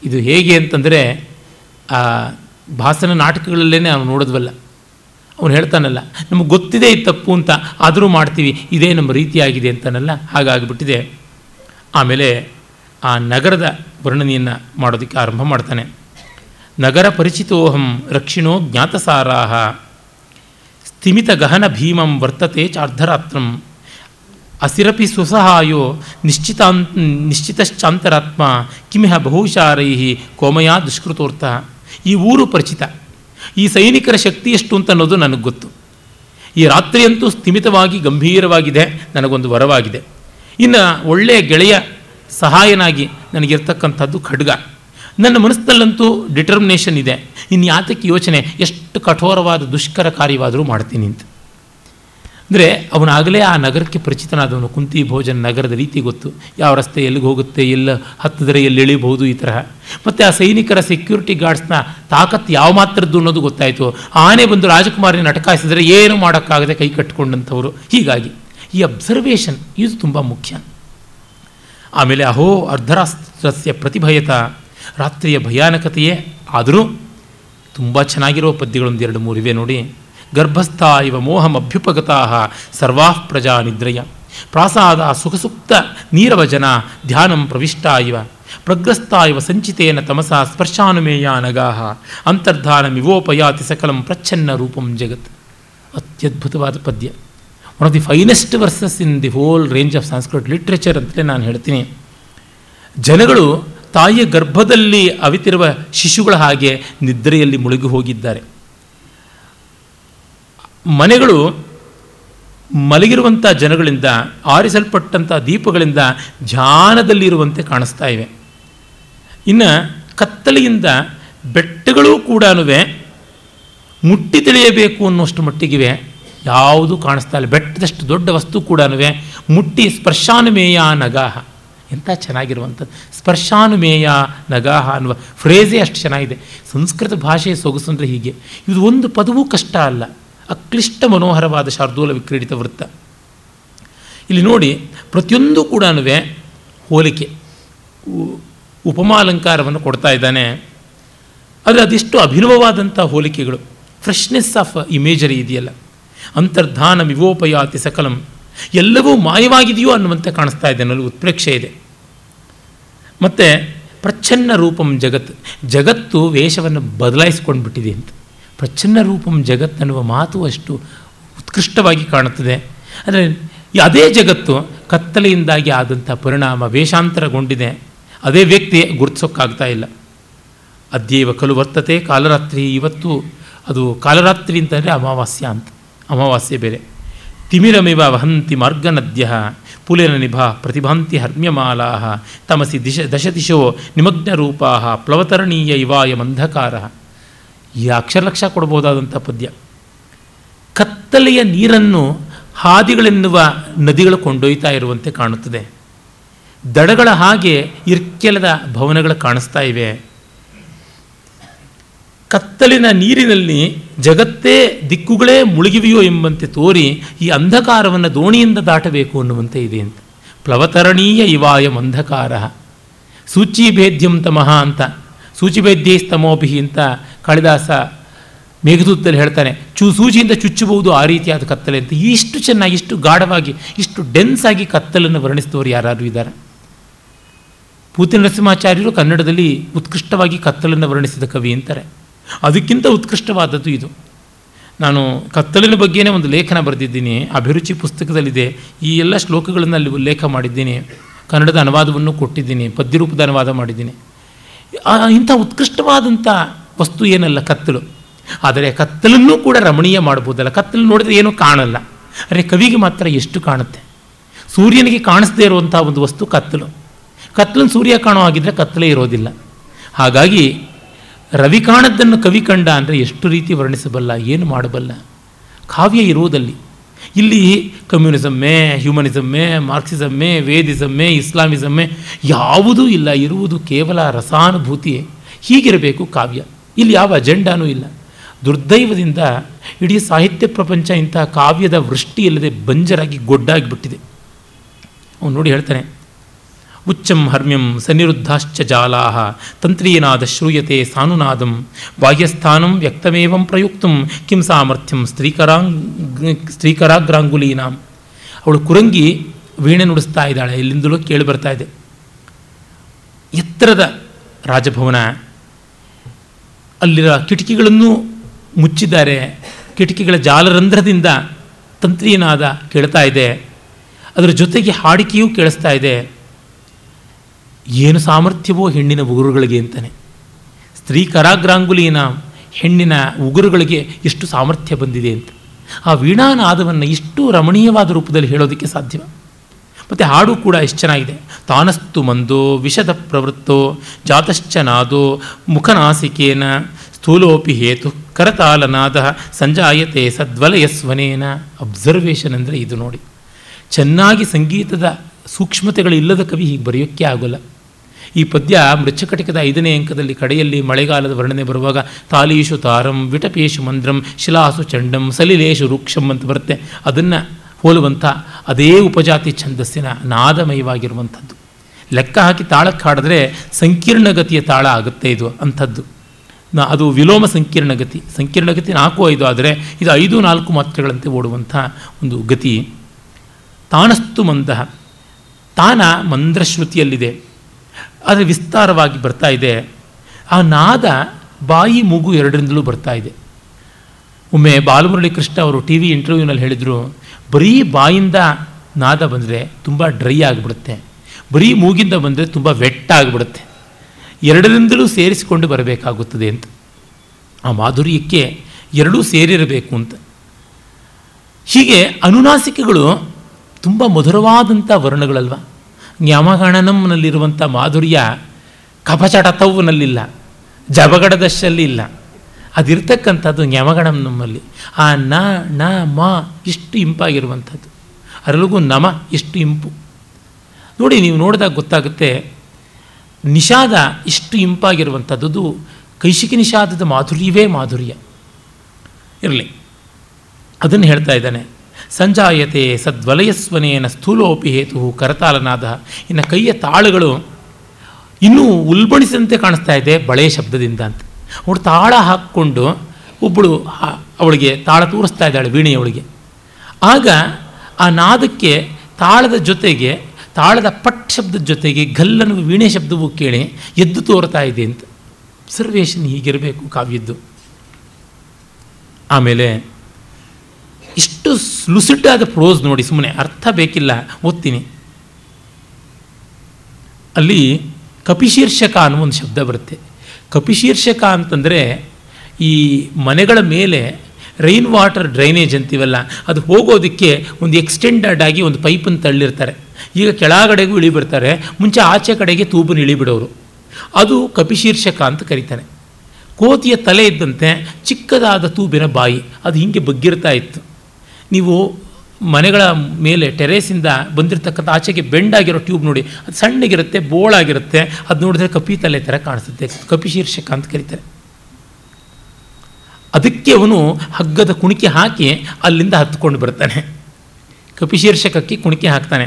ಇದು ಹೇಗೆ ಅಂತಂದರೆ ಭಾಸನ ನಾಟಕಗಳಲ್ಲೇ ನಾವು ನೋಡಿದ್ವಲ್ಲ. ಅವನು ಹೇಳ್ತಾನಲ್ಲ, ನಮಗೆ ಗೊತ್ತಿದೆ ಇದು ತಪ್ಪು ಅಂತ, ಆದರೂ ಮಾಡ್ತೀವಿ, ಇದೇ ನಮ್ಮ ರೀತಿಯಾಗಿದೆ ಅಂತಾನಲ್ಲ ಹಾಗಾಗಿಬಿಟ್ಟಿದೆ ಆಮೇಲೆ ಆ ನಗರದ ವರ್ಣನೆಯನ್ನು ಮಾಡೋದಕ್ಕೆ ಆರಂಭ ಮಾಡ್ತಾನೆ. ನಗರ ಪರಿಚಿತೋಹಂ ರಕ್ಷಿಣೋ ಜ್ಞಾತಸಾರಾಹ, ಸ್ಥಿಮಿತ ಗಹನ ಭೀಮಂ ವರ್ತತೆ ಚಾರ್ಧರಾತ್ರಂ ಅಸಿರಪಿ ಸುಸಹಾಯೋ ನಿಶ್ಚಿತಾನ್ ನಿಶ್ಚಿತಶ್ಚಾಂತರಾತ್ಮ ಕಿಮಿಹ ಬಹುಶಾರೈ ಕೋಮಯ ದುಷ್ಕೃತೋರ್ಥ. ಈ ಊರು ಪರಿಚಿತ. ಈ ಸೈನಿಕರ ಶಕ್ತಿ ಎಷ್ಟು ಅಂತ ಅನ್ನೋದು ನನಗೆ ಗೊತ್ತು. ಈ ರಾತ್ರಿಯಂತೂ ಸ್ಥಿಮಿತವಾಗಿ ಗಂಭೀರವಾಗಿದೆ, ನನಗೊಂದು ವರವಾಗಿದೆ. ಇನ್ನು ಒಳ್ಳೆಯ ಗೆಳೆಯ ಸಹಾಯನಾಗಿ ನನಗಿರ್ತಕ್ಕಂಥದ್ದು ಖಡ್ಗ. ನನ್ನ ಮನಸ್ಸಿನಲ್ಲಂತೂ ಡಿಟರ್ಮಿನೇಷನ್ ಇದೆ. ಇನ್ನು ಯಾತಕ್ಕೆ ಯೋಚನೆ, ಎಷ್ಟು ಕಠೋರವಾದ ದುಷ್ಕರ ಕಾರ್ಯವಾದರೂ ಮಾಡ್ತೀನಿ ಅಂತ. ಅಂದರೆ ಅವನಾಗಲೇ ಆ ನಗರಕ್ಕೆ ಪರಿಚಿತನಾದವನು. ಕುಂತಿ ಭೋಜನ ನಗರದ ರೀತಿ ಗೊತ್ತು. ಯಾವ ರಸ್ತೆ ಎಲ್ಲಿಗೆ ಹೋಗುತ್ತೆ, ಎಲ್ಲ ಹತ್ತಿದ್ರೆ ಎಲ್ಲಿ ಇಳಿಬಹುದು ಈ ತರಹ. ಮತ್ತು ಆ ಸೈನಿಕರ ಸೆಕ್ಯೂರಿಟಿ ಗಾರ್ಡ್ಸ್ನ ತಾಕತ್ತು ಯಾವ ಮಾತ್ರದ್ದು ಅನ್ನೋದು ಗೊತ್ತಾಯಿತು. ಆನೆ ಬಂದು ರಾಜಕುಮಾರಿನ ನಟಕಾಯಿಸಿದ್ರೆ ಏನು ಮಾಡೋಕ್ಕಾಗದೆ ಕೈ ಕಟ್ಟಿಕೊಂಡಂಥವ್ರು ಹೀಗಾಗಿ ಈ ಅಬ್ಸರ್ವೇಷನ್ ಇದು ತುಂಬ ಮುಖ್ಯ. ಆಮೇಲೆ ಅಹೋ ಅರ್ಧರಾಸ್ತ್ರಸ್ಯ ಪ್ರತಿಭಯತ, ರಾತ್ರಿಯ ಭಯಾನಕತೆಯೇ. ಆದರೂ ತುಂಬ ಚೆನ್ನಾಗಿರೋ ಪದ್ಯಗಳೊಂದು ಎರಡು ಮೂರು ಇವೆ ನೋಡಿ. ಗರ್ಭಸ್ಥ ಇವ ಮೋಹಂ ಅಭ್ಯುಪಗತಾ ಸರ್ವಾ ಪ್ರಜಾ ನಿದ್ರಯ ಪ್ರಾಸಾದ ಸುಖಸುಪ್ತ ನೀರವ ಜನ ಧ್ಯಾನಂ ಪ್ರವಿಷ್ಟ ಇವ. ಪ್ರಗ್ರಸ್ತ ಇವ ಸಂಚಿತೇನ ತಮಸ ಸ್ಪರ್ಶಾನುಮೇಯ ನಗಾಹ. ಅಂತರ್ಧಾನಮಿವೋಪಯಾತಿ ಸಕಲಂ ಪ್ರಚ್ಛನ್ನ ರೂಪಂ ಜಗತ್. ಅತ್ಯದ್ಭುತವಾದ ಪದ್ಯ. One of the finest verses in the whole range of Sanskrit literature ಅಂತಲೇ ನಾನು ಹೇಳ್ತೀನಿ. ಜನಗಳು ತಾಯಿಯ ಗರ್ಭದಲ್ಲಿ ಅವಿತಿರುವ ಶಿಶುಗಳ ಹಾಗೆ ನಿದ್ರೆಯಲ್ಲಿ ಮುಳುಗಿ ಹೋಗಿದ್ದಾರೆ. ಮನೆಗಳು ಮಲಗಿರುವಂಥ ಜನಗಳಿಂದ ಆರಿಸಲ್ಪಟ್ಟಂಥ ದೀಪಗಳಿಂದ ಧ್ಯಾನದಲ್ಲಿರುವಂತೆ ಕಾಣಿಸ್ತಾ ಇವೆ. ಇನ್ನು ಕತ್ತಲೆಯಿಂದ ಬೆಟ್ಟಗಳೂ ಕೂಡ ಮುಟ್ಟಿ ತಿಳಿಯಬೇಕು ಅನ್ನೋಷ್ಟು ಮಟ್ಟಿಗಿವೆ ಯಾವುದೂ ಕಾಣಿಸ್ತಾ ಇಲ್ಲ. ಬೆಟ್ಟದಷ್ಟು ದೊಡ್ಡ ವಸ್ತು ಕೂಡ ಮುಟ್ಟಿ ಸ್ಪರ್ಶಾನುಮೇಯ ನಗಾಹ. ಎಂಥ ಚೆನ್ನಾಗಿರುವಂಥದ್ದು. ಸ್ಪರ್ಶಾನುಮೇಯ ನಗಾಹ ಅನ್ನುವ ಫ್ರೇಜೇ ಅಷ್ಟು ಚೆನ್ನಾಗಿದೆ. ಸಂಸ್ಕೃತ ಭಾಷೆಯ ಸೊಗಸು ಅಂದರೆ ಹೀಗೆ. ಇದು ಒಂದು ಪದವೂ ಕಷ್ಟ ಅಲ್ಲ. ಅಕ್ಲಿಷ್ಟ ಮನೋಹರವಾದ ಶಾರ್ದೂಲ ವಿಕ್ರೀಡಿತ ವೃತ್ತ. ಇಲ್ಲಿ ನೋಡಿ, ಪ್ರತಿಯೊಂದು ಕೂಡ ಹೋಲಿಕೆ ಉಪಮಾಲಂಕಾರವನ್ನು ಕೊಡ್ತಾ ಇದ್ದಾನೆ. ಆದರೆ ಅದೆಷ್ಟು ಅಭಿನವವಾದಂಥ ಹೋಲಿಕೆಗಳು ಫ್ರೆಶ್ನೆಸ್ ಆಫ್ ಇಮೇಜರಿ ಇದೆಯಲ್ಲ. ಅಂತರ್ಧಾನ ವಿವೋಪಯಾತಿ ಸಕಲಂ, ಎಲ್ಲವೂ ಮಾಯವಾಗಿದೆಯೋ ಅನ್ನುವಂತೆ ಕಾಣಿಸ್ತಾ ಇದೆ, ಅನ್ನೋದು ಉತ್ಪ್ರೇಕ್ಷೆ ಇದೆ. ಮತ್ತು ಪ್ರಚ್ಛನ್ನ ರೂಪಂ ಜಗತ್ತು ಜಗತ್ತು ವೇಷವನ್ನು ಬದಲಾಯಿಸ್ಕೊಂಡು ಬಿಟ್ಟಿದೆ ಅಂತ. ಪ್ರಚ್ಛನ್ನ ರೂಪಂ ಜಗತ್ ಅನ್ನುವ ಮಾತು ಅಷ್ಟು ಉತ್ಕೃಷ್ಟವಾಗಿ ಕಾಣುತ್ತದೆ. ಅಂದರೆ ಅದೇ ಜಗತ್ತು ಕತ್ತಲೆಯಿಂದಾಗಿ ಆದಂಥ ಪರಿಣಾಮ ವೇಷಾಂತರಗೊಂಡಿದೆ. ಅದೇ ವ್ಯಕ್ತಿ ಗುರುತಿಸೋಕ್ಕಾಗ್ತಾ ಇಲ್ಲ. ಅದ್ಯೇವ ಕಲು ವರ್ತತೆ ಕಾಲರಾತ್ರಿ ಇವತ್ತು ಅದು ಕಾಲರಾತ್ರಿ ಅಂತಂದರೆ ಅಮಾವಾಸ್ಯ ಅಂತ. ಅಮಾವಾಸ್ಯೆ ಬೇರೆ. ತಿಮಿರಮಿವ ವಹಂತಿ ಮಾರ್ಗನದ್ಯ ಪುಲಿನ ನಿಭಾ ಪ್ರತಿಭಾಂತಿ ಹರ್ಮ್ಯಮಾಲಾ ತಮಸಿ ದಿಶ ದಶದಿಶೋ ನಿಮಗ್ನರೂಪಾ ಪ್ಲವತರಣೀಯ ಇವಾಯ ಮಂಧಕಾರ. ಈ ಅಕ್ಷರಲಕ್ಷ ಕೊಡ್ಬೋದಾದಂಥ ಪದ್ಯ. ಕತ್ತಲೆಯ ನೀರನ್ನು ಹಾದಿಗಳೆನ್ನುವ ನದಿಗಳು ಕೊಂಡೊಯ್ತಾ ಇರುವಂತೆ ಕಾಣುತ್ತದೆ. ದಡಗಳ ಹಾಗೆ ಇರ್ಕೆಲದ ಭವನಗಳು ಕಾಣಿಸ್ತಾ ಇವೆ. ಕತ್ತಲಿನ ನೀರಿನಲ್ಲಿ ಜಗತ್ತೇ ದಿಕ್ಕುಗಳೇ ಮುಳುಗಿವೆಯೋ ಎಂಬಂತೆ ತೋರಿ ಈ ಅಂಧಕಾರವನ್ನು ದೋಣಿಯಿಂದ ದಾಟಬೇಕು ಅನ್ನುವಂತೆ ಇದೆ ಅಂತ. ಪ್ಲವತರಣೀಯ ಇವಾಯಂ ಅಂಧಕಾರ ಸೂಚಿಭೇದ್ಯಂ ತಮಃ ಅಂತ. ಸೂಚಿಭೇದ್ಯೈಸ್ತಮೋಭಿ ಅಂತ ಕಾಳಿದಾಸ ಮೇಘದೂತದಲ್ಲಿ ಹೇಳ್ತಾನೆ, ಚೂ ಸೂಜಿಯಿಂದ ಚುಚ್ಚಬಹುದು ಆ ರೀತಿಯಾದ ಕತ್ತಲೆ ಅಂತ. ಇಷ್ಟು ಚೆನ್ನಾಗಿ, ಇಷ್ಟು ಗಾಢವಾಗಿ, ಇಷ್ಟು ಡೆನ್ಸ್ ಆಗಿ ಕತ್ತಲನ್ನು ವರ್ಣಿಸಿದವರು ಯಾರಾದರೂ ಇದ್ದಾರೆ? ಪೂತಿ ನರಸಿಂಹಾಚಾರ್ಯರು ಕನ್ನಡದಲ್ಲಿ ಉತ್ಕೃಷ್ಟವಾಗಿ ಕತ್ತಲನ್ನು ವರ್ಣಿಸಿದ ಕವಿ ಅಂತಾರೆ. ಅದಕ್ಕಿಂತ ಉತ್ಕೃಷ್ಟವಾದದ್ದು ಇದು. ನಾನು ಕತ್ತಲಿನ ಬಗ್ಗೆನೇ ಒಂದು ಲೇಖನ ಬರೆದಿದ್ದೀನಿ, ಅಭಿರುಚಿ ಪುಸ್ತಕದಲ್ಲಿದೆ. ಈ ಎಲ್ಲ ಶ್ಲೋಕಗಳನ್ನು ಅಲ್ಲಿ ಉಲ್ಲೇಖ ಮಾಡಿದ್ದೀನಿ, ಕನ್ನಡದ ಅನುವಾದವನ್ನು ಕೊಟ್ಟಿದ್ದೀನಿ, ಪದ್ಯರೂಪದ ಅನುವಾದ ಮಾಡಿದ್ದೀನಿ. ಇಂಥ ಉತ್ಕೃಷ್ಟವಾದಂಥ ವಸ್ತು ಏನಲ್ಲ, ಕತ್ತಲು. ಆದರೆ ಕತ್ತಲನ್ನೂ ಕೂಡ ರಮಣೀಯ ಮಾಡ್ಬೋದಲ್ಲ. ಕತ್ತಲು ನೋಡಿದ್ರೆ ಏನೂ ಕಾಣಲ್ಲ. ಅರೆ, ಕವಿಗೆ ಮಾತ್ರ ಎಷ್ಟು ಕಾಣುತ್ತೆ? ಸೂರ್ಯನಿಗೆ ಕಾಣಿಸದೇ ಇರುವಂಥ ಒಂದು ವಸ್ತು ಕತ್ತಲು. ಕತ್ತಲನ್ನು ಸೂರ್ಯ ಕಾಣೋ ಆಗಿದ್ರೆ ಕತ್ತಲೇ ಇರೋದಿಲ್ಲ. ಹಾಗಾಗಿ ರವಿ ಕಾಣದ್ದನ್ನು ಕವಿ ಕಂಡ ಅಂದರೆ ಎಷ್ಟು ರೀತಿ ವರ್ಣಿಸಬಲ್ಲ, ಏನು ಮಾಡಬಲ್ಲ? ಕಾವ್ಯ ಇರುವುದಲ್ಲಿ. ಇಲ್ಲಿ ಕಮ್ಯುನಿಸಮ್ಮೇ, ಹ್ಯೂಮನಿಸಮ್ಮೇ, ಮಾರ್ಕ್ಸಿಸಮ್ಮೇ, ವೇದಿಸಮ್ಮೇ, ಇಸ್ಲಾಮಿಸಮ್ಮೇ ಯಾವುದೂ ಇಲ್ಲ. ಇರುವುದು ಕೇವಲ ರಸಾನುಭೂತಿ ಹೀಗಿರಬೇಕು ಕಾವ್ಯ. ಇಲ್ಲಿ ಯಾವ ಅಜೆಂಡಾನೂ ಇಲ್ಲ. ದುರ್ದೈವದಿಂದ ಇಡೀ ಸಾಹಿತ್ಯ ಪ್ರಪಂಚ ಇಂಥ ಕಾವ್ಯದ ವೃಷ್ಟಿ ಇಲ್ಲದೆ ಬಂಜರಾಗಿ ಗೊಡ್ಡಾಗಿಬಿಟ್ಟಿದೆ. ಅವನು ನೋಡಿ ಹೇಳ್ತಾನೆ, ಉಚ್ಚಂ ಹರ್ಮ್ಯಂ ಸನಿರುದ್ಧಾಶ್ಚ ಜಾಲಾಹ, ತಂತ್ರೀನಾದ ಶ್ರೂಯತೆ ಸಾನುನಾದಂ, ಬಾಹ್ಯಸ್ಥಾನಂ ವ್ಯಕ್ತಮೇವಂ ಪ್ರಯುಕ್ತಂ, ಕಿಂ ಸಾಮರ್ಥ್ಯಂ ಸ್ತ್ರೀಕರಾಂಗ್ ಸ್ತ್ರೀಕರಾಗ್ರಾಂಗುಲೀನಾಂ. ಅವಳು ಕುರಂಗಿ ವೀಣೆ ನುಡಿಸ್ತಾ ಇದ್ದಾಳೆ, ಇಲ್ಲಿಂದಲೂ ಕೇಳಿ ಬರ್ತಾ ಇದೆ. ಎತ್ತರದ ರಾಜಭವನ ಅಲ್ಲಿರ ಕಿಟಕಿಗಳನ್ನು ಮುಚ್ಚಿದ್ದಾರೆ. ಕಿಟಕಿಗಳ ಜಾಲರಂಧ್ರದಿಂದ ತಂತ್ರಿಯನಾದ ಕೇಳ್ತಾ ಇದೆ. ಅದರ ಜೊತೆಗೆ ಹಾಡಿಕೆಯೂ ಕೇಳಿಸ್ತಾ ಇದೆ. ಏನು ಸಾಮರ್ಥ್ಯವೋ ಹೆಣ್ಣಿನ ಉಗುರುಗಳಿಗೆ ಅಂತಾನೆ. ಸ್ತ್ರೀ ಕರಾಗ್ರಾಂಗುಲಿನ ಹೆಣ್ಣಿನ ಉಗುರುಗಳಿಗೆ ಎಷ್ಟು ಸಾಮರ್ಥ್ಯ ಬಂದಿದೆ ಅಂತ. ಆ ವೀಣಾನಾದವನ್ನು ಇಷ್ಟು ರಮಣೀಯವಾದ ರೂಪದಲ್ಲಿ ಹೇಳೋದಕ್ಕೆ ಸಾಧ್ಯವ? ಮತ್ತು ಹಾಡು ಕೂಡ ಎಷ್ಟು ಚೆನ್ನಾಗಿದೆ. ತಾನಸ್ತು ಮಂದೋ, ವಿಷದ ಪ್ರವೃತ್ತೋ, ಜಾತಶ್ಚ ನಾದೋ, ಮುಖನಾಸಿಕೇನ, ಸ್ಥೂಲೋಪಿ ಹೇತು ಕರತಾಲನಾದ ಸಂಜಾಯತೆ ಸದ್ವಲಯಸ್ವನೇನ. ಅಬ್ಸರ್ವೇಷನ್ ಅಂದರೆ ಇದು ನೋಡಿ. ಚೆನ್ನಾಗಿ ಸಂಗೀತದ ಸೂಕ್ಷ್ಮತೆಗಳಿಲ್ಲದ ಕವಿ ಹೀಗೆ ಬರೆಯೋಕ್ಕೆ ಆಗೋಲ್ಲ. ಈ ಪದ್ಯ ಮೃಚ್ಛಕಟಿಕದ ಐದನೇ ಅಂಕದಲ್ಲಿ ಕಡೆಯಲ್ಲಿ ಮಳೆಗಾಲದ ವರ್ಣನೆ ಬರುವಾಗ ತಾಲೀಶು ತಾರಂ, ವಿಟಪೇಶು ಮಂದ್ರಂ, ಶಿಲಾಸು ಚಂಡಂ, ಸಲಿಲೇಶು ರುಕ್ಷಂ ಅಂತ ಬರುತ್ತೆ. ಅದನ್ನು ಹೋಲುವಂಥ ಅದೇ ಉಪಜಾತಿ ಛಂದಸ್ಸಿನ ನಾದಮಯವಾಗಿರುವಂಥದ್ದು. ಲೆಕ್ಕ ಹಾಕಿ ತಾಳಕ್ಕೆ ಹಾಡಿದ್ರೆ ಸಂಕೀರ್ಣಗತಿಯ ತಾಳ ಆಗುತ್ತೆ ಇದು ಅಂಥದ್ದು. ನಾ ಅದು ವಿಲೋಮ ಸಂಕೀರ್ಣಗತಿ ಸಂಕೀರ್ಣಗತಿ ನಾಲ್ಕು ಐದು ಆದರೆ ಇದು ಐದು ನಾಲ್ಕು ಮಾತ್ರೆಗಳಂತೆ ಓಡುವಂಥ ಒಂದು ಗತಿ. ತಾನಸ್ತು ಮಂದಹ ತಾನ ಮಂದ್ರಶ್ರುತಿಯಲ್ಲಿದೆ. ಆದರೆ ವಿಸ್ತಾರವಾಗಿ ಬರ್ತಾ ಇದೆ. ಆ ನಾದ ಬಾಯಿ ಮೂಗು ಎರಡರಿಂದಲೂ ಬರ್ತಾ ಇದೆ. ಒಮ್ಮೆ ಬಾಲಮುರಳಿ ಕೃಷ್ಣ ಅವರು ಟಿ ವಿ ಇಂಟರ್ವ್ಯೂನಲ್ಲಿ ಹೇಳಿದರು ಬರೀ ಬಾಯಿಂದ ನಾದ ಬಂದರೆ ತುಂಬ ಡ್ರೈ ಆಗಿಬಿಡುತ್ತೆ. ಬರೀ ಮೂಗಿಂದ ಬಂದರೆ ತುಂಬ ಆಗಿಬಿಡುತ್ತೆ. ಎರಡರಿಂದಲೂ ಸೇರಿಸಿಕೊಂಡು ಬರಬೇಕಾಗುತ್ತದೆ ಅಂತ. ಆ ಮಾಧುರ್ಯಕ್ಕೆ ಎರಡೂ ಸೇರಿರಬೇಕು ಅಂತ. ಹೀಗೆ ಅನುನಾಸಿಕಗಳು ತುಂಬ ಮಧುರವಾದಂಥ ವರ್ಣಗಳಲ್ವ? ಜ್ಞಾಮಗಣನಂನಲ್ಲಿರುವಂಥ ಮಾಧುರ್ಯ ಕಪಚಟತವ್ನಲ್ಲಿಲ್ಲ ಜಬಗಡದಶಲ್ಲಿ ಇಲ್ಲ ಅದಿರ್ತಕ್ಕಂಥದ್ದು ನ್ಯಮಗಣಂ ನಮ್ಮಲ್ಲಿ. ಆ ನ ನ ಮ ಇಷ್ಟು ಇಂಪಾಗಿರುವಂಥದ್ದು. ಅದರಲ್ಲಿಗೂ ನಮ ಇಷ್ಟು ಇಂಪು. ನೋಡಿ ನೀವು ನೋಡಿದಾಗ ಗೊತ್ತಾಗುತ್ತೆ, ನಿಷಾದ ಇಷ್ಟು ಇಂಪಾಗಿರುವಂಥದ್ದು ಕೈಶಿಕಿ ನಿಷಾದದ ಮಾಧುರ್ಯವೇ ಮಾಧುರ್ಯ. ಇರಲಿ. ಅದನ್ನು ಹೇಳ್ತಾ ಇದ್ದಾನೆ. ಸಂಜಾಯತೆ ಸದ್ವಲಯಸ್ವನೇನ ಸ್ಥೂಲೋಪಿ ಹೇತು ಕರತಾಲನಾದ. ಇನ್ನು ಕೈಯ ತಾಳುಗಳು ಇನ್ನೂ ಉಲ್ಬಣಿಸಿದಂತೆ ಕಾಣಿಸ್ತಾ ಇದೆ ಬಳೆಯ ಶಬ್ದದಿಂದ ಅಂತ. ಅವಳು ತಾಳ ಹಾಕ್ಕೊಂಡು ಒಬ್ಬಳು ಅವಳಿಗೆ ತಾಳ ತೋರಿಸ್ತಾ ಇದ್ದಾಳೆ ವೀಣೆಯವಳಿಗೆ ಆಗ ಆ ನಾದಕ್ಕೆ ತಾಳದ ಜೊತೆಗೆ, ತಾಳದ ಪಟ್ ಶಬ್ದದ ಜೊತೆಗೆ ಗಲ್ಲನ ವೀಣೆ ಶಬ್ದವು ಕೇಳಿ ಎದ್ದು ತೋರ್ತಾ ಇದೆ ಅಂತ. ಅಬ್ಸರ್ವೇಷನ್ ಹೀಗಿರಬೇಕು ಕಾವ್ಯದ್ದು. ಆಮೇಲೆ ಇಷ್ಟು ಲುಸಿಡ್ಡಾದ ಪ್ರೋಸ್ ನೋಡಿ ಸುಮ್ಮನೆ ಅರ್ಥ ಬೇಕಿಲ್ಲ, ಓದ್ತೀನಿ. ಅಲ್ಲಿ ಕಪಿಶೀರ್ಷಕ ಅನ್ನೋ ಒಂದು ಶಬ್ದ ಬರುತ್ತೆ. ಕಪಿಶೀರ್ಷಕ ಅಂತಂದರೆ ಈ ಮನೆಗಳ ಮೇಲೆ ರೈನ್ ವಾಟರ್ ಡ್ರೈನೇಜ್ ಅಂತೀವಲ್ಲ, ಅದು ಹೋಗೋದಕ್ಕೆ ಒಂದು ಎಕ್ಸ್ಟೆಂಡೆಡ್ ಆಗಿ ಒಂದು ಪೈಪನ್ನು ತಳ್ಳಿರ್ತಾರೆ. ಈಗ ಕೆಳಗಡೆಗೂ ಇಳಿಬಿಡ್ತಾರೆ, ಮುಂಚೆ ಆಚೆ ಕಡೆಗೆ ತೂಬನ್ನು ಇಳಿಬಿಡೋರು. ಅದು ಕಪಿಶೀರ್ಷಕ ಅಂತ ಕರೀತಾನೆ ಕೋತಿಯ ತಲೆ ಇದ್ದಂತೆ ಚಿಕ್ಕದಾದ ತೂಬಿನ ಬಾಯಿ, ಅದು ಹೀಗೆ ಬಗ್ಗಿರ್ತಾ ಇತ್ತು. ನೀವು ಮನೆಗಳ ಮೇಲೆ ಟೆರೇಸಿಂದ ಬಂದಿರತಕ್ಕಂಥ ಆಚೆಗೆ ಬೆಂಡಾಗಿರೋ ಟ್ಯೂಬ್ ನೋಡಿ, ಅದು ಸಣ್ಣಗಿರುತ್ತೆ, ಬೋಳಾಗಿರುತ್ತೆ, ಅದು ನೋಡಿದ್ರೆ ಕಪಿ ತಲೆ ಥರ ಕಾಣಿಸುತ್ತೆ, ಕಪಿ ಶೀರ್ಷಕ ಅಂತ ಕರೀತಾರೆ. ಅದಕ್ಕೆ ಅವನು ಹಗ್ಗದ ಕುಣಿಕೆ ಹಾಕಿ ಅಲ್ಲಿಂದ ಹತ್ಕೊಂಡು ಬರ್ತಾನೆ. ಕಪಿಶೀರ್ಷಕಕ್ಕೆ ಕುಣಿಕೆ ಹಾಕ್ತಾನೆ.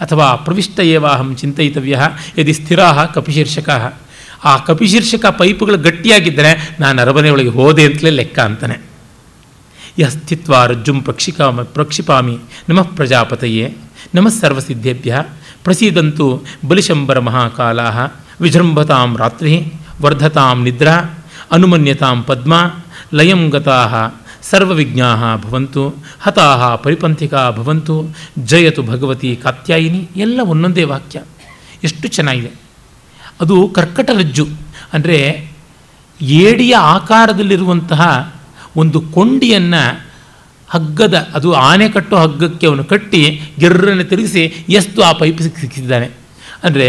ಅಥವಾ ಪ್ರವಿಷ್ಟ ಏವಾಹಂ ಚಿಂತಯಿತವ್ಯ, ಯದಿ ಸ್ಥಿರಾ ಕಪಿಶೀರ್ಷಕ ಆ ಕಪಿಶೀರ್ಷಕ ಪೈಪ್ಗಳು ಗಟ್ಟಿಯಾಗಿದ್ದರೆ ನಾನು ಅರಮನೆ ಒಳಗೆ ಹೋದೆ ಅಂತಲೇ ಲೆಕ್ಕ ಅಂತಾನೆ. ಯಸ್ಥಿತ್ವ ರಜ್ಜುಂ ಪ್ರಕ್ಷಿಕಾಮ ಪ್ರಕ್ಷಿಪಾಮಿ ನಮಃ ಪ್ರಜಾಪತಯೇ ನಮಃ ಸರ್ವಸಿದ್ಧೇಭ್ಯ ಪ್ರಸೀದಂತು ಬಲಿಶಂಬರ ಮಹಾಕಾಲಾ ವಿಜೃಂಭತಾಂ ರಾತ್ರಿ ವರ್ಧತಾಂ ನಿದ್ರಾ ಅನುಮನ್ಯತಾಂ ಪದ್ಮ ಲಯಂ ಗತಾ ಸರ್ವವಿಜ್ಞಾ ಭವಂತು ಹತಾಹ ಪರಿಪಂಥಿಕಾ ಭವಂತು ಜಯತು ಭಗವತಿ ಕಾತ್ಯಾಯಿನಿ ಎಲ್ಲ ಒಂದೊಂದೇ ವಾಕ್ಯ। ಎಷ್ಟು ಚೆನ್ನಾಗಿದೆ। ಅದು ಕರ್ಕಟ ರಜ್ಜು ಅಂದರೆ ಏಡಿಯ ಆಕಾರದಲ್ಲಿರುವಂತಹ ಒಂದು ಕೊಂಡಿಯನ್ನು ಹಗ್ಗದ, ಅದು ಆನೆ ಕಟ್ಟೋ ಹಗ್ಗಕ್ಕೆ ಅವನು ಕಟ್ಟಿ ಗೆರ್ರನ್ನು ತಿರುಗಿಸಿ ಎಷ್ಟು ಆ ಪೈಪ್ ಸಿಕ್ಕಿದ್ದಾನೆ. ಅಂದರೆ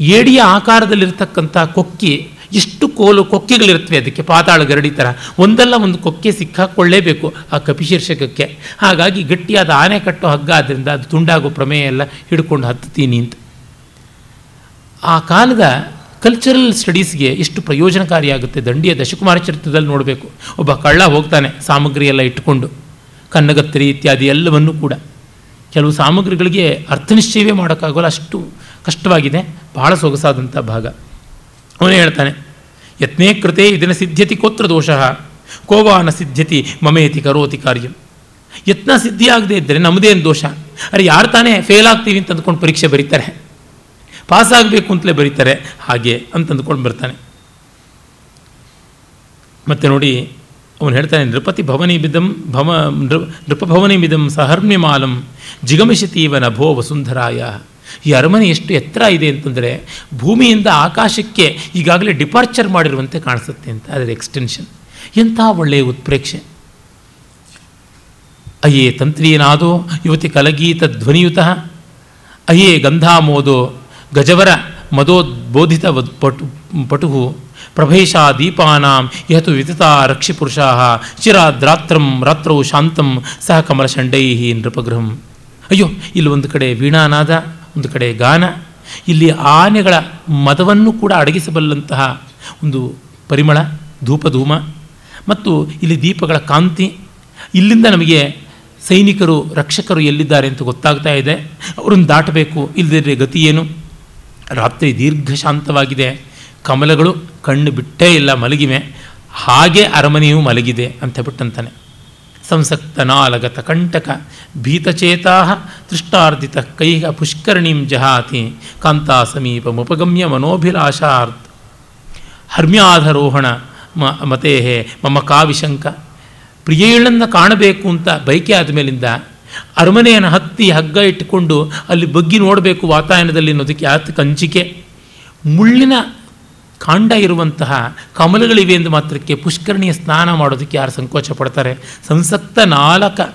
ಏಡಿಯ ಆಕಾರದಲ್ಲಿರ್ತಕ್ಕಂಥ ಕೊಕ್ಕಿ ಎಷ್ಟು ಕೋಲು ಕೊಕ್ಕೆಗಳಿರ್ತವೆ ಅದಕ್ಕೆ, ಪಾತಾಳ ಗರಡಿ ಥರ ಒಂದಲ್ಲ ಒಂದು ಕೊಕ್ಕೆ ಸಿಕ್ಕಾಕೊಳ್ಳೇಬೇಕು ಆ ಕಪಿಶೀರ್ಷಕಕ್ಕೆ. ಹಾಗಾಗಿ ಗಟ್ಟಿಯಾದ ಆನೆ ಕಟ್ಟೋ ಹಗ್ಗ ಆದ್ದರಿಂದ ಅದು ತುಂಡಾಗೋ ಪ್ರಮೇಯ ಎಲ್ಲ ಹಿಡ್ಕೊಂಡು ಹತ್ತುತ್ತೀನಿ ಅಂತ. ಆ ಕಾಲದ ಕಲ್ಚರಲ್ ಸ್ಟಡೀಸ್ಗೆ ಎಷ್ಟು ಪ್ರಯೋಜನಕಾರಿಯಾಗುತ್ತೆ? ದಂಡಿಯ ದಶಕುಮಾರ ಚರಿತ್ರದಲ್ಲಿ ನೋಡಬೇಕು. ಒಬ್ಬ ಕಳ್ಳ ಹೋಗ್ತಾನೆ ಸಾಮಗ್ರಿ ಎಲ್ಲ ಇಟ್ಟುಕೊಂಡು ಕನ್ನಗತ್ತರಿ ಇತ್ಯಾದಿ ಎಲ್ಲವನ್ನೂ ಕೂಡ. ಕೆಲವು ಸಾಮಗ್ರಿಗಳಿಗೆ ಅರ್ಥನಿಶ್ಚಯವೇ ಮಾಡೋಕ್ಕಾಗೋಲ್ಲ, ಅಷ್ಟು ಕಷ್ಟವಾಗಿದೆ, ಬಹಳ ಸೊಗಸಾದಂಥ ಭಾಗ. ಅವನೇ ಹೇಳ್ತಾನೆ ಯತ್ನೇ ಕೃತೆ ಇದನ್ನು ಸಿದ್ಧತಿ ಕೋತ್ರ ದೋಷ ಕೋವಾನ ಸಿದ್ಧತಿ ಮಮೇತಿ ಕರೋತಿ ಕಾರ್ಯಂ. ಯತ್ನ ಸಿದ್ಧಿ ಆಗದೆ ಇದ್ದರೆ ನಮ್ಮದೇನು ದೋಷ? ಅರೆ ಯಾರು ತಾನೇ ಫೇಲ್ ಆಗ್ತೀವಿ ಅಂತ ಅಂದ್ಕೊಂಡು ಪರೀಕ್ಷೆ ಬರೀತಾರೆ. ಪಾಸ್ ಆಗಬೇಕು ಅಂತಲೇ ಬರೀತಾರೆ. ಹಾಗೆ ಅಂತಂದುಕೊಂಡು ಬರ್ತಾನೆ. ಮತ್ತೆ ನೋಡಿ, ಅವನು ಹೇಳ್ತಾನೆ, ನೃಪತಿ ಭವನಿ ಬಿದಂ ಭವ ನೃಪಭವನಿ ಬಿದಂ ಸಹರ್ಮ್ಯಮಾಲಂ ಜಿಗಮಿಷತೀವ ನಭೋ ವಸುಂಧರಾಯ. ಈ ಅರಮನೆ ಎಷ್ಟು ಎತ್ತರ ಇದೆ ಅಂತಂದರೆ, ಭೂಮಿಯಿಂದ ಆಕಾಶಕ್ಕೆ ಈಗಾಗಲೇ ಡಿಪಾರ್ಚರ್ ಮಾಡಿರುವಂತೆ ಕಾಣಿಸುತ್ತೆ ಅಂತ, ಅದರ ಎಕ್ಸ್ಟೆನ್ಷನ್. ಎಂಥ ಒಳ್ಳೆಯ ಉತ್ಪ್ರೇಕ್ಷೆ. ಅಯ್ಯೇ ತಂತ್ರಿಯನಾದೋ, ಯುವತಿ ಕಲಗೀತ ಧ್ವನಿಯುತಃ. ಅಯ್ಯೇ ಗಂಧಾಮೋದೋ ಗಜವರ ಮದೋದ್ಬೋಧಿತ ಪಟು ಪಟು ಪ್ರಭೇಶ ದೀಪಾನಾಂ ಯಹತು ವಿತತಾ ರಕ್ಷಿಪುರುಷಾ ಚಿರಾದ್ರಾತ್ರಂ ರಾತ್ರೌ ಶಾಂತಂ ಸಹ ಕಮಲಷಂಡೈ ನೃಪಗೃಹಂ. ಅಯ್ಯೋ, ಇಲ್ಲಿ ಒಂದು ಕಡೆ ವೀಣಾನಾದ, ಒಂದು ಕಡೆ ಗಾನ. ಇಲ್ಲಿ ಆನೆಗಳ ಮದವನ್ನು ಕೂಡ ಅಡಗಿಸಬಲ್ಲಂತಹ ಒಂದು ಪರಿಮಳ, ಧೂಪಧೂಮ. ಮತ್ತು ಇಲ್ಲಿ ದೀಪಗಳ ಕಾಂತಿ. ಇಲ್ಲಿಂದ ನಮಗೆ ಸೈನಿಕರು, ರಕ್ಷಕರು ಎಲ್ಲಿದ್ದಾರೆ ಅಂತ ಗೊತ್ತಾಗ್ತಾ ಇದೆ. ಅವರನ್ನು ದಾಟಬೇಕು ಇಲ್ಲದಿದ್ದರೆ ಗತಿ ಏನು? ರಾತ್ರಿ ದೀರ್ಘ ಶಾಂತವಾಗಿದೆ ಕಮಲಗಳು ಕಣ್ಣು ಬಿಟ್ಟೇ ಇಲ್ಲ, ಮಲಗಿವೆ. ಹಾಗೆ ಅರಮನೆಯೂ ಮಲಗಿದೆ ಅಂತ ಬಿಟ್ಟಂತಾನೆ ಸಂಸಕ್ತನಾಲಗತ ಕಂಟಕ ಭೀತಚೇತಾ ತೃಷ್ಟಾರ್ಧಿತ ಕೈ ಪುಷ್ಕರಣಿಂ ಜಹಾತಿ ಕಾಂತಾ ಸಮೀಪ ಮುಪಗಮ್ಯ ಮನೋಭಿಲಾಷಾರ್ಥ. ಹರ್ಮ್ಯಾಧರೋಹಣ ಮ, ಮತೇಹೇ ಮಮ ಕಾವಿಶಂಕ. ಪ್ರಿಯೇಳನ್ನು ಕಾಣಬೇಕು ಅಂತ ಬಯಕೆ ಆದಮೇಲಿಂದ ಅರಮನೆಯನ್ನು ಹತ್ತಿ ಹಗ್ಗ ಇಟ್ಟುಕೊಂಡು ಅಲ್ಲಿ ಬಗ್ಗಿ ನೋಡಬೇಕು ವಾತಾಯನದಲ್ಲಿ ಅನ್ನೋದಕ್ಕೆ ಯಾತಕ್ಕೆ ಕಂಜಿಕೆ ಮುಳ್ಳಿನ ಕಾಂಡ ಇರುವಂತಹ ಕಮಲಗಳಿವೆ ಎಂದು ಮಾತ್ರಕ್ಕೆ ಪುಷ್ಕರಣಿಯ ಸ್ನಾನ ಮಾಡೋದಕ್ಕೆ ಯಾರು ಸಂಕೋಚ ಪಡ್ತಾರೆ? ಸಂಸಕ್ತ ನಾಲಕ,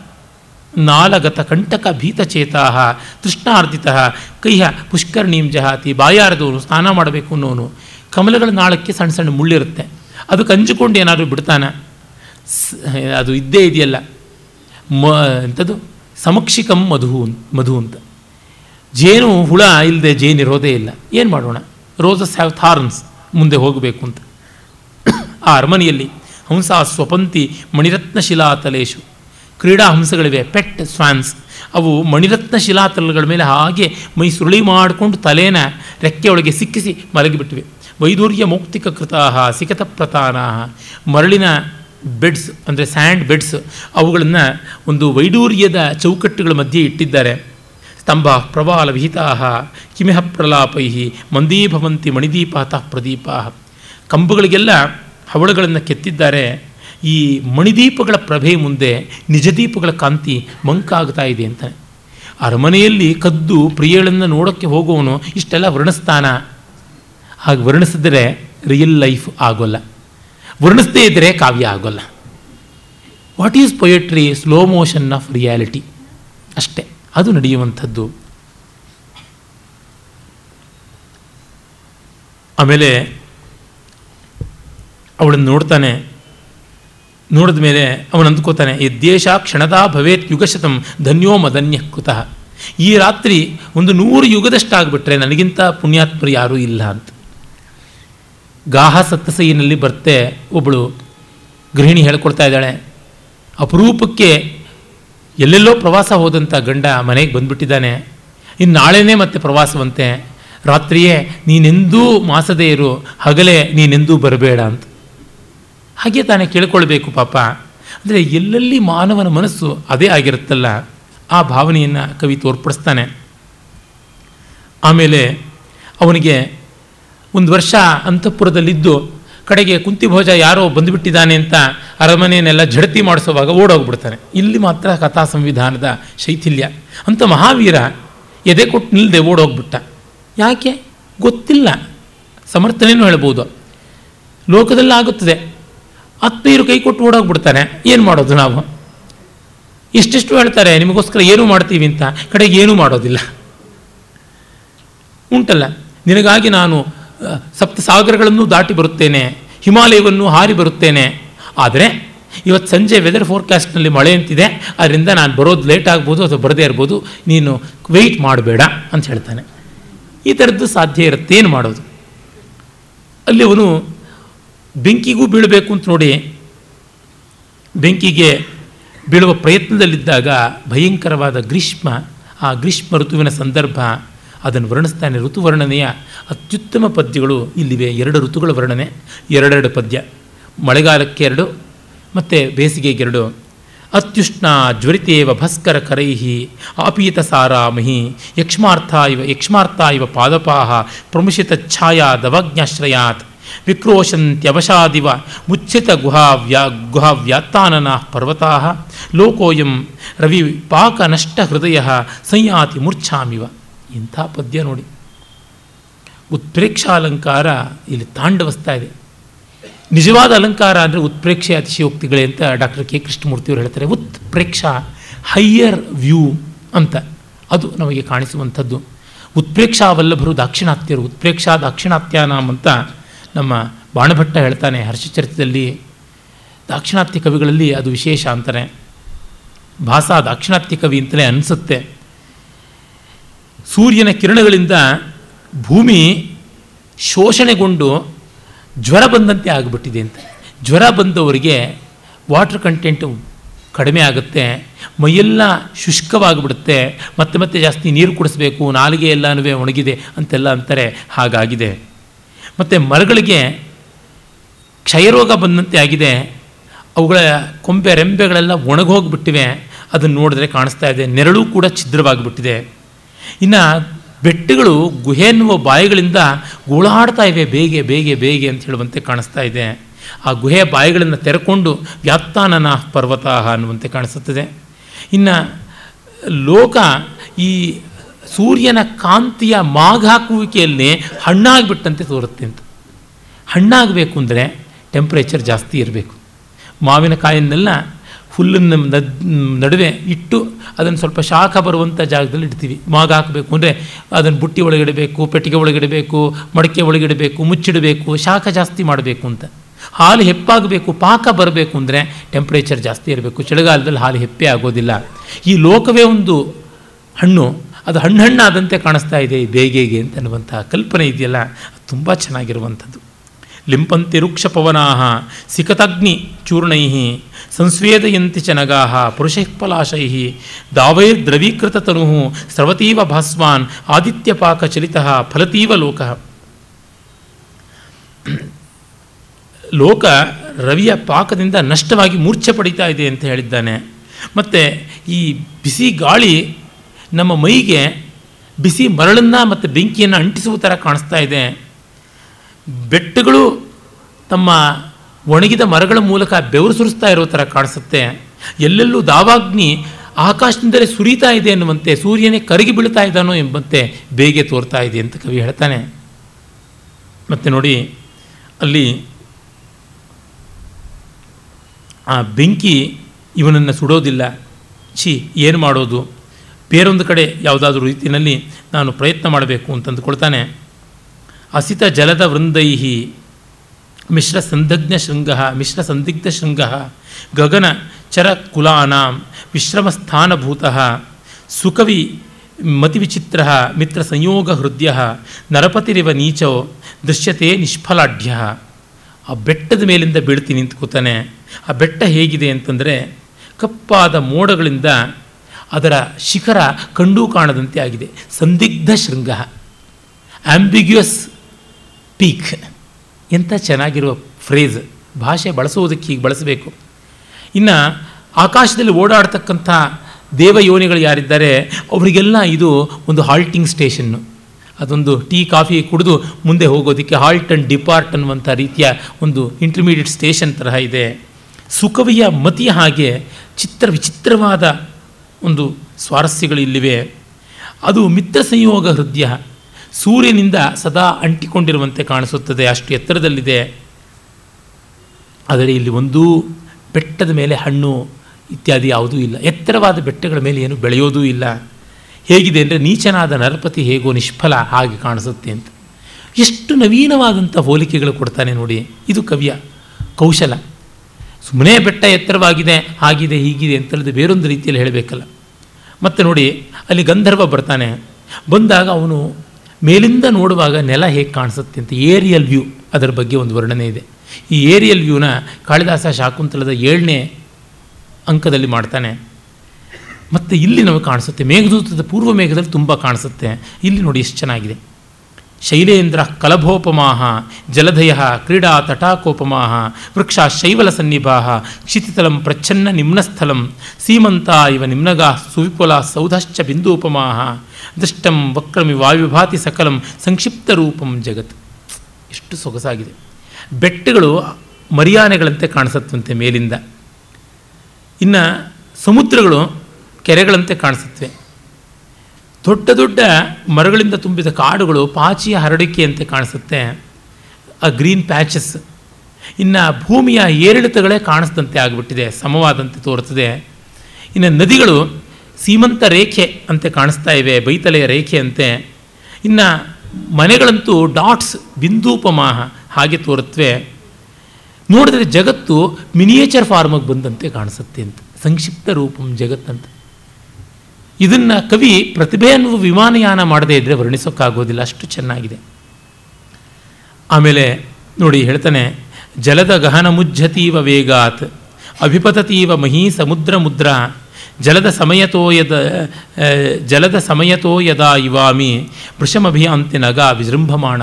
ನಾಲಗತ ಕಂಟಕ ಭೀತಚೇತಾ ತೃಷ್ಣಾರ್ಜಿತ ಕೈಹ ಪುಷ್ಕರಣೀಂ ಜಹಾತಿ, ಬಾಯಾರದವನು ಸ್ನಾನ ಮಾಡಬೇಕು ಅನ್ನೋನು. ಕಮಲಗಳ ನಾಳಕ್ಕೆ ಸಣ್ಣ ಸಣ್ಣ ಮುಳ್ಳಿರುತ್ತೆ. ಅದು ಕಂಜುಕೊಂಡು ಏನಾದರೂ ಬಿಡ್ತಾನೆ? ಅದು ಇದ್ದೇ ಇದೆಯಲ್ಲ. ಮ ಎಂಥದ್ದು ಸಮಕ್ಷಿಕಂ ಮಧು ಮಧು ಅಂತ. ಜೇನು ಹುಳ ಇಲ್ಲದೆ ಜೇನು ಇರೋದೇ ಇಲ್ಲ. ಏನು ಮಾಡೋಣ? ರೋಸಸ್ ಹ್ಯಾವ್ ಥಾರ್ನ್ಸ್, ಮುಂದೆ ಹೋಗಬೇಕು ಅಂತ. ಆ ಅರಮನೆಯಲ್ಲಿ ಹಂಸ ಸ್ವಪಂತಿ ಮಣಿರತ್ನ ಶಿಲಾತಲೇಶು ಕ್ರೀಡಾ ಹಂಸಗಳಿವೆ, ಪೆಟ್ ಸ್ವಾನ್ಸ್. ಅವು ಮಣಿರತ್ನ ಶಿಲಾತಲಗಳ ಮೇಲೆ ಹಾಗೆ ಮೈ ಸುರುಳಿ ಮಾಡಿಕೊಂಡು ತಲೆನ ರೆಕ್ಕೆಯೊಳಗೆ ಸಿಕ್ಕಿಸಿ ಮಲಗಿಬಿಟ್ಟಿವೆ ವೈದೂರ್ಯ ಮೌಕ್ತಿಕ ಕೃತಾಹ ಸಿಕತ ಪ್ರತಾನ ಮರಳಿನ ಬೆಡ್ಸ್, ಅಂದರೆ ಸ್ಯಾಂಡ್ ಬೆಡ್ಸ್, ಅವುಗಳನ್ನು ಒಂದು ವೈಡೂರ್ಯದ ಚೌಕಟ್ಟುಗಳ ಮಧ್ಯೆ ಇಟ್ಟಿದ್ದಾರೆ. ಸ್ತಂಭ ಪ್ರವಾಲ ವಿಹಿತಾಹ, ಕಿಮಿಹ ಪ್ರಲಾಪೈ ಮಂದೀಭವಂತಿ ಮಣಿದೀಪತಃ ಪ್ರದೀಪ ಕಂಬಗಳಿಗೆಲ್ಲ ಹವಳಗಳನ್ನು ಕೆತ್ತಿದ್ದಾರೆ. ಈ ಮಣಿದೀಪಗಳ ಪ್ರಭೆ ಮುಂದೆ ನಿಜದೀಪಗಳ ಕಾಂತಿ ಮಂಕಾಗ್ತಾ ಇದೆ ಅಂತ ಅರಮನೆಯಲ್ಲಿ ಕದ್ದು ಪ್ರಿಯಳನ್ನು ನೋಡೋಕ್ಕೆ ಹೋಗುವವನು ಇಷ್ಟೆಲ್ಲ ವರ್ಣಿಸ್ತಾನ ಹಾಗೆ ವರ್ಣಿಸಿದ್ರೆ ರಿಯಲ್ ಲೈಫ್ ಆಗೋಲ್ಲ. ವರ್ಣಿಸದೇ ಇದ್ದರೆ ಕಾವ್ಯ ಆಗೋಲ್ಲ. What is poetry slow motion of reality ಅಷ್ಟೇ, ಅದು ನಡೆಯುವಂಥದ್ದು. ಆಮೇಲೆ ಅವಳನ್ನು ನೋಡ್ತಾನೆ, ನೋಡಿದ ಮೇಲೆ ಅವನು ಅಂದ್ಕೋತಾನೆ ಯದ್ದೇಶ ಕ್ಷಣದಾ ಭವೇತ್ ಯುಗಶತಂ ಧನ್ಯೋ ಮದನ್ಯ ಕುತಃ. ಈ ರಾತ್ರಿ ಒಂದು ನೂರು ಯುಗದಷ್ಟಾಗ್ಬಿಟ್ರೆ ನನಗಿಂತ ಪುಣ್ಯಾತ್ಮರು ಯಾರೂ ಇಲ್ಲ ಅಂತ. ಗಾಹ ಸತ್ತಸೈನಲ್ಲಿ ಬರ್ತೆ ಒಬ್ಬಳು ಗೃಹಿಣಿ ಹೇಳ್ಕೊಡ್ತಾ ಇದ್ದಾಳೆ, ಅಪರೂಪಕ್ಕೆ ಎಲ್ಲೆಲ್ಲೋ ಪ್ರವಾಸ ಹೋದಂಥ ಗಂಡ ಮನೆಗೆ ಬಂದುಬಿಟ್ಟಿದ್ದಾನೆ. ಇನ್ನು ನಾಳೆನೇ ಮತ್ತೆ ಪ್ರವಾಸವಂತೆ. ರಾತ್ರಿಯೇ ನೀನೆಂದೂ ಮಾಸದೇ ಇರು ಹಗಲೇ ನೀನೆಂದೂ ಬರಬೇಡ ಅಂತ. ಹಾಗೆ ತಾನೇ ಕೇಳ್ಕೊಳ್ಬೇಕು ಪಾಪ. ಅಂದರೆ ಎಲ್ಲೆಲ್ಲಿ ಮಾನವನ ಮನಸ್ಸು ಅದೇ ಆಗಿರುತ್ತಲ್ಲ, ಆ ಭಾವನೆಯನ್ನು ಕವಿ ತೋರ್ಪಡಿಸ್ತಾನೆ. ಆಮೇಲೆ ಅವನಿಗೆ ಒಂದು ವರ್ಷ ಅಂತಃಪುರದಲ್ಲಿದ್ದು ಕಡೆಗೆ ಕುಂತಿಭೋಜ ಯಾರೋ ಬಂದುಬಿಟ್ಟಿದ್ದಾನೆ ಅಂತ ಅರಮನೆಯನ್ನೆಲ್ಲ ಝಡತಿ ಮಾಡಿಸುವಾಗ ಓಡೋಗ್ಬಿಡ್ತಾನೆ. ಇಲ್ಲಿ ಮಾತ್ರ ಕಥಾ ಸಂವಿಧಾನದ ಶೈಥಿಲ್ಯ. ಅಂತ ಮಹಾವೀರ ಎದೆ ಕೊಟ್ಟು ನಿಲ್ಲದೆ ಓಡೋಗ್ಬಿಟ್ಟ. ಯಾಕೆ? ಗೊತ್ತಿಲ್ಲ. ಸಮರ್ಥನೆಯೂ ಹೇಳ್ಬೋದು. ಲೋಕದಲ್ಲಿ ಆಗುತ್ತದೆ ಆತ್ಮೀಯರು ಕೈ ಕೊಟ್ಟು ಓಡೋಗ್ಬಿಡ್ತಾನೆ. ಏನು ಮಾಡೋದು ನಾವು? ಇಷ್ಟಿಷ್ಟು ಹೇಳ್ತಾರೆ, ನಿಮಗೋಸ್ಕರ ಏನು ಮಾಡ್ತೀವಿ ಅಂತ. ಕಡೆಗೆ ಏನೂ ಮಾಡೋದಿಲ್ಲ. ಉಂಟಲ್ಲ. ನಿನಗಾಗಿ ನಾನು ಸಪ್ತ ಸಾಗರಗಳನ್ನು ದಾಟಿ ಬರುತ್ತೇನೆ, ಹಿಮಾಲಯವನ್ನು ಹಾರಿ ಬರುತ್ತೇನೆ. ಆದರೆ ಇವತ್ತು ಸಂಜೆ ವೆದರ್ ಫೋರ್ಕಾಸ್ಟ್ನಲ್ಲಿ ಮಳೆ ಅಂತಿದೆ ಅದರಿಂದ ನಾನು ಬರೋದು ಲೇಟ್ ಆಗ್ಬೋದು ಅಥವಾ ಬರದೇ ಇರ್ಬೋದು, ನೀನು ವೆಯ್ಟ್ ಮಾಡಬೇಡ ಅಂತ ಹೇಳ್ತಾನೆ. ಈ ಥರದ್ದು ಸಾಧ್ಯ ಇರುತ್ತೆ, ಏನು ಮಾಡೋದು? ಅಲ್ಲಿ ಅವನು ಬೆಂಕಿಗೂ ಬೀಳಬೇಕು ಅಂತ ನೋಡಿ, ಬೆಂಕಿಗೆ ಬೀಳುವ ಪ್ರಯತ್ನದಲ್ಲಿದ್ದಾಗ ಭಯಂಕರವಾದ ಗ್ರೀಷ್ಮ, ಆ ಗ್ರೀಷ್ಮ ಋತುವಿನ ಸಂದರ್ಭ ಅದನ್ನು ವರ್ಣಿಸ್ತಾನೆ ಋತುವರ್ಣನೆಯ ಅತ್ಯುತ್ತಮ ಪದ್ಯಗಳು ಇಲ್ಲಿವೆ. ಎರಡು ಋತುಗಳ ವರ್ಣನೆ, ಎರಡೆರಡು ಪದ್ಯ. ಮಳೆಗಾಲಕ್ಕೆ ಎರಡು, ಮತ್ತು ಬೇಸಿಗೆಗೆ ಎರಡು. ಅತ್ಯುಷ್ಣ ಜ್ವರಿತೇವ ಭಸ್ಕರ ಕರೈಹಿ ಆಪೀತ ಸಾರಾಮಹಿ ಯಕ್ಷ್ಮಾರ್ಥ ಇವ ಯಕ್ಷ್ಮಾರ್ಥ ಇವ ಪಾದಪಾಹ ಪ್ರಮುಷಿತ ಛಾಯಾ ದವಜ್ಞಾಶ್ರಯಾತ್ ವಿಕ್ರೋಶಂತ್ಯವಶಾದಿವ ಮುಚ್ಚಿತ ಗುಹಾವ್ಯಾ, ಗುಹಾವ್ಯಾತ್ತಾನನ ಪರ್ವತಾ. ಲೋಕೋಯಂ ರವಿ ಪಾಕನಷ್ಟ ಹೃದಯ ಸಂಯಾತಿ ಮೂರ್ಛಾಮಿವ. ಇಂಥ ಪದ್ಯ ನೋಡಿ. ಉತ್ಪ್ರೇಕ್ಷಾಲಂಕಾರ ಇಲ್ಲಿ ತಾಂಡವಸ್ತಾ ಇದೆ. ನಿಜವಾದ ಅಲಂಕಾರ ಅಂದರೆ ಉತ್ಪ್ರೇಕ್ಷೆ ಅತಿಶಯೋಕ್ತಿಗಳೇ ಅಂತ ಡಾಕ್ಟರ್ ಕೆ ಕೃಷ್ಣಮೂರ್ತಿಯವರು ಹೇಳ್ತಾರೆ. ಉತ್ಪ್ರೇಕ್ಷಾ ಹೈಯರ್ ವ್ಯೂ ಅಂತ. ಅದು ನಮಗೆ ಕಾಣಿಸುವಂಥದ್ದು. ಉತ್ಪ್ರೇಕ್ಷಾ ವಲ್ಲಭರು ದಾಕ್ಷಿಣಾತ್ಯರು. ಉತ್ಪ್ರೇಕ್ಷಾ ದಾಕ್ಷಿಣಾತ್ಯಾನಾಮ್ ಅಂತ ನಮ್ಮ ಬಾಣಭಟ್ಟ ಹೇಳ್ತಾನೆ ಹರ್ಷಚರಿತದಲ್ಲಿ. ದಾಕ್ಷಿಣಾತ್ಯ ಕವಿಗಳಲ್ಲಿ ಅದು ವಿಶೇಷ ಅಂತಾನೆ. ಭಾಷಾ ದಾಕ್ಷಿಣಾತ್ಯ ಕವಿ ಅಂತಲೇ ಅನಿಸುತ್ತೆ. ಸೂರ್ಯನ ಕಿರಣಗಳಿಂದ ಭೂಮಿ ಶೋಷಣೆಗೊಂಡು ಜ್ವರ ಬಂದಂತೆ ಆಗಿಬಿಟ್ಟಿದೆ ಅಂತ. ಜ್ವರ ಬಂದವರಿಗೆ ವಾಟರ್ ಕಂಟೆಂಟು ಕಡಿಮೆ ಆಗುತ್ತೆ, ಮೈಯೆಲ್ಲ ಶುಷ್ಕವಾಗಿಬಿಡುತ್ತೆ, ಮತ್ತೆ ಮತ್ತೆ ಜಾಸ್ತಿ ನೀರು ಕುಡಿಸ್ಬೇಕು, ನಾಲಿಗೆ ಎಲ್ಲನೂ ಒಣಗಿದೆ ಅಂತೆಲ್ಲ ಅಂತಾರೆ, ಹಾಗಾಗಿದೆ. ಮತ್ತು ಮರಗಳಿಗೆ ಕ್ಷಯರೋಗ ಬಂದಂತೆ ಆಗಿದೆ, ಅವುಗಳ ಕೊಂಬೆ ರೆಂಬೆಗಳೆಲ್ಲ ಒಣಗೋಗಿಬಿಟ್ಟಿವೆ, ಅದನ್ನು ನೋಡಿದ್ರೆ ಕಾಣಿಸ್ತಾ ಇದೆ, ನೆರಳು ಕೂಡ ಛಿದ್ರವಾಗಿಬಿಟ್ಟಿದೆ. ಇನ್ನು ಬೆಟ್ಟಗಳು, ಗುಹೆ ಎನ್ನುವ ಬಾಯಿಗಳಿಂದ ಗೋಳಾಡ್ತಾ ಇವೆ, ಬೇಗೆ ಬೇಗೆ ಬೇಗೆ ಅಂತ ಹೇಳುವಂತೆ ಕಾಣಿಸ್ತಾ ಇದೆ. ಆ ಗುಹೆಯ ಬಾಯಿಗಳನ್ನು ತೆರೆಕೊಂಡು ವ್ಯಾಪ್ತಾನನ ಪರ್ವತ ಅನ್ನುವಂತೆ ಕಾಣಿಸುತ್ತದೆ. ಇನ್ನು ಲೋಕ ಈ ಸೂರ್ಯನ ಕಾಂತಿಯ ಮಾಗಾಕುವಿಕೆಯಲ್ಲಿ ಹಣ್ಣಾಗಿಬಿಟ್ಟಂತೆ ತೋರುತ್ತೆ ಅಂತ. ಹಣ್ಣಾಗಬೇಕು ಅಂದರೆ ಟೆಂಪ್ರೇಚರ್ ಜಾಸ್ತಿ ಇರಬೇಕು. ಮಾವಿನಕಾಯನ್ನೆಲ್ಲ ಹುಲ್ಲಿನ ನದ್ ನಡುವೆ ಇಟ್ಟು ಅದನ್ನು ಸ್ವಲ್ಪ ಶಾಖ ಬರುವಂಥ ಜಾಗದಲ್ಲಿ ಇಡ್ತೀವಿ. ಮಾಗ ಹಾಕಬೇಕು ಅಂದರೆ ಅದನ್ನು ಬುಟ್ಟಿ ಒಳಗಿಡಬೇಕು ಪೆಟ್ಟಿಗೆ ಒಳಗಿಡಬೇಕು ಮಡಕೆ ಒಳಗಿಡಬೇಕು ಮುಚ್ಚಿಡಬೇಕು, ಶಾಖ ಜಾಸ್ತಿ ಮಾಡಬೇಕು ಅಂತ. ಹಾಲು ಹೆಪ್ಪಾಗಬೇಕು, ಪಾಕ ಬರಬೇಕು ಅಂದರೆ ಟೆಂಪ್ರೇಚರ್ ಜಾಸ್ತಿ ಇರಬೇಕು. ಚಳಿಗಾಲದಲ್ಲಿ ಹಾಲು ಹೆಪ್ಪೆ ಆಗೋದಿಲ್ಲ. ಈ ಲೋಕವೇ ಒಂದು ಹಣ್ಣು. ಅದು ಹಣ್ಣು ಹಣ್ಣಾದಂತೆ ಕಾಣಿಸ್ತಾ ಇದೆ ಈ ಬೇಗೆಗೆ ಅಂತ ಅನ್ನುವಂಥ ಕಲ್ಪನೆ ಇದೆಯಲ್ಲ? ತುಂಬ ಚೆನ್ನಾಗಿರುವಂಥದ್ದು. ಲಿಂಪಂತಿ ವೃಕ್ಷಪವನಾ ಸಿಕತಗ್ನಿ ಚೂರ್ಣೈ ಸಂಸ್ವೇದಯಂತಿ ಚ ಪುರುಷೈಃ ಪುರುಷಪಲಾಶೈ ದಾವೈರ್ದ್ರವೀಕೃತತನು ಸ್ರವತೀವ ಭಾಸ್ವಾನ್ ಆದಿತ್ಯಪಾಕಚಲಿತ ಫಲತೀವ ಲೋಕ. ಲೋಕ ರವಿಯ ಪಾಕದಿಂದ ನಷ್ಟವಾಗಿ ಮೂರ್ಛೆ ಪಡಿತಾ ಇದೆ ಅಂತ ಹೇಳಿದ್ದಾನೆ. ಮತ್ತು ಈ ಬಿಸಿ ಗಾಳಿ ನಮ್ಮ ಮೈಗೆ ಬಿಸಿ ಮರಳನ್ನು ಮತ್ತು ಬೆಂಕಿಯನ್ನು ಅಂಟಿಸುವ ಥರ ಕಾಣಿಸ್ತಾ ಇದೆ. ಬೆಟ್ಟಗಳು ತಮ್ಮ ಒಣಗಿದ ಮರಗಳ ಮೂಲಕ ಬೆವರು ಸುರಿಸ್ತಾ ಇರೋ ಥರ ಕಾಣಿಸುತ್ತೆ. ಎಲ್ಲೆಲ್ಲೂ ದಾವಾಗ್ನಿ ಆಕಾಶದಿಂದಲೇ ಸುರಿತಾ ಇದೆ ಎನ್ನುವಂತೆ ಸೂರ್ಯನೇ ಕರಗಿ ಬೀಳ್ತಾ ಇದ್ದಾನೋ ಎಂಬಂತೆ ಬೇಗೆ ತೋರ್ತಾ ಇದೆ ಅಂತ ಕವಿ ಹೇಳ್ತಾನೆ. ಮತ್ತು ನೋಡಿ, ಅಲ್ಲಿ ಆ ಬೆಂಕಿ ಇವನನ್ನು ಸುಡೋದಿಲ್ಲ. ಛೀ, ಏನು ಮಾಡೋದು? ಬೇರೊಂದು ಕಡೆ ಯಾವುದಾದ್ರೂ ರೀತಿಯಲ್ಲಿ ನಾನು ಪ್ರಯತ್ನ ಮಾಡಬೇಕು ಅಂತಂದುಕೊಳ್ತಾನೆ. ಅಸಿತ ಜಲದ ವೃಂದೈ ಮಿಶ್ರ ಸಂದಗ್ನ ಶೃಂಗ, ಮಿಶ್ರ ಸಂದಿಗ್ಧ ಶೃಂಗ, ಗಗನ ಚರ ವಿಶ್ರಮಸ್ಥಾನಭೂತ ಸುಕವಿ ಮತಿವಿಚಿತ್ರ ಮಿತ್ರ ಸಂಯೋಗ ಹೃದಯ ನರಪತಿರಿವ ನೀಚೋ, ದೃಶ್ಯತೆ ನಿಷ್ಫಲಾಢ್ಯ. ಆ ಬೆಟ್ಟದ ಮೇಲಿಂದ ಬೀಳ್ತಿ ನಿಂತ್ಕೋತಾನೆ. ಆ ಬೆಟ್ಟ ಹೇಗಿದೆ ಅಂತಂದರೆ ಕಪ್ಪಾದ ಮೋಡಗಳಿಂದ ಅದರ ಶಿಖರ ಕಂಡೂ ಕಾಣದಂತೆ ಆಗಿದೆ. ಸಂದಿಗ್ಧ ಶೃಂಗ. ಆಂಬಿಗ್ಯುಯಸ್ ಪೀಕ್ ಎಂಥ ಚೆನ್ನಾಗಿರುವ ಫ್ರೇಜ್ ಭಾಷೆ ಬಳಸುವುದಕ್ಕೆ ಈಗ ಬಳಸಬೇಕು. ಇನ್ನು ಆಕಾಶದಲ್ಲಿ ಓಡಾಡ್ತಕ್ಕಂಥ ದೇವಯೋನಿಗಳು ಯಾರಿದ್ದಾರೆ, ಅವರಿಗೆಲ್ಲ ಇದು ಒಂದು ಹಾಲ್ಟಿಂಗ್ ಸ್ಟೇಷನ್ನು ಅದೊಂದು ಟೀ ಕಾಫಿ ಕುಡಿದು ಮುಂದೆ ಹೋಗೋದಕ್ಕೆ ಹಾಲ್ಟ್ ಆ್ಯಂಡ್ ಡಿಪಾರ್ಟ್ ಅನ್ನುವಂಥ ರೀತಿಯ ಒಂದು ಇಂಟರ್ಮೀಡಿಯೇಟ್ ಸ್ಟೇಷನ್ ತರಹ ಇದೆ. ಸುಖವಿಯ ಮತಿಯ ಹಾಗೆ ಚಿತ್ರ ವಿಚಿತ್ರವಾದ ಒಂದು ಸ್ವಾರಸ್ಯಗಳು ಇಲ್ಲಿವೆ ಅದು ಮಿತ್ರ ಸಂಯೋಗ ಹೃದಯ. ಸೂರ್ಯನಿಂದ ಸದಾ ಅಂಟಿಕೊಂಡಿರುವಂತೆ ಕಾಣಿಸುತ್ತದೆ. ಅಷ್ಟು ಎತ್ತರದಲ್ಲಿದೆ. ಆದರೆ ಇಲ್ಲಿ ಒಂದೂ ಬೆಟ್ಟದ ಮೇಲೆ ಹಣ್ಣು ಇತ್ಯಾದಿ ಯಾವುದೂ ಇಲ್ಲ. ಎತ್ತರವಾದ ಬೆಟ್ಟಗಳ ಮೇಲೆ ಏನು ಬೆಳೆಯೋದೂ ಇಲ್ಲ. ಹೇಗಿದೆ ಅಂದರೆ ನೀಚನಾದ ನರಪತಿ ಹೇಗೋ ನಿಷ್ಫಲ ಹಾಗೆ ಕಾಣಿಸುತ್ತೆ ಅಂತ. ಎಷ್ಟು ನವೀನವಾದಂಥ ಹೋಲಿಕೆಗಳು ಕೊಡ್ತಾನೆ ನೋಡಿ. ಇದು ಕವಿಯ, ಕೌಶಲ. ಸುಮ್ಮನೆ ಬೆಟ್ಟ ಎತ್ತರವಾಗಿದೆ ಹಾಗಿದೆ ಹೀಗಿದೆ ಅಂತೇಳಿದ್ರೆ ಬೇರೊಂದು ರೀತಿಯಲ್ಲಿ ಹೇಳಬೇಕಲ್ಲ. ಮತ್ತು ನೋಡಿ, ಅಲ್ಲಿ ಗಂಧರ್ವ ಬರ್ತಾನೆ. ಬಂದಾಗ ಅವನು ಮೇಲಿಂದ ನೋಡುವಾಗ ನೆಲ ಹೇಗೆ ಕಾಣಿಸುತ್ತೆ ಅಂತ ಏರಿಯಲ್ ವ್ಯೂ ಅದರ ಬಗ್ಗೆ ಒಂದು ವರ್ಣನೆ ಇದೆ. ಈ ಏರಿಯಲ್ ವ್ಯೂನ ಕಾಳಿದಾಸ ಶಾಕುಂತಲದ ಏಳನೇ ಅಂಕದಲ್ಲಿ ಮಾಡ್ತಾನೆ. ಮತ್ತು ಇಲ್ಲಿ ನಮಗೆ ಕಾಣಿಸುತ್ತೆ. ಮೇಘದೂತದ ಪೂರ್ವ ಮೇಘದಲ್ಲಿ ತುಂಬ ಕಾಣಿಸುತ್ತೆ. ಇಲ್ಲಿ ನೋಡಿ ಎಷ್ಟು ಚೆನ್ನಾಗಿದೆ. ಶೈಲೇಂದ್ರ ಕಲಭೋಪಮಾಹ ಜಲಧಯ ಕ್ರೀಡಾ ತಟಾಕೋಪಮಾಹ ವೃಕ್ಷ ಶೈವಲ ಸನ್ನಿಭಾ ಕ್ಷಿತಿತಲಂ ಪ್ರಚ್ಛನ್ನ ನಿಮ್ನಸ್ಥಲಂ ಸೀಮಂತ ಇವ ನಿಮ್ನಗಾ ಸುವಿಪುಲ ಸೌಧಶ್ಚ ಬಿಂದೂಪಮಾಹ ದೃಷ್ಟಂ ವಕ್ರಮಿ ವಾಯುಭಾತಿ ಸಕಲಂ ಸಂಕ್ಷಿಪ್ತ ರೂಪಂ ಜಗತ್ ಎಷ್ಟು ಸೊಗಸಾಗಿದೆ. ಬೆಟ್ಟಗಳು ಮರಿಯಾನೆಗಳಂತೆ ಕಾಣಿಸುತ್ತಂತೆ ಮೇಲಿಂದ. ಇನ್ನು ಸಮುದ್ರಗಳು ಕೆರೆಗಳಂತೆ ಕಾಣಿಸುತ್ತವೆ. ದೊಡ್ಡ ದೊಡ್ಡ ಮರಗಳಿಂದ ತುಂಬಿದ ಕಾಡುಗಳು ಪಾಚಿಯ ಹರಡಿಕೆಯಂತೆ ಕಾಣಿಸುತ್ತೆ. ಆ ಗ್ರೀನ್ ಪ್ಯಾಚಸ್. ಇನ್ನು ಭೂಮಿಯ ಏರಿಳಿತಗಳೇ ಕಾಣಿಸ್ದಂತೆ ಆಗಿಬಿಟ್ಟಿದೆ, ಸಮವಾದಂತೆ ತೋರುತ್ತದೆ. ಇನ್ನು ನದಿಗಳು ಸೀಮಂತ ರೇಖೆ ಅಂತೆ ಕಾಣಿಸ್ತಾ ಇವೆ, ಬೈತಲೆಯ ರೇಖೆ ಅಂತೆ. ಇನ್ನು ಮನೆಗಳಂತೂ ಡಾಟ್ಸ್ ಬಿಂದೂಪಮಾಹ ಹಾಗೆ ತೋರುತ್ತವೆ ನೋಡಿದರೆ ಜಗತ್ತು ಮಿನಿಯೇಚರ್ ಫಾರ್ಮಗೆ ಬಂದಂತೆ ಕಾಣಿಸುತ್ತೆ ಅಂತ, ಸಂಕ್ಷಿಪ್ತ ರೂಪಂ ಜಗತ್ತಂತ. ಇದನ್ನು ಕವಿ ಪ್ರತಿಭೆ ಅನ್ನುವ ವಿಮಾನಯಾನ ಮಾಡದೇ ಇದ್ದರೆ ವರ್ಣಿಸೋಕ್ಕಾಗೋದಿಲ್ಲ. ಅಷ್ಟು ಚೆನ್ನಾಗಿದೆ. ಆಮೇಲೆ ನೋಡಿ ಹೇಳ್ತಾನೆ, ಜಲದ ಗಹನ ಮುಜ್ಜತೀವ ವೇಗಾತ್, ಅಭಿಪತತೀವ ಮಹಿ ಸಮುದ್ರ ಮುದ್ರ, ಜಲದ ಸಮಯತೋಯದ ಜಲದ ಸಮಯತೋಯದ ಇವಾಮಿ, ವೃಷಮಭಿಯಾಂತಿ ನಗ ವಿಜೃಂಭಮಾಣ.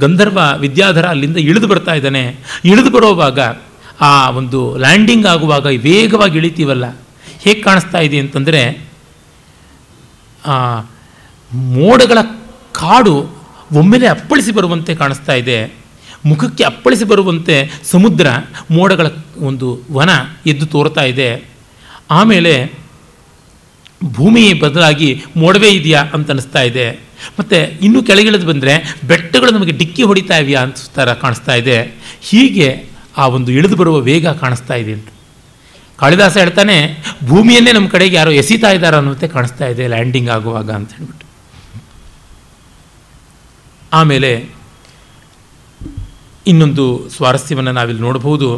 ಗಂಧರ್ವ ವಿದ್ಯಾಧರ ಅಲ್ಲಿಂದ ಇಳಿದು ಬರ್ತಾ ಇದ್ದಾನೆ. ಇಳಿದು ಬರೋವಾಗ ಆ ಒಂದು ಲ್ಯಾಂಡಿಂಗ್ ಆಗುವಾಗ ವೇಗವಾಗಿ ಇಳಿತೀವಲ್ಲ. ಹೇಗೆ ಕಾಣಿಸ್ತಾ ಇದೆ ಅಂತಂದರೆ ಮೋಡಗಳ ಕಾಡು ಒಮ್ಮೆಲೆ ಅಪ್ಪಳಿಸಿ ಬರುವಂತೆ ಕಾಣಿಸ್ತಾ ಇದೆ. ಮುಖಕ್ಕೆ ಅಪ್ಪಳಿಸಿ ಬರುವಂತೆ ಸಮುದ್ರ ಮೋಡಗಳ ಒಂದು ವನ ಎದ್ದು ತೋರ್ತಾ ಇದೆ. ಆಮೇಲೆ ಭೂಮಿ ಬದಲಾಗಿ ಮೋಡವೇ ಇದೆಯಾ ಅಂತ ಅನಿಸ್ತಾ ಇದೆ. ಮತ್ತು ಇನ್ನೂ ಕೆಳಗಿಳಿದು ಬಂದರೆ ಬೆಟ್ಟಗಳು ನಮಗೆ ಡಿಕ್ಕಿ ಹೊಡಿತಾ ಇವೆಯಾ ಅಂತ ಥರ ಕಾಣಿಸ್ತಾ ಇದೆ. ಹೀಗೆ ಆ ಒಂದು ಇಳಿದು ಬರುವ ವೇಗ ಕಾಣಿಸ್ತಾ ಇದೆ ಅಂತ. ಕಾಳಿದಾಸ ಹೇಳ್ತಾನೆ, ಭೂಮಿಯನ್ನೇ ನಮ್ಮ ಕಡೆಗೆ ಯಾರೋ ಎಸಿತಾ ಇದ್ದಾರೆ ಅನ್ನುವಂತೆ ಕಾಣಿಸ್ತಾ ಇದೆ ಲ್ಯಾಂಡಿಂಗ್ ಆಗುವಾಗ ಅಂತ ಹೇಳ್ಬಿಟ್ಟು. ಆಮೇಲೆ ಇನ್ನೊಂದು ಸ್ವಾರಸ್ಯವನ್ನು ನಾವಿಲ್ಲಿ ನೋಡಬಹುದು.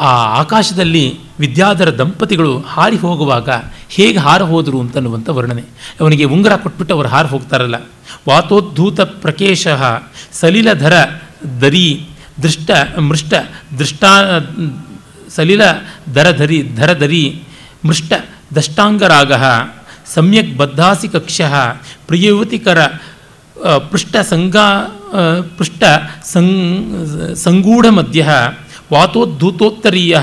ಆ ಆಕಾಶದಲ್ಲಿ ವಿದ್ಯಾಧರ ದಂಪತಿಗಳು ಹಾರಿ ಹೋಗುವಾಗ ಹೇಗೆ ಹಾರ ಹೋದರು ಅಂತನ್ನುವಂಥ ವರ್ಣನೆ. ಅವನಿಗೆ ಉಂಗುರ ಕೊಟ್ಬಿಟ್ಟು ಅವರು ಹಾರ ಹೋಗ್ತಾರಲ್ಲ. ವಾತೋದ್ಧೂತ ಪ್ರಕೇಶ ಸಲಿಲಧರ ದರಿ ದೃಷ್ಟ ಮೃಷ್ಟ ದೃಷ್ಟಾ ಸಲಿಲ ದರಧರಿ ಧರಧರಿ ಮೃಷ್ಟ ದಷ್ಟಾಂಗರಾಗ ಸಮ್ಯಕ್ ಬದ್ಧಾಸಿ ಕಕ್ಷ ಪ್ರಿಯಯುವತಿಕರ ಪೃಷ್ಟ ಸಂಗಾ ಪೃಷ್ಟ ಸಂ, ಸಂಗೂಢ ಮಧ್ಯ ವಾತೋದ್ಧೂತೋತ್ತರೀಯ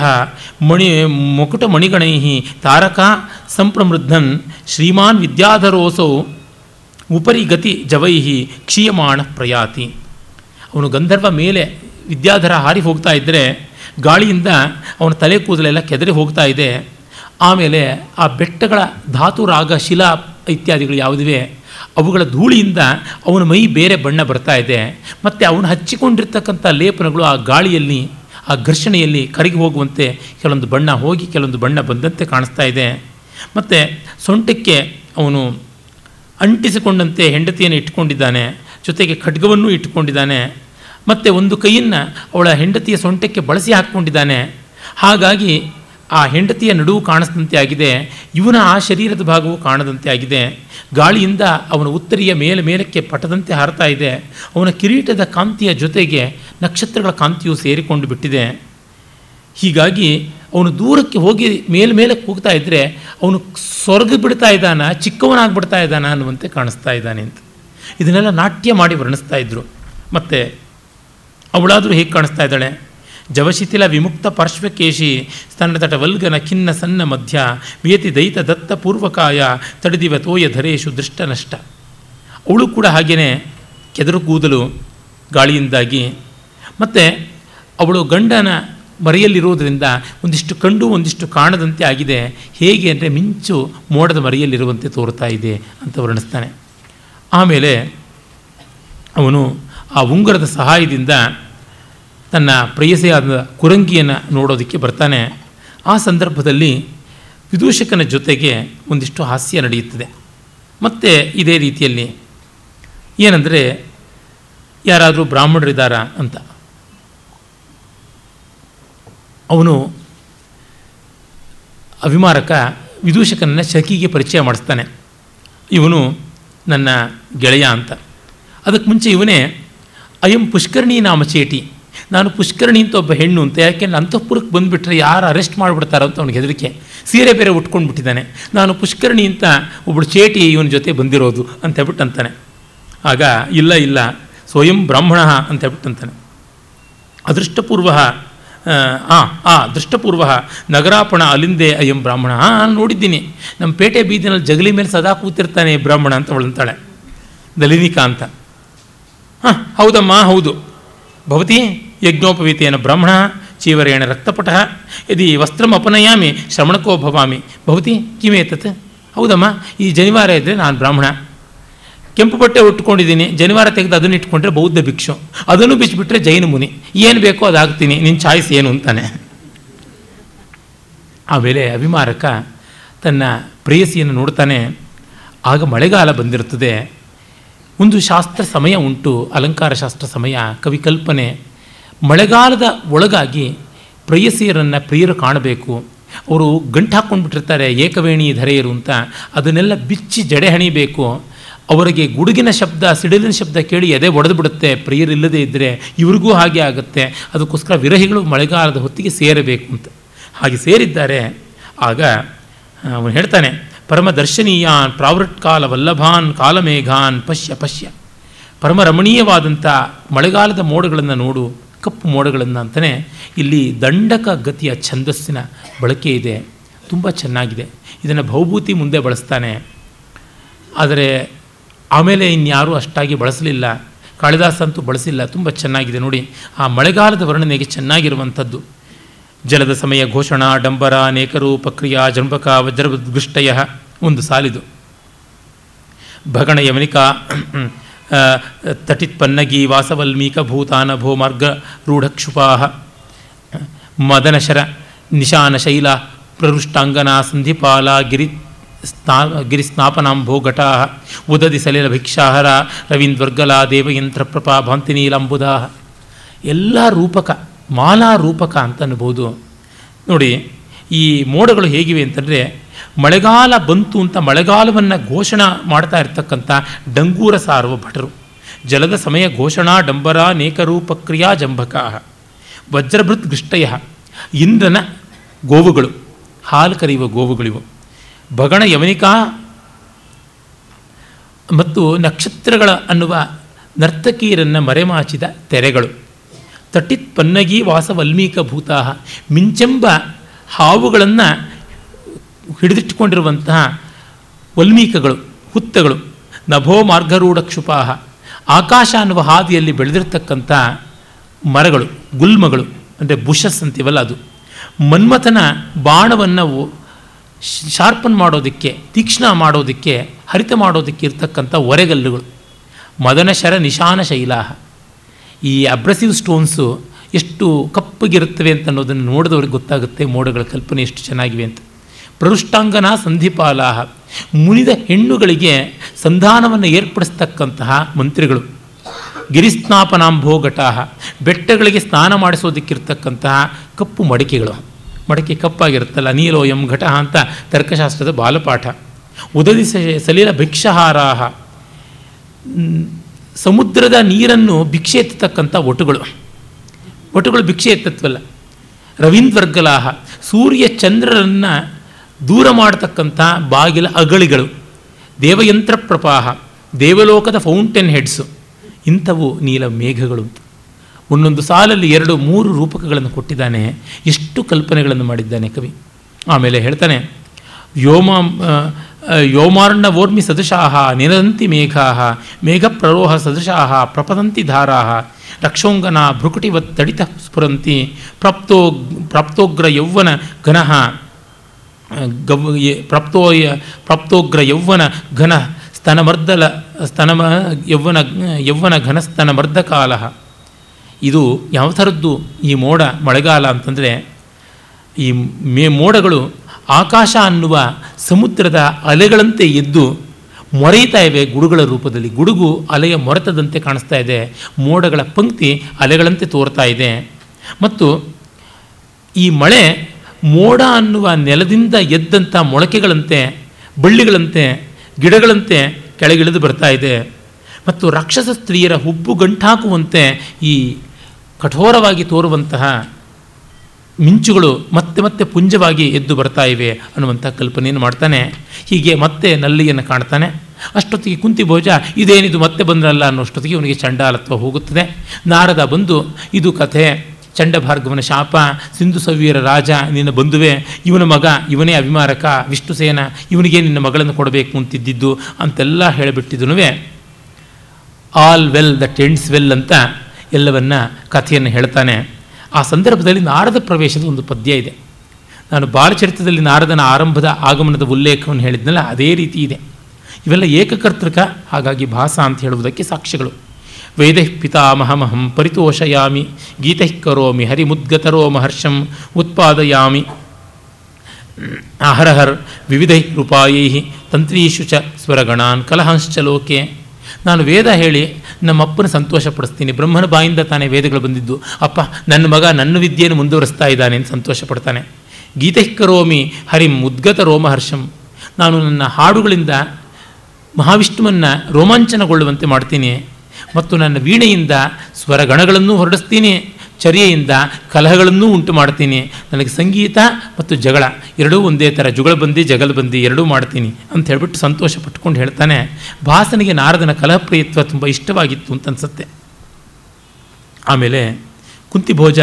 ಮಣಿ ಮುಕುಟಮಣಿಗಣೈ ತಾರಕ ಸಂಪ್ರಮೃದ್ಧನ್ ಶ್ರೀಮಾನ್ ವಿದ್ಯಾಧರೋಸೌ ಉಪರಿ ಗತಿ ಜವೈಹಿ ಕ್ಷೀಯಮಾಣ ಪ್ರಯಾತಿ. ಅವನು ಗಂಧರ್ವ ಮೇಲೆ ವಿದ್ಯಾಧರ ಹಾರಿ ಹೋಗ್ತಾ ಇದ್ದರೆ ಗಾಳಿಯಿಂದ ಅವನ ತಲೆ ಕೂದಲೆಲ್ಲ ಕೆದರಿ ಹೋಗ್ತಾ ಇದೆ. ಆಮೇಲೆ ಆ ಬೆಟ್ಟಗಳ ಧಾತು, ರಾಗ, ಶಿಲಾ ಇತ್ಯಾದಿಗಳು ಯಾವುದಿವೆ, ಅವುಗಳ ಧೂಳಿಯಿಂದ ಅವನ ಮೈ ಬೇರೆ ಬಣ್ಣ ಬರ್ತಾ ಇದೆ. ಮತ್ತು ಅವನು ಹಚ್ಚಿಕೊಂಡಿರ್ತಕ್ಕಂಥ ಲೇಪನಗಳು ಆ ಗಾಳಿಯಲ್ಲಿ ಆ ಘರ್ಷಣೆಯಲ್ಲಿ ಕರಗಿ ಹೋಗುವಂತೆ ಕೆಲವೊಂದು ಬಣ್ಣ ಹೋಗಿ ಕೆಲವೊಂದು ಬಣ್ಣ ಬಂದಂತೆ ಕಾಣಿಸ್ತಾ ಇದೆ. ಮತ್ತು ಸೊಂಟಕ್ಕೆ ಅವನು ಅಂಟಿಸಿಕೊಂಡಂತೆ ಹೆಂಡತಿಯನ್ನು ಇಟ್ಟುಕೊಂಡಿದ್ದಾನೆ, ಜೊತೆಗೆ ಖಡ್ಗವನ್ನು ಇಟ್ಟುಕೊಂಡಿದ್ದಾನೆ, ಮತ್ತು ಒಂದು ಕೈಯನ್ನು ಅವಳ ಹೆಂಡತಿಯ ಸೊಂಟಕ್ಕೆ ಬಳಸಿ ಹಾಕ್ಕೊಂಡಿದ್ದಾನೆ. ಹಾಗಾಗಿ ಆ ಹೆಂಡತಿಯ ನಡುವು ಕಾಣಿಸಿದಂತೆ ಆಗಿದೆ, ಇವನ ಆ ಶರೀರದ ಭಾಗವು ಕಾಣದಂತೆ ಆಗಿದೆ. ಗಾಳಿಯಿಂದ ಅವನ ಉತ್ತರಿಯ ಮೇಲೆ ಮೇಲಕ್ಕೆ ಪಟದಂತೆ ಹಾರತಾ ಇದೆ. ಅವನ ಕಿರೀಟದ ಕಾಂತಿಯ ಜೊತೆಗೆ ನಕ್ಷತ್ರಗಳ ಕಾಂತಿಯು ಸೇರಿಕೊಂಡು ಬಿಟ್ಟಿದೆ. ಹೀಗಾಗಿ ಅವನು ದೂರಕ್ಕೆ ಹೋಗಿ ಮೇಲ್ಮೇಲಕ್ಕೆ ಹೋಗ್ತಾ ಇದ್ದರೆ ಅವನು ಸ್ವರ್ಗ ಬಿಡ್ತಾ ಇದ್ದಾನ, ಚಿಕ್ಕವನಾಗ್ಬಿಡ್ತಾ ಇದ್ದಾನ ಅನ್ನುವಂತೆ ಕಾಣಿಸ್ತಾ ಇದ್ದಾನೆ ಅಂತ. ಇದನ್ನೆಲ್ಲ ನಾಟ್ಯ ಮಾಡಿ ವರ್ಣಿಸ್ತಾ ಇದ್ದರು ಮತ್ತು ಅವಳಾದರೂ ಹೇಗೆ ಕಾಣಿಸ್ತಾ ಇದ್ದಾಳೆ? ಜವಶಿಥಿಲ ವಿಮುಕ್ತ ಪಾರ್ಶ್ವಕೇಶಿ ಸ್ತನತಟ ವಲ್ಗನ ಖಿನ್ನ ಸನ್ನ ಮಧ್ಯ ವಿಯತಿ ದೈತ ದತ್ತ ಪೂರ್ವಕಾಯ ತಡೆದಿವ ತೋಯ ಧರೇಶು ದೃಷ್ಟ ನಷ್ಟ. ಅವಳು ಕೂಡ ಹಾಗೆಯೇ ಕೆದರು ಕೂದಲು ಗಾಳಿಯಿಂದಾಗಿ. ಮತ್ತು ಅವಳು ಗಂಡನ ಮರೆಯಲ್ಲಿರುವುದರಿಂದ ಒಂದಿಷ್ಟು ಕಂಡು ಒಂದಿಷ್ಟು ಕಾಣದಂತೆ ಆಗಿದೆ. ಹೇಗೆ ಅಂದರೆ ಮಿಂಚು ಮೋಡದ ಮರೆಯಲ್ಲಿರುವಂತೆ ತೋರ್ತಾ ಇದೆ ಅಂತ ವರ್ಣಿಸ್ತಾನೆ. ಆಮೇಲೆ ಅವನು ಆ ಉಂಗುರದ ಸಹಾಯದಿಂದ ತನ್ನ ಪ್ರೇಯಸಿಯಾದ ಕುರಂಗಿಯನ್ನು ನೋಡೋದಕ್ಕೆ ಬರ್ತಾನೆ. ಆ ಸಂದರ್ಭದಲ್ಲಿ ವಿದೂಷಕನ ಜೊತೆಗೆ ಒಂದಿಷ್ಟು ಹಾಸ್ಯ ನಡೆಯುತ್ತದೆ. ಮತ್ತು ಇದೇ ರೀತಿಯಲ್ಲಿ ಏನಂದರೆ, ಯಾರಾದರೂ ಬ್ರಾಹ್ಮಣರಿದ್ದಾರಾ ಅಂತ. ಅವನು ಅಭಿಮಾರಕ ವಿದೂಷಕನನ್ನು ಶಕಿಗೆ ಪರಿಚಯ ಮಾಡಿಸ್ತಾನೆ. ಇವನು ನನ್ನ ಗೆಳೆಯ ಅಂತ. ಅದಕ್ಕೆ ಮುಂಚೆ ಇವನೇ, ಅಯಂ ಪುಷ್ಕರ್ಣಿ ನಾಮ ಚೇಟಿ. ನಾನು ಪುಷ್ಕರಣಿ ಅಂತ ಒಬ್ಬ ಹೆಣ್ಣು ಅಂತ ಯಾಕೆಂದ್ರೆ ಅಂತಃಪುರಕ್ಕೆ ಬಂದುಬಿಟ್ರೆ ಯಾರು ಅರೆಸ್ಟ್ ಮಾಡಿಬಿಡ್ತಾರೋ ಅಂತ ಅವ್ನಿಗೆ ಹೆದರಿಕೆ. ಸೀರೆ ಬೇರೆ ಉಟ್ಕೊಂಡು ಬಿಟ್ಟಿದ್ದಾನೆ. ನಾನು ಪುಷ್ಕರಣಿ ಅಂತ ಒಬ್ಬಳು ಚೇಟಿ ಇವನ ಜೊತೆ ಬಂದಿರೋದು ಅಂತ ಹೇಳ್ಬಿಟ್ಟು ಅಂತಾನೆ. ಆಗ, ಇಲ್ಲ ಇಲ್ಲ, ಸ್ವಯಂ ಬ್ರಾಹ್ಮಣ ಅಂತ ಹೇಳ್ಬಿಟ್ಟು ಅಂತಾನೆ. ಅದೃಷ್ಟಪೂರ್ವ, ಆ ಆ ದೃಷ್ಟಪೂರ್ವ ನಗರಾಪಣ ಅಲ್ಲಿಂದೇ ಅಯ್ಯಂ ಬ್ರಾಹ್ಮಣ. ನಾನು ನೋಡಿದ್ದೀನಿ. ನಮ್ಮ ಪೇಟೆ ಬೀದಿನಲ್ಲಿ ಜಗಲಿ ಮೇಲೆ ಸದಾ ಕೂತಿರ್ತಾನೆ ಬ್ರಾಹ್ಮಣ ಅಂತ ಅವಳಂತಾಳೆ ದಲಿನಿಕಾ ಅಂತ. ಹಾಂ, ಹೌದಮ್ಮ, ಹೌದು. ಭವತಿ ಯಜ್ಞೋಪವೀತೇನ ಬ್ರಾಹ್ಮಣ, ಚೀವರೇಣ ರಕ್ತಪಟ, ಯದಿ ವಸ್ತ್ರಂ ಅಪನಯಾಮಿ, ಶ್ರವಣಕೋ ಭವಾಮಿ. ಭವತಿ ಕಿಮೇತತ್ ಹೌದಮ್ಮ, ಈ ಜನಿವಾರ ಇದ್ದರೆ ನಾನು ಬ್ರಾಹ್ಮಣ. ಕೆಂಪು ಬಟ್ಟೆ ಉಟ್ಕೊಂಡಿದ್ದೀನಿ, ಜನಿವಾರ ತೆಗೆದು ಅದನ್ನು ಇಟ್ಕೊಂಡ್ರೆ ಬೌದ್ಧ ಭಿಕ್ಷು. ಅದನ್ನು ಬಿಚ್ಚಿಬಿಟ್ರೆ ಜೈನ ಮುನಿ. ಏನು ಬೇಕೋ ಅದಾಗ್ತೀನಿ ನಿನ್ನ ಚಾಯ್ಸ್ ಏನು ಅಂತಾನೆ. ಆಮೇಲೆ ಅಭಿಮಾರಕ ತನ್ನ ಪ್ರೇಯಸಿಯನ್ನು ನೋಡ್ತಾನೆ, ಆಗ ಮಳೆಗಾಲ ಬಂದಿರುತ್ತದೆ. ಒಂದು ಶಾಸ್ತ್ರ ಸಮಯ ಉಂಟು, ಅಲಂಕಾರ ಶಾಸ್ತ್ರ ಸಮಯ, ಕವಿಕಲ್ಪನೆ. ಮಳೆಗಾಲದ ಒಳಗಾಗಿ ಪ್ರೇಯಸಿಯರನ್ನು ಪ್ರಿಯರು ಕಾಣಬೇಕು. ಅವರು ಗಂಟು ಹಾಕ್ಕೊಂಡ್ಬಿಟ್ಟಿರ್ತಾರೆ ಏಕವೇಣಿ ಧರೆಯರು ಅಂತ. ಅದನ್ನೆಲ್ಲ ಬಿಚ್ಚಿ ಜಡೆ ಹಣಿಬೇಕು. ಅವರಿಗೆ ಗುಡುಗಿನ ಶಬ್ದ, ಸಿಡಿಲಿನ ಶಬ್ದ ಕೇಳಿ ಎದೆ ಒಡೆದು ಬಿಡುತ್ತೆ. ಪ್ರಿಯರಿಲ್ಲದೆ ಇದ್ದರೆ ಇವ್ರಿಗೂ ಹಾಗೆ ಆಗುತ್ತೆ. ಅದಕ್ಕೋಸ್ಕರ ವಿರಹಿಗಳು ಮಳೆಗಾಲದ ಹೊತ್ತಿಗೆ ಸೇರಬೇಕು ಅಂತ. ಹಾಗೆ ಸೇರಿದ್ದಾರೆ. ಆಗ ಅವನು ಹೇಳ್ತಾನೆ, ಪರಮ ದರ್ಶನೀಯಾನ್, ಪ್ರಾವೃಟ್ ಕಾಲ ವಲ್ಲಭಾನ್, ಕಾಲಮೇಘಾನ್, ಪಶ್ಯ ಪಶ್ಯ. ಪರಮ ರಮಣೀಯವಾದಂಥ ಮಳೆಗಾಲದ ಮೋಡಗಳನ್ನು ನೋಡು. ಕಪ್ಪು ಮೋಡಗಳನ್ನು ಅಂತಲೇ ಇಲ್ಲಿ ದಂಡಕ ಗತಿಯ ಛಂದಸ್ಸಿನ ಬಳಕೆ ಇದೆ. ತುಂಬ ಚೆನ್ನಾಗಿದೆ. ಇದನ್ನು ಭೌಭೂತಿ ಮುಂದೆ ಬಳಸ್ತಾನೆ. ಆದರೆ ಆಮೇಲೆ ಇನ್ಯಾರೂ ಅಷ್ಟಾಗಿ ಬಳಸಲಿಲ್ಲ. ಕಾಳಿದಾಸ ಅಂತೂ ಬಳಸಿಲ್ಲ. ತುಂಬ ಚೆನ್ನಾಗಿದೆ ನೋಡಿ. ಆ ಮಳೆಗಾಲದ ವರ್ಣನೆಗೆ ಚೆನ್ನಾಗಿರುವಂಥದ್ದು. ಜಲದ ಸಮಯ ಘೋಷಣಾ, ಡಂಬರ ನೇಕರು ಪ್ರಕ್ರಿಯಾ ಜಂಬಕ ವಜ್ರದೃಷ್ಟಯ ಒಂದು ಸಾಲಿದು. ಭಗಣ ಯಮನಿಕಾ ತಟಿತ್ ಪನ್ನಗಿ ವಾಸವಲ್ಮೀಕ ಭೂತಾನ ಮಾರ್ಗ ರೂಢಕ್ಷುಪಾಹ. ಮದನಶರ ನಿಶಾನ ಶೈಲ, ಪ್ರರುಷ್ಟಾಂಗನ ಸಂಧಿಪಾಲ ಗಿರಿ ಸ್ನಾ ಗಿರಿಸ್ನಾಪನಾಂಭೋ ಘಟಾ ಉದದಿ ಸಲಿಲ ಭಿಕ್ಷಾಹರ, ರವೀಂದ್ವರ್ಗಲ ದೇವಯಂತ್ರ ಭಾಂತಿ ಭಾಂತಿನೀಲಂಬುದಾ ಎಲ್ಲ ರೂಪಕ, ಮಾಲಾ ರೂಪಕ ಅಂತ ಅನ್ಬೋದು. ನೋಡಿ, ಈ ಮೋಡಗಳು ಹೇಗಿವೆ ಅಂತಂದರೆ ಮಳೆಗಾಲ ಬಂತು ಅಂತ ಮಳೆಗಾಲವನ್ನು ಘೋಷಣೆ ಮಾಡ್ತಾ ಇರ್ತಕ್ಕಂಥ ಡಂಗೂರ ಸಾರುವ ಭಟರು. ಜಲದ ಸಮಯ ಘೋಷಣಾ ಡಂಬರ ನೇಕರೂಪಕ್ರಿಯಾ ಜಂಬಕ. ವಜ್ರಭೃತ್ ಗೃಷ್ಟಯ ಇಂದ್ರನ ಗೋವುಗಳು. ಹಾಲು ಕರೆಯುವ ಗೋವುಗಳಿವು. ಭಗಣ ಯವನಿಕಾ ಮತ್ತು ನಕ್ಷತ್ರಗಳ ಅನ್ನುವ ನರ್ತಕಿಯರನ್ನು ಮರೆಮಾಚಿದ ತೆರೆಗಳು. ತಟ್ಟಿತ್ ಪನ್ನಗಿ ವಾಸವಲ್ಮೀಕ ಭೂತಾಹ ಮಿಂಚೆಂಬ ಹಾವುಗಳನ್ನು ಹಿಡಿದಿಟ್ಟುಕೊಂಡಿರುವಂತಹ ವಲ್ಮೀಕಗಳು, ಹುತ್ತಗಳು, ನಭೋ ಮಾರ್ಗರೂಢ ಕ್ಷುಪಾಹ ಆಕಾಶ ಅನ್ನುವ ಹಾದಿಯಲ್ಲಿ ಬೆಳೆದಿರ್ತಕ್ಕಂಥ ಮರಗಳು, ಗುಲ್ಮಗಳು, ಅಂದರೆ ಬುಷಸ್ ಅಂತೀವಲ್ಲ ಅದು. ಮನ್ಮಥನ ಬಾಣವನ್ನು ಶಾರ್ಪನ್ ಮಾಡೋದಕ್ಕೆ, ತೀಕ್ಷ್ಣ ಮಾಡೋದಕ್ಕೆ, ಹರಿತ ಮಾಡೋದಕ್ಕೆ ಇರ್ತಕ್ಕಂಥ ಒರೆಗಲ್ಲುಗಳು. ಮದನಶರ ನಿಶಾನ ಶೈಲಾಹ. ಈ ಅಬ್ರಸಿವ್ ಸ್ಟೋನ್ಸು ಎಷ್ಟು ಕಪ್ಪಗಿರುತ್ತವೆ ಅಂತ ಅನ್ನೋದನ್ನು ನೋಡಿದವ್ರಿಗೆ ಗೊತ್ತಾಗುತ್ತೆ, ಮೋಡಗಳ ಕಲ್ಪನೆ ಎಷ್ಟು ಚೆನ್ನಾಗಿವೆ ಅಂತ. ಪ್ರರುಷ್ಟಾಂಗನ ಸಂಧಿಪಾಲ ಮುನಿದ ಹೆಣ್ಣುಗಳಿಗೆ ಸಂಧಾನವನ್ನು ಏರ್ಪಡಿಸ್ತಕ್ಕಂತಹ ಮಂತ್ರಿಗಳು. ಗಿರಿಸ್ನಾಪನಾಂಭೋ ಘಟಾಹ ಬೆಟ್ಟಗಳಿಗೆ ಸ್ನಾನ ಮಾಡಿಸೋದಕ್ಕಿರ್ತಕ್ಕಂತಹ ಕಪ್ಪು ಮಡಿಕೆಗಳು. ಮಡಿಕೆ ಕಪ್ಪಾಗಿರುತ್ತಲ್ಲ, ನೀಲೋಯಂ ಘಟ ಅಂತ ತರ್ಕಶಾಸ್ತ್ರದ ಬಾಲಪಾಠ. ಉದದಿ ಸಲೀಲ ಭಿಕ್ಷಹಾರಾಹ. ಸಮುದ್ರದ ನೀರನ್ನು ಭಿಕ್ಷೆ ಎತ್ತತಕ್ಕಂಥ ಒಟುಗಳು. ಒಟುಗಳು ಭಿಕ್ಷೆ ಎತ್ತತ್ವಲ್ಲ. ರವೀಂದ್ವರ್ಗಲಾಹ. ಸೂರ್ಯ ಚಂದ್ರರನ್ನು ದೂರ ಮಾಡತಕ್ಕಂಥ ಬಾಗಿಲ ಅಗಳಿಗಳು, ದೇವಯಂತ್ರ ಪ್ರಪಾಹ ದೇವಲೋಕದ ಫೌಂಟೇನ್ ಹೆಡ್ಸು, ಇಂಥವು ನೀಲ ಮೇಘಗಳು. ಒಂದೊಂದು ಸಾಲಲ್ಲಿ ಎರಡು, ಮೂರು ರೂಪಕಗಳನ್ನು ಕೊಟ್ಟಿದ್ದಾನೆ, ಎಷ್ಟು ಕಲ್ಪನೆಗಳನ್ನು ಮಾಡಿದ್ದಾನೆ ಕವಿ. ಆಮೇಲೆ ಹೇಳ್ತಾನೆ, ವ್ಯೋಮ ವ್ಯೋಮಾರ್ಣ ವೋರ್ಮಿ ಸದೃಶಾಹ ನಿರಂತಿ ಮೇಘಾ ಮೇಘ ಪ್ರರೋಹ ಸದೃಶಾಹ, ಪ್ರಪದಂತಿ ಧಾರಾ ರಕ್ಷೋಂಗನ ಭ್ರುಕುಟಿವತ್ ತಡಿತ ಸ್ಫುರಂತಿ, ಪ್ರಾಪ್ತೋ, ಪ್ರಾಪ್ತೋಗ್ರ ಯೌವನ ಘನಃ ಗವ್ ಪ್ರಾಪ್ತೋ ಪ್ರಾಪ್ತೋಗ್ರ ಯೌವನ ಘನ ಸ್ತನಮರ್ದಲ ಸ್ತನಮ ಯೌವನ ಯೌವನ ಘನ ಸ್ತನಮರ್ದಕಾಲ ಇದು ಯಾವ ಥರದ್ದು ಈ ಮೋಡ ಮಳೆಗಾಲ ಅಂತಂದರೆ ಈ ಮೇ ಮೋಡಗಳು ಆಕಾಶ ಅನ್ನುವ ಸಮುದ್ರದ ಅಲೆಗಳಂತೆ ಎದ್ದು ಮೊರೆಯುತ್ತಾ ಇವೆ ಗುಡುಗಳ ರೂಪದಲ್ಲಿ. ಗುಡುಗು ಅಲೆಯ ಮೊರೆತದಂತೆ ಕಾಣಿಸ್ತಾ ಇದೆ. ಮೋಡಗಳ ಪಂಕ್ತಿ ಅಲೆಗಳಂತೆ ತೋರ್ತಾ ಇದೆ. ಮತ್ತು ಈ ಮಳೆ ಮೋಡ ಅನ್ನುವ ನೆಲದಿಂದ ಎದ್ದಂಥ ಮೊಳಕೆಗಳಂತೆ, ಬಳ್ಳಿಗಳಂತೆ, ಗಿಡಗಳಂತೆ ಕೆಳಗಿಳಿದು ಬರ್ತಾ ಇದೆ. ಮತ್ತು ರಾಕ್ಷಸ ಸ್ತ್ರೀಯರ ಹುಬ್ಬು ಗಂಟಾಕುವಂತೆ ಈ ಕಠೋರವಾಗಿ ತೋರುವಂತಹ ಮಿಂಚುಗಳು ಮತ್ತೆ ಮತ್ತೆ ಪುಂಜವಾಗಿ ಎದ್ದು ಬರ್ತಾ ಇವೆ ಅನ್ನುವಂಥ ಕಲ್ಪನೆಯನ್ನು ಮಾಡ್ತಾನೆ. ಹೀಗೆ ಮತ್ತೆ ನಲ್ಲಿಯನ್ನು ಕಾಣ್ತಾನೆ. ಅಷ್ಟೊತ್ತಿಗೆ ಕುಂತಿ ಭೋಜ, ಇದೇನಿದು ಮತ್ತೆ ಬಂದ್ರಲ್ಲ? ಅನ್ನೋಷ್ಟೊತ್ತಿಗೆ ಅವನಿಗೆ ಚಂಡಾಲತ್ವ ಹೋಗುತ್ತದೆ. ನಾರದ ಬಂದು, ಇದು ಕಥೆ. ಚಂಡಭಾರ್ಗವನ ಶಾಪ, ಸಿಂಧು ಸವ್ಯರ ರಾಜ, ನಿನ್ನ ಬಂಧುವೆ, ಇವನ ಮಗ, ಇವನೇ ಅಭಿಮಾರಕ ವಿಷ್ಣುಸೇನ ಇವನಿಗೆ ನಿನ್ನ ಮಗಳನ್ನು ಕೊಡಬೇಕು ಅಂತಿದ್ದಿದ್ದು ಅಂತೆಲ್ಲ ಹೇಳಿಬಿಟ್ಟಿದ್ದನು all well the ends well ಅಂತ ಎಲ್ಲವನ್ನ ಕಥೆಯನ್ನು ಹೇಳ್ತಾನೆ. ಆ ಸಂದರ್ಭದಲ್ಲಿ ನಾರದ ಪ್ರವೇಶದ ಒಂದು ಪದ್ಯ ಇದೆ. ನಾನು ಬಾಲಚರಿತ್ರದಲ್ಲಿ ನಾರದನ ಆರಂಭದ ಆಗಮನದ ಉಲ್ಲೇಖವನ್ನು ಹೇಳಿದ್ನಲ್ಲ, ಅದೇ ರೀತಿ ಇದೆ. ಇವೆಲ್ಲ ಏಕಕರ್ತೃಕ, ಹಾಗಾಗಿ ಭಾಸ ಅಂತ ಹೇಳುವುದಕ್ಕೆ ಸಾಕ್ಷ್ಯಗಳು. ವೇದಃ ಪಿತಾಮಹಮಹಂ ಪರಿತೋಷಯಾಮಿ ಗೀತೈ ಕರೋಮಿ ಹರಿಮುದ್ಗತರೋ ಮಹರ್ಷಂ ಉತ್ಪಾದಯಾಮಿ ಅಹರಹರ್ ವಿವಿಧೈ ರೂಪಾಯೈ ತಂತ್ರೀಷು ಚ ಸ್ವರಗಣಾನ್ ಕಲಹಂಶ್ಚ ಲೋಕೆ ನಾನು ವೇದ ಹೇಳಿ, ನಮ್ಮಪ್ಪನ ಸಂತೋಷಪಡಿಸ್ತೀನಿ. ಬ್ರಹ್ಮನ ಬಾಯಿಂದ ತಾನೇ ವೇದಗಳು ಬಂದಿದ್ದು. ಅಪ್ಪ, ನನ್ನ ಮಗ ನನ್ನ ವಿದ್ಯೆಯನ್ನು ಮುಂದುವರಿಸ್ತಾ ಇದ್ದಾನೆ ಅಂತ ಸಂತೋಷ ಪಡ್ತಾನೆ ಗೀತೈ ಕರೋಮಿ, ಹರಿಂ ಉದ್ಗತ ರೋಮಹರ್ಷಂ ನಾನು ನನ್ನ ಹಾಡುಗಳಿಂದ ಮಹಾವಿಷ್ಣುವನ್ನು ರೋಮಾಂಚನಗೊಳ್ಳುವಂತೆ ಮಾಡ್ತೀನಿ. ಮತ್ತು ನನ್ನ ವೀಣೆಯಿಂದ ಸ್ವರಗಣಗಳನ್ನು ಹೊರಡಿಸ್ತೀನಿ, ಚರ್ಯೆಯಿಂದ ಕಲಹಗಳನ್ನೂ ಉಂಟು ಮಾಡ್ತೀನಿ ನನಗೆ ಸಂಗೀತ ಮತ್ತು ಜಗಳ ಎರಡೂ ಒಂದೇ ಥರ, ಜುಗಳ ಬಂದಿ ಜಗಳ ಜಗಲ್ಬಂದಿ ಎರಡೂ ಮಾಡ್ತೀನಿ ಅಂತ ಹೇಳ್ಬಿಟ್ಟು ಸಂತೋಷ ಪಟ್ಕೊಂಡು ಹೇಳ್ತಾನೆ. ಭಾಸನಿಗೆ ನಾರದನ ಕಲಹಪ್ರಿಯತ್ವ ತುಂಬ ಇಷ್ಟವಾಗಿತ್ತು ಅಂತ ಅನ್ಸುತ್ತೆ. ಆಮೇಲೆ ಕುಂತಿಭೋಜ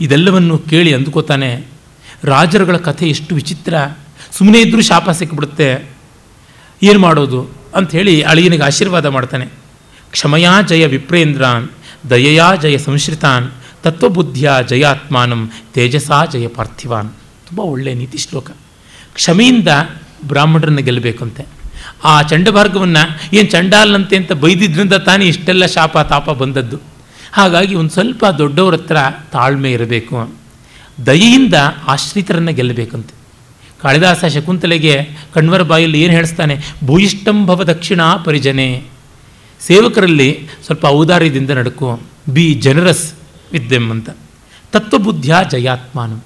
ಇದೆಲ್ಲವನ್ನು ಕೇಳಿ ಅಂದುಕೋತಾನೆ, ರಾಜರುಗಳ ಕಥೆ ಎಷ್ಟು ವಿಚಿತ್ರ ಸುಮ್ಮನೆ ಇದ್ದರೂ ಶಾಪ ಸಿಕ್ಕಿಬಿಡುತ್ತೆ ಏನು ಮಾಡೋದು? ಅಂಥೇಳಿ ಅಳಿಯನಿಗೆ ಆಶೀರ್ವಾದ ಮಾಡ್ತಾನೆ. ಕ್ಷಮಯಾ ಜಯ ವಿಪ್ರೇಂದ್ರಾನ್, ದಯಯಾ ಜಯ ಸಂಶ್ರಿತಾನ್, ತತ್ವಬುದ್ಧಿಯ ಜಯಾತ್ಮಾನಂ ತೇಜಸಾ ಜಯ ಪಾರ್ಥಿವಾನ್. ತುಂಬ ಒಳ್ಳೆಯ ನೀತಿ ಶ್ಲೋಕ. ಕ್ಷಮೆಯಿಂದ ಬ್ರಾಹ್ಮಣರನ್ನು ಗೆಲ್ಲಬೇಕಂತೆ. ಆ ಚಂಡಭಾರ್ಗವನ್ನು ಏನು ಚಂಡಾಲಂತೆ ಅಂತ ಬೈದಿದ್ರಿಂದ ತಾನೇ ಇಷ್ಟೆಲ್ಲ ಶಾಪ ತಾಪ ಬಂದದ್ದು. ಹಾಗಾಗಿ ಒಂದು ಸ್ವಲ್ಪ ದೊಡ್ಡವ್ರ ಹತ್ರ ತಾಳ್ಮೆ ಇರಬೇಕು. ದಯೆಯಿಂದ ಆಶ್ರಿತರನ್ನು ಗೆಲ್ಲಬೇಕಂತೆ. ಕಾಳಿದಾಸ ಶಕುಂತಲೆಗೆ ಕಣ್ವರ ಬಾಯಲ್ಲಿ ಏನು ಹೇಳಿಸ್ತಾನೆ? ಭೂಯಿಷ್ಟಂಭವ ಪರಿಜನೆ. ಸೇವಕರಲ್ಲಿ ಸ್ವಲ್ಪ ಔದಾರ್ಯದಿಂದ ನಡ್ಕೋ. ಬಿ ಜನರಸ್ ವಿದ್ಯಮ್ ಅಂತ. ತತ್ವಬುದ್ಧಿಯ ಜಯಾತ್ಮಾನು.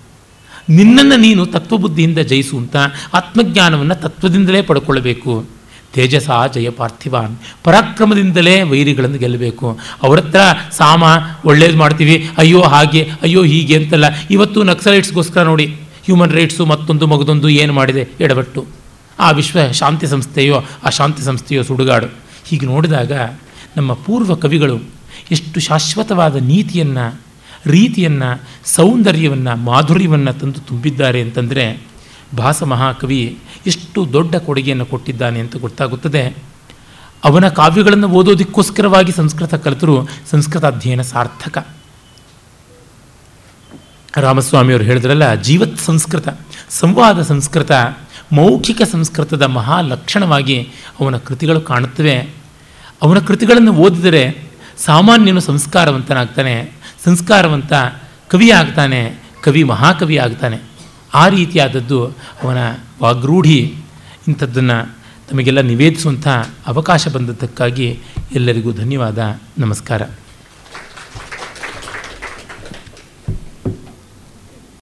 ನಿನ್ನನ್ನು ನೀನು ತತ್ವಬುದ್ಧಿಯಿಂದ ಜಯಿಸು ಅಂತ ಆತ್ಮಜ್ಞಾನವನ್ನು ತತ್ವದಿಂದಲೇ ಪಡ್ಕೊಳ್ಬೇಕು. ತೇಜಸ ಜಯ ಪಾರ್ಥಿವಾನ್. ಪರಾಕ್ರಮದಿಂದಲೇ ವೈರಿಗಳನ್ನು ಗೆಲ್ಲಬೇಕು. ಅವ್ರ ಹತ್ರ ಸಾಮ ಒಳ್ಳೇದು ಮಾಡ್ತೀವಿ. ಅಯ್ಯೋ ಹಾಗೆ, ಅಯ್ಯೋ ಹೀಗೆ ಅಂತಲ್ಲ. ಇವತ್ತು ನಕ್ಸಲೈಟ್ಸ್ಗೋಸ್ಕರ ನೋಡಿ. ಹ್ಯೂಮನ್ ರೈಟ್ಸು ಮತ್ತೊಂದು ಮಗದೊಂದು ಏನು ಮಾಡಿದೆ? ಎಡಬಟ್ಟು ಆ ವಿಶ್ವ ಶಾಂತಿ ಸಂಸ್ಥೆಯೋ, ಆ ಶಾಂತಿ ಸಂಸ್ಥೆಯೋ ಸುಡುಗಾಡು. ಹೀಗೆ ನೋಡಿದಾಗ ನಮ್ಮ ಪೂರ್ವ ಕವಿಗಳು ಎಷ್ಟು ಶಾಶ್ವತವಾದ ನೀತಿಯನ್ನು, ರೀತಿಯನ್ನು, ಸೌಂದರ್ಯವನ್ನು, ಮಾಧುರ್ಯವನ್ನು ತಂದು ತುಂಬಿದ್ದಾರೆ ಅಂತಂದರೆ ಭಾಸ ಮಹಾಕವಿ ಎಷ್ಟು ದೊಡ್ಡ ಕೊಡುಗೆಯನ್ನು ಕೊಟ್ಟಿದ್ದಾನೆ ಅಂತ ಗೊತ್ತಾಗುತ್ತದೆ. ಅವನ ಕಾವ್ಯಗಳನ್ನು ಓದೋದಕ್ಕೋಸ್ಕರವಾಗಿ ಸಂಸ್ಕೃತ ಕಲಿತರು ಸಂಸ್ಕೃತ ಅಧ್ಯಯನ ಸಾರ್ಥಕ. ರಾಮಸ್ವಾಮಿಯವರು ಹೇಳಿದ್ರಲ್ಲ, ಜೀವತ್ ಸಂಸ್ಕೃತ, ಸಂವಾದ ಸಂಸ್ಕೃತ ಮೌಖಿಕ ಸಂಸ್ಕೃತದ ಮಹಾ ಲಕ್ಷಣವಾಗಿ ಅವನ ಕೃತಿಗಳು ಕಾಣುತ್ತವೆ. ಅವನ ಕೃತಿಗಳನ್ನು ಓದಿದರೆ ಸಾಮಾನ್ಯನು ಸಂಸ್ಕಾರವಂತನಾಗ್ತಾನೆ, ಸಂಸ್ಕಾರವಂತ ಕವಿ ಆಗ್ತಾನೆ ಕವಿ ಮಹಾಕವಿ ಆಗ್ತಾನೆ ಆ ರೀತಿಯಾದದ್ದು ಅವನ ವಾಗ್ರೂಢಿ. ಇಂಥದ್ದನ್ನು ತಮಗೆಲ್ಲ ನಿವೇದಿಸುವಂಥ ಅವಕಾಶ ಬಂದದ್ದಕ್ಕಾಗಿ ಎಲ್ಲರಿಗೂ ಧನ್ಯವಾದ. ನಮಸ್ಕಾರ.